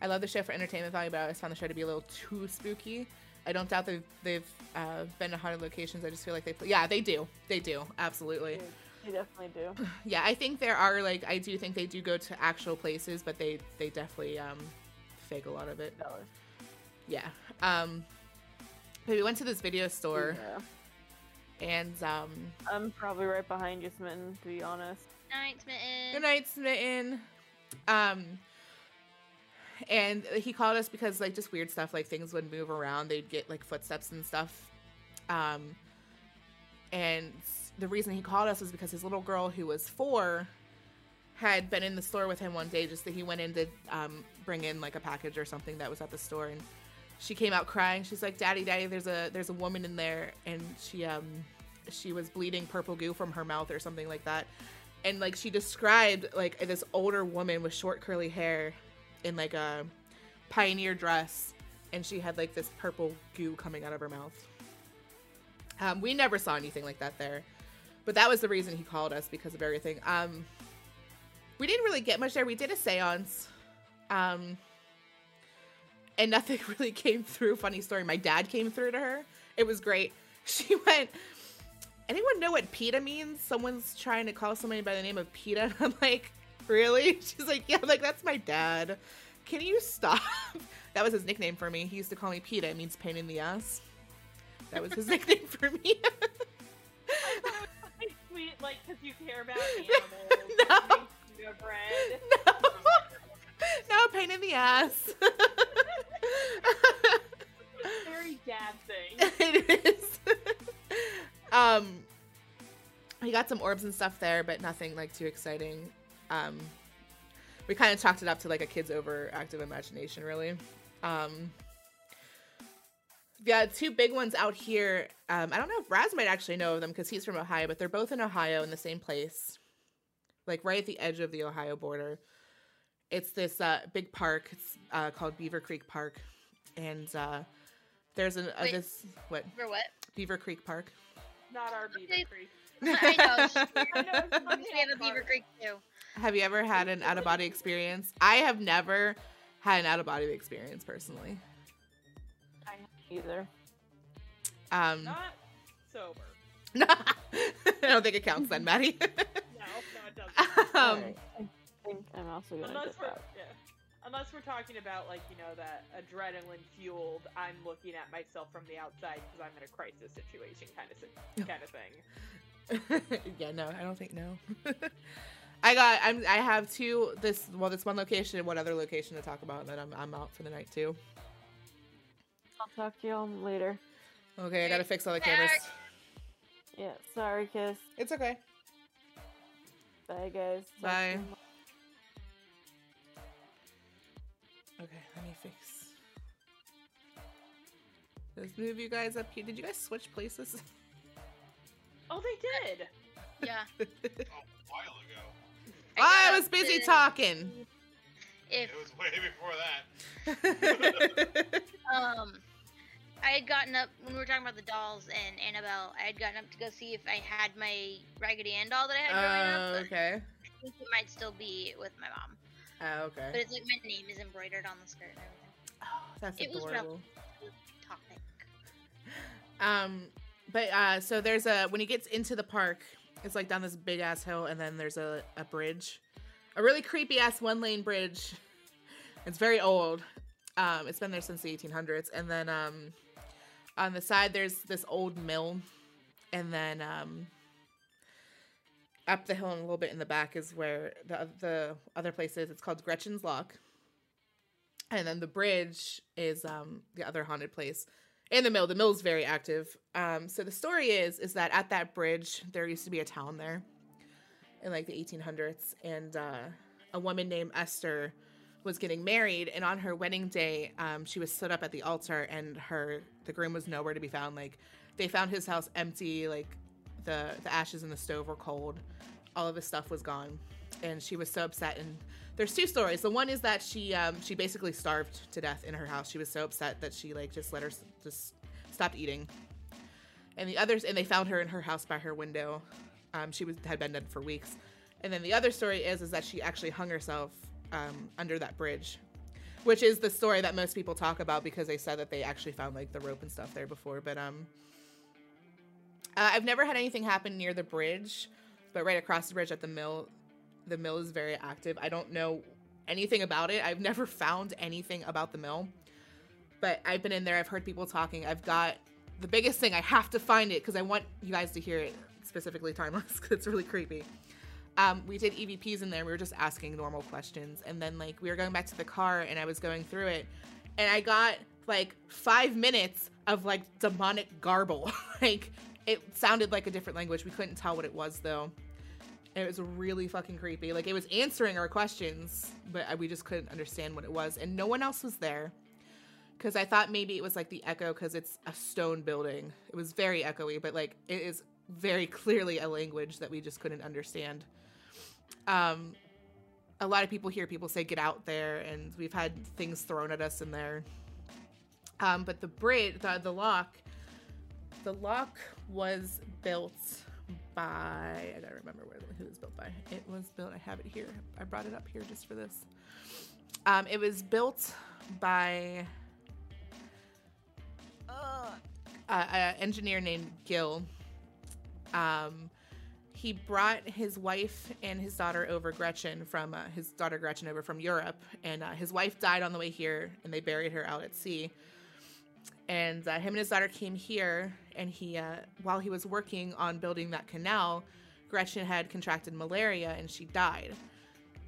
I love the show for entertainment value, but I always found the show to be a little too spooky. I don't doubt they've they've uh, been to haunted locations. I just feel like they, yeah, they do, they do, absolutely. They definitely do. Yeah, I think there are like I do think they do go to actual places, but they they definitely um, fake a lot of it. Dollars. Yeah. Um, but we went to this video store Yeah. and um, I'm probably right behind you, Smitten, to be honest. Night, Smitten. Good night, Smitten. Um, and he called us because like just weird stuff like things would move around. They'd get like footsteps and stuff. Um and the reason he called us was because his little girl who was four had been in the store with him one day just that he went in to um, bring in like a package or something that was at the store. And she came out crying. She's like daddy daddy there's a there's a woman in there. And she um she was bleeding purple goo from her mouth or something like that. And like she described like this older woman with short curly hair in like a pioneer dress and she had like this purple goo coming out of her mouth. Um, we never saw anything like that there but that was the reason he called us because of everything. Um, we didn't really get much there. We did a seance um, and nothing really came through. Funny story my dad came through to her. It was great. She went anyone know what PETA means? Someone's trying to call somebody by the name of PETA. And I'm like, really? She's like, yeah, I'm like, that's my dad. Can you stop? that was his nickname for me. He used to call me PETA. It means pain in the ass. That was his nickname for me. I thought it It's sweet, like, because you care about animals. No. you bread. no. no, pain in the ass. Very dad thing. it is. um, we got some orbs and stuff there, but nothing like too exciting. Um, we kind of chalked it up to like a kid's overactive imagination, really. Um, yeah, two big ones out here. Um, I don't know if Raz might actually know of them because he's from Ohio, but they're both in Ohio in the same place, like right at the edge of the Ohio border. It's this uh, big park. It's uh, called Beaver Creek Park, and uh, there's an uh, Wait. this what For what? Beaver Creek Park. Not our Beaver Okay. Creek. I know. I know, it's not we have a Beaver. Creek too. Have you ever had an out of body experience? I have never had an out of body experience personally. I either. Um, Not sober. I don't think it counts then, Maddie. No, no, it doesn't. um, Alright, I think I'm also gonna Unless we're that. yeah. Unless we're talking about like you know that adrenaline fueled, I'm looking at myself from the outside because I'm in a crisis situation kind of kind of thing. yeah, no, I don't think no. I got I'm I have two this well this one location and one other location to talk about and then I'm I'm out for the night too. I'll talk to y'all later. Okay, I gotta fix all the cameras. Yeah, sorry, Kiss. It's okay. Bye, guys. Talk Bye. Okay, let me fix. Let's move you guys up here. Did you guys switch places? Oh, they did. Yeah. Oh, Oh, a while ago. I was busy the- talking. If It was way before that. um, I had gotten up when we were talking about the dolls and Annabelle. I had gotten up to go see if I had my Raggedy Ann doll that I had growing Oh, up. but okay. I think it might still be with my mom, Oh, okay. but it's like my name is embroidered on the skirt and everything. Oh, that's It was rough. adorable. Topic. Um, but uh, so there's a when he gets into the park, it's like down this big ass hill, and then there's a a bridge, a really creepy ass one lane bridge. It's very old. Um, it's been there since the 1800s, and then um, on the side there's this old mill, and then um. Up the hill and a little bit in the back is where the the other place is. It's called Gretchen's Lock, and then the bridge is um the other haunted place in the mill. The mill's very active. Um, so the story is is that at that bridge there used to be a town there in like the 1800s, and uh, a woman named Esther was getting married, and on her wedding day, um, she was stood up at the altar, and her the groom was nowhere to be found. Like they found his house empty, like the the ashes in the stove were cold, all of his stuff was gone, and she was so upset. And there's two stories. The one is that she um, she basically starved to death in her house. She was so upset that she like just let her just stopped eating. And the others, and they found her in her house by her window. Um, she was had been dead for weeks. And then the other story is is that she actually hung herself um, under that bridge, which is the story that most people talk about because they said that they actually found like the rope and stuff there before. But um, uh, I've never had anything happen near the bridge, but right across the bridge at the mill, the mill is very active. I don't know anything about it. I've never found anything about the mill, but I've been in there. I've heard people talking. I've got the biggest thing. I have to find it because I want you guys to hear it specifically timeless because it's really creepy. um, we did EVPs in there. We were just asking normal questions, and then like we were going back to the car, and I was going through it, and I got like five minutes of like demonic garble. like it sounded like a different language. We couldn't tell what it was though. It was really fucking creepy. Like it was answering our questions, but we just couldn't understand what it was, and no one else was there. Because I thought maybe it was like the echo, because it's a stone building. It was very echoey, but like it is very clearly a language that we just couldn't understand. Um, a lot of people hear people say get out there, and we've had things thrown at us in there. Um, but the bridge, the, the lock, the lock was built by. I gotta remember where who it was built by. It was built. I have it here. I brought it up here just for this. Um, it was built by uh, an engineer named Gil. Um, he brought his wife and his daughter over Gretchen from uh, his daughter Gretchen over from Europe, and uh, his wife died on the way here, and they buried her out at sea. And uh, him and his daughter came here, and he, uh, while he was working on building that canal, Gretchen had contracted malaria and she died.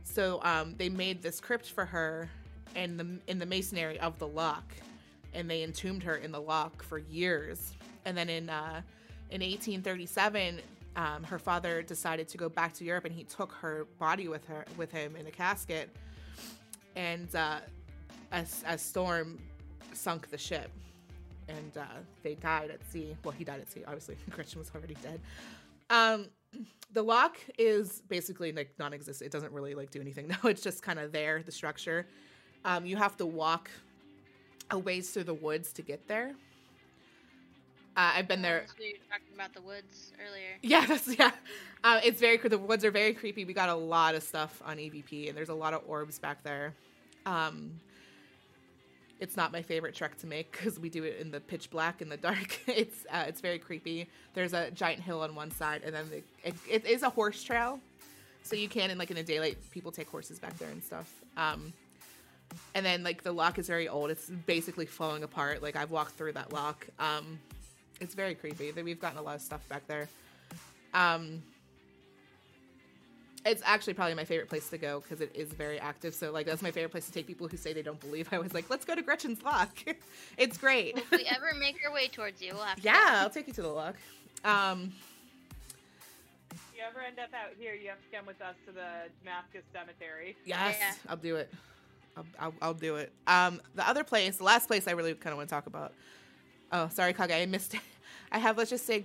So um, they made this crypt for her in the in the masonry of the lock, and they entombed her in the lock for years. And then in uh, in 1837, um, her father decided to go back to Europe, and he took her body with her with him in a casket. And uh, a, a storm sunk the ship, and uh, they died at sea. Well, he died at sea. Obviously, Gretchen was already dead. Um, the lock is basically like non-existent. It doesn't really like do anything. No, it's just kind of there. The structure. Um, you have to walk a ways through the woods to get there. Uh, I've been there. So you were talking about the woods earlier. Yeah, that's yeah. Uh, it's very. The woods are very creepy. We got a lot of stuff on EVP, and there's a lot of orbs back there. Um, it's not my favorite trek to make because we do it in the pitch black in the dark. It's uh, it's very creepy. There's a giant hill on one side, and then the, it, it is a horse trail, so you can in like in the daylight people take horses back there and stuff. Um, and then like the lock is very old. It's basically falling apart. Like I've walked through that lock. Um, it's very creepy. That We've gotten a lot of stuff back there. Um, it's actually probably my favorite place to go because it is very active. So like that's my favorite place to take people who say they don't believe. I was like, let's go to Gretchen's Lock. it's great. If we ever make our way towards you, we'll have to. yeah. I'll take you to the lock. Um, If you ever end up out here, you have to come with us to the Damascus Cemetery. yes, Yeah. I'll do it. I'll, I'll, I'll do it. Um, the other place, the last place I really kind of want to talk about. Oh, sorry, Kage, I missed it. I have let's just say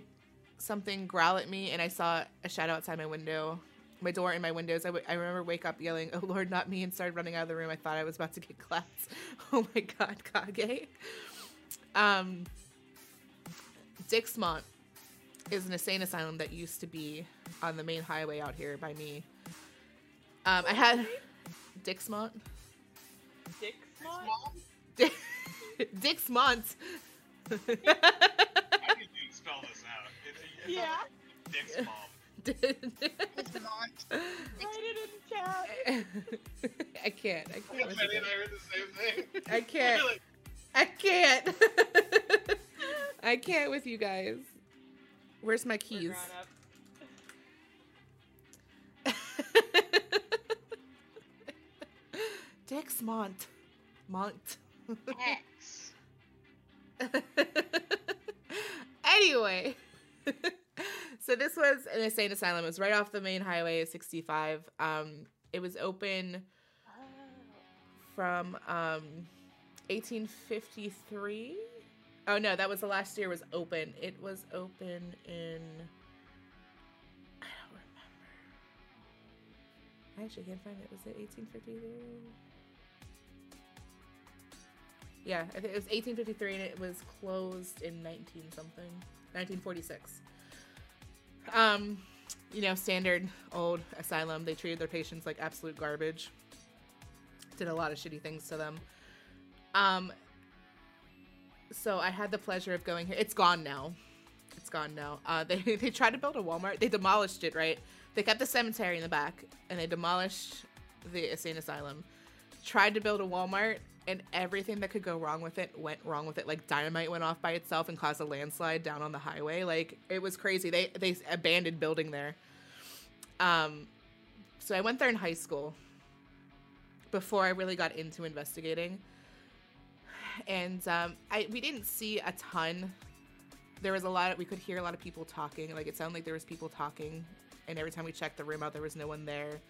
something growl at me, and I saw a shadow outside my window, my door and my windows. I, w- I remember wake up yelling, "Oh Lord, not me!" and started running out of the room. I thought I was about to get clapped. Oh my God, Kage. Um, Dixmont is an insane asylum that used to be on the main highway out here by me. Um, I had Dixmont. Dick Small? Small? Dixmont. How do you spell this out? It's, it's Yeah. Dick's mom. It's Mont. Write it in chat. I can't. I can't. with and I heard the same thing. I can't. I can't. I can't with you guys. Where's my keys? grown up. Dixmont. Mont. X. anyway, so this was an insane asylum. It was right off the main highway of 65. Um, it was open from um, 1853. Oh no, that was the last year it was open. It was open in. I don't remember. I actually can't find it. Was it 1853? Yeah, I think it was 1853 and it was closed in 19 something, 1946. Um, you know, standard old asylum. They treated their patients like absolute garbage. Did a lot of shitty things to them. Um, so I had the pleasure of going here. It's gone now. It's gone now. Uh, they they tried to build a Walmart. They demolished it. Right. They kept the cemetery in the back, and they demolished the insane asylum. Tried to build a Walmart, and everything that could go wrong with it went wrong with it. Like dynamite went off by itself and caused a landslide down on the highway. Like it was crazy. They they abandoned building there. Um, so I went there in high school before I really got into investigating. And um, I we didn't see a ton. There was a lot. Of, we could hear a lot of people talking. Like it sounded like there was people talking, and every time we checked the room out, there was no one there.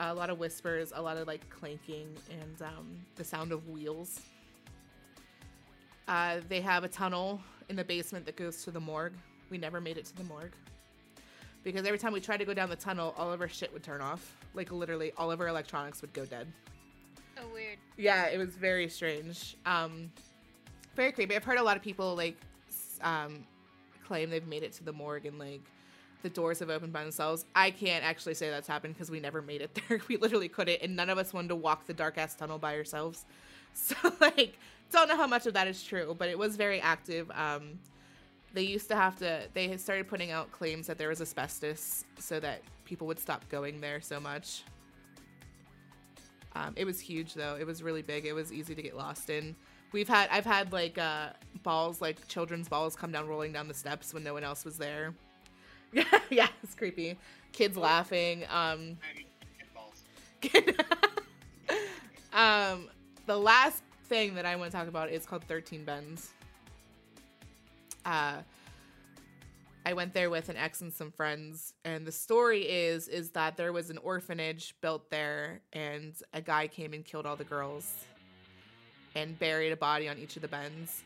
A lot of whispers, a lot of like clanking, and um, the sound of wheels. Uh, they have a tunnel in the basement that goes to the morgue. We never made it to the morgue because every time we tried to go down the tunnel, all of our shit would turn off. Like literally, all of our electronics would go dead. Oh, weird. Yeah, it was very strange. Um, very creepy. I've heard a lot of people like um, claim they've made it to the morgue and like the doors have opened by themselves. I can't actually say that's happened because we never made it there. We literally couldn't, and none of us wanted to walk the dark ass tunnel by ourselves. So like, don't know how much of that is true, but it was very active. Um, they used to have to. They started putting out claims that there was asbestos, so that people would stop going there so much. Um, it was huge though. It was really big. It was easy to get lost in. We've had I've had like uh, balls like children's balls come down rolling down the steps when no one else was there. Yeah, yeah, it's creepy. Kids laughing. Um, um, the last thing that I want to talk about is called 13 Bends. Uh, I went there with an ex and some friends, and the story is is that there was an orphanage built there, and a guy came and killed all the girls, and buried a body on each of the bends.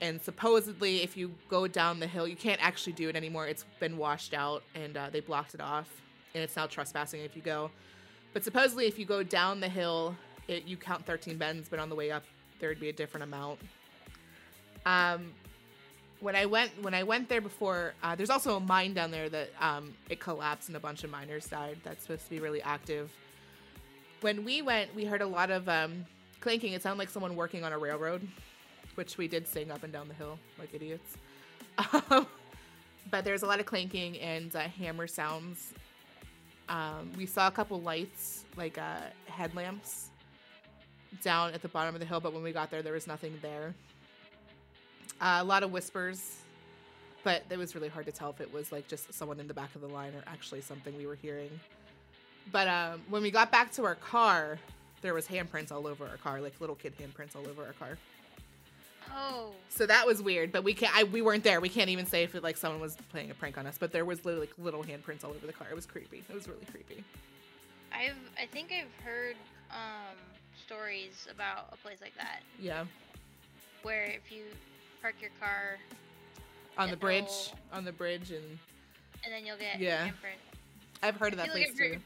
And supposedly, if you go down the hill, you can't actually do it anymore. It's been washed out, and uh, they blocked it off, and it's now trespassing if you go. But supposedly, if you go down the hill, it, you count 13 bends, but on the way up, there would be a different amount. Um, when I went when I went there before, uh, there's also a mine down there that um, it collapsed and a bunch of miners died. That's supposed to be really active. When we went, we heard a lot of um, clanking. It sounded like someone working on a railroad, which we did sing up and down the hill like idiots. Um, but there's a lot of clanking and uh, hammer sounds. Um, we saw a couple lights, like uh, headlamps, down at the bottom of the hill. But when we got there, there was nothing there. Uh, a lot of whispers, but it was really hard to tell if it was like just someone in the back of the line or actually something we were hearing. But um, when we got back to our car, there was handprints all over our car, like little kid handprints all over our car. Oh, So that was weird, but we can't. I, we weren't there. We can't even say if it, like someone was playing a prank on us. But there was literally like, little handprints all over the car. It was creepy. It was really creepy. I've I think I've heard um stories about a place like that Yeah, where if you park your car on the bridge, on the bridge, and and then you'll get Yeah. handprint. I've heard of that feel like place heard- too.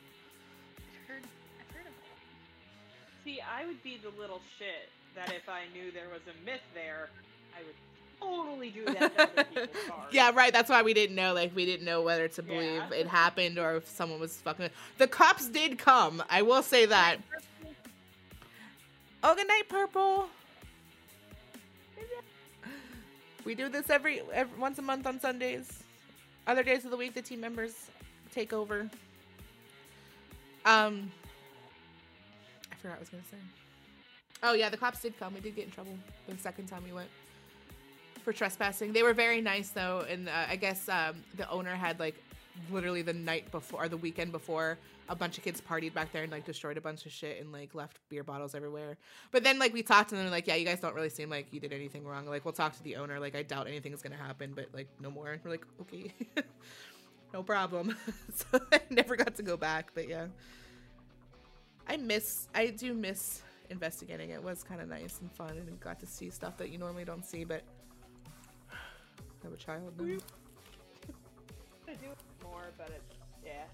I've heard I've heard of it. See, I would be the little shit that if I knew there was a myth there, I would totally do that to other people's cars. Yeah, right. That's why we didn't know. Like, we didn't know whether to believe Yeah. it happened or if someone was fucking. The cops did come. I will say that. Oh, good night, Purple. We do this every, every once a month on Sundays. Other days of the week, the team members take over. Um, I forgot what I was gonna say. Oh yeah, the cops did come. We did get in trouble the second time we went for trespassing. They were very nice though, and uh, I guess um, the owner had like literally the night before or the weekend before a bunch of kids partied back there and like destroyed a bunch of shit and like left beer bottles everywhere. But then like we talked to them like yeah, you guys don't really seem like you did anything wrong. Like we'll talk to the owner. Like I doubt anything's gonna happen, but like no more. And we're like okay, no problem. so I never got to go back, but yeah. I miss I do miss investigating. It was kind of nice and fun and got to see stuff that you normally don't see, but I have a child now. I do it more, but it's yeah,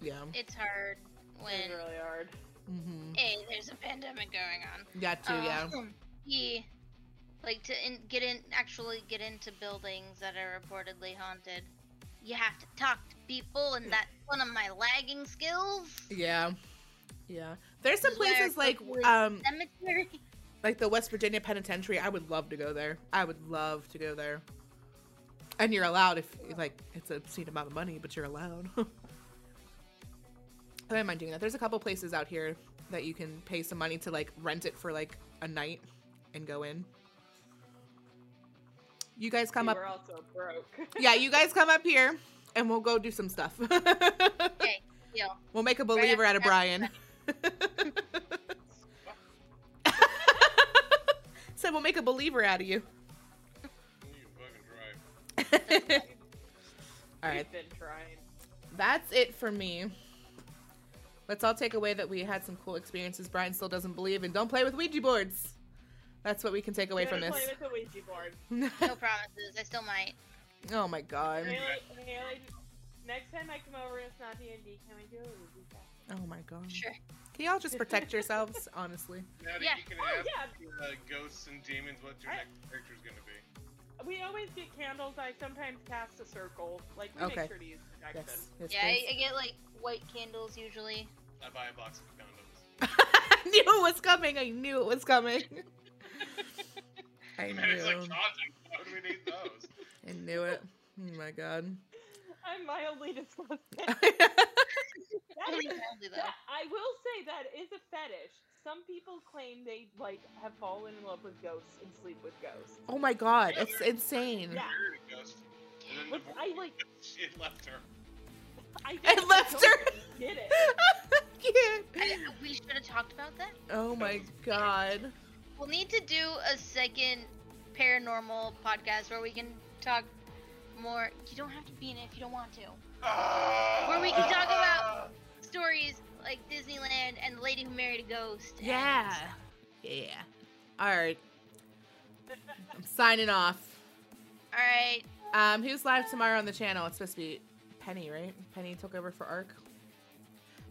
Yeah. It's hard when. it's really hard. Mm-hmm. hey, there's a pandemic going on. Got to, yeah. Um, yeah. Like to in, get in, actually get into buildings that are reportedly haunted. You have to talk to people, and that's one of my lagging skills. Yeah. Yeah. There's some Where places like um Cemetery. like the West Virginia Penitentiary. I would love to go there. I would love to go there. And you're allowed if like it's a obscene amount of money, but you're allowed. I don't mind doing that. There's a couple places out here that you can pay some money to like rent it for like a night and go in. You guys come up we up. were also broke. Yeah, you guys come up here and we'll go do some stuff. Okay, Deal. We'll make a Right believer out of Brian. Said we'll make a believer out of you. You fucking drive. all right, We've been trying. that's it for me. Let's all take away that we had some cool experiences. Brian still doesn't believe, and don't play with Ouija boards. That's what we can take away Gonna from this. Play with the Ouija board. No promises. I still might. oh my god. Haley, Haley, next time I come over and it's not D and D, can we do a Ouija cast? Oh my god. Sure. Can y'all just protect yourselves, honestly? Now Yeah. you can Oh, ask yeah. uh, ghosts and demons what your I- next character's gonna be. We always get candles. I sometimes cast a circle. Like we Okay. make sure to use protection. Yes. yes Yeah, I. I get like white candles usually. I buy a box of condoms. I knew it was coming. I knew it was coming. I Man, it's like knew. condoms. Why do we need those? I knew it. Oh my god. I'm mildly disgusted. That Only is- that- I will say that is a fetish. Some people claim they like have fallen in love with ghosts and sleep with ghosts. oh my god. It's insane. Yeah. Married a ghost. And then But the I like It left her. I, I think left ghosts her. Did it? Yeah. I, uh, we should have talked about that. Oh my god. We'll need to do a second paranormal podcast where we can talk more. You don't have to be in it if you don't want to. Where we can talk about stories like Disneyland and the lady who married a ghost. Yeah. Yeah. Alright. I'm signing off. All right. Um, who's live tomorrow on the channel? It's supposed to be Penny, right? Penny took over for Ark.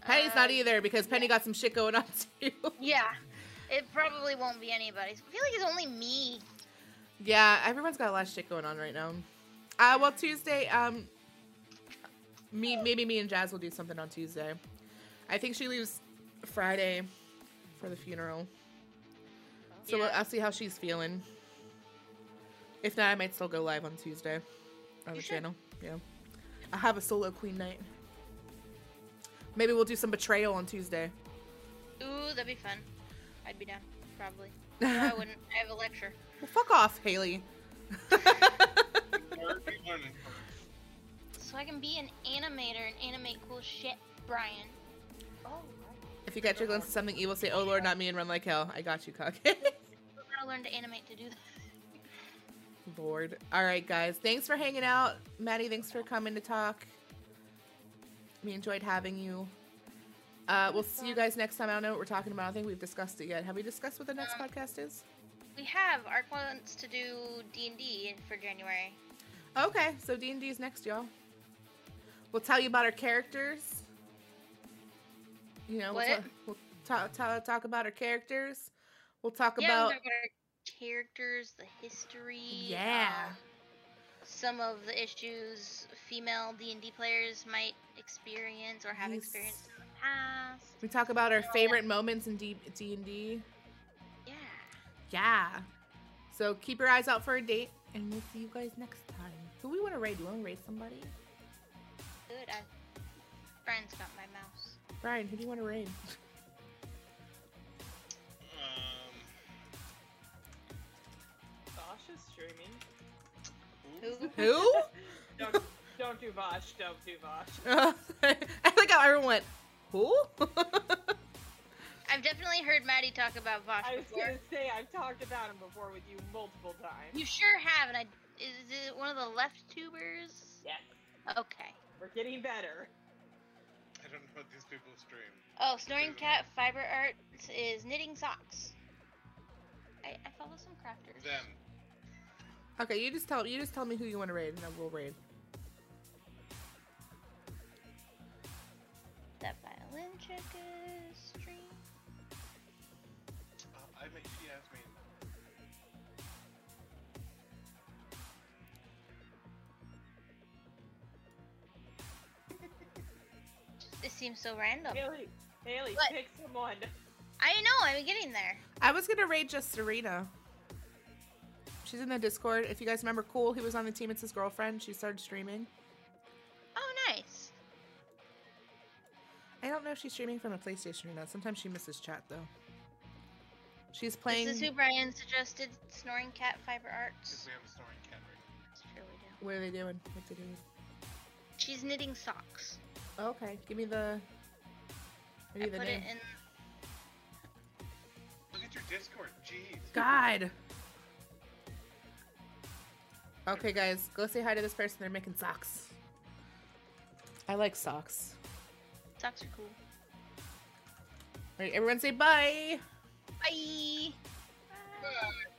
Penny's not Uh, either because Penny got some shit going on too. Yeah. It probably won't be anybody's. I feel like it's only me. yeah, everyone's got a lot of shit going on right now. Uh, well, Tuesday, um, me maybe me and Jazz will do something on Tuesday. I think she leaves Friday for the funeral, so we'll, Yeah. I'll see how she's feeling. If not, I might still go live on Tuesday on You the should. channel. Yeah, I'll have a solo queen night. Maybe we'll do some betrayal on Tuesday. Ooh, that'd be fun. I'd be down. Probably. No, I wouldn't. I have a lecture. Well, fuck off, Haley. So I can be an animator and animate cool shit, Brian. Oh, if you catch a glimpse of something evil, say, "Oh Lord, not me," and run like hell. I got you, cock. I gotta learn to animate to do that. Lord. All right, guys. Thanks for hanging out, Maddie. Thanks for coming to talk. We enjoyed having you. Uh, we'll see you guys next time. I don't know what we're talking about. I think we've discussed it yet. Have we discussed what the next Um, podcast is? We have Ark wants to do D and D for January. Okay, so D and D is next, y'all. We'll tell you about our characters. You know, we'll, What? we'll ta- ta- talk about our characters. We'll talk yeah, about we'll talk about our characters, the history. Yeah. um, some of the issues female D and D players might experience or have Yes. experienced in the past. we talk about our favorite moments in D and D. Yeah. Yeah. So keep your eyes out for a date, and we'll see you guys next time. Who we want to raid? Do we want to raid somebody? Good. I, Brian's got my mouse. Brian, who do you want to raid? Um, Vaush is streaming. Who? Who? Don't don't do Vaush. Don't do Vaush. I like how everyone went. Who? I've definitely heard Maddie talk about Vaush I was before. gonna say I've talked about him before with you multiple times. You sure have, and I is it one of the left tubers? Yes, Okay. We're getting better. I don't know what these people stream. Oh, Snoring Cat Fiber Arts is knitting socks. I, I follow some crafters. Them. okay, you just tell you just tell me who you want to raid, and then we'll raid. That violin chick seems so random. Haley, Haley, What? pick someone. I know, I'm getting there. I was gonna raid just Serena. She's in the Discord. If you guys remember, Cool, he was on the team. It's his girlfriend. She started streaming. Oh, nice. I don't know if she's streaming from a PlayStation or not. Sometimes she misses chat though. She's playing. This is who Brian suggested Snoring Cat Fiber Because Arts. we have a snoring cat right It's true, we do. What are they doing? What's they doing? She's knitting socks. Okay, give me the I I the put name. it in. Look at your Discord. Jeez. God. Okay, guys, go say hi to this person. They're making socks. I like socks. Socks are cool. All right, everyone say bye. Bye. Bye.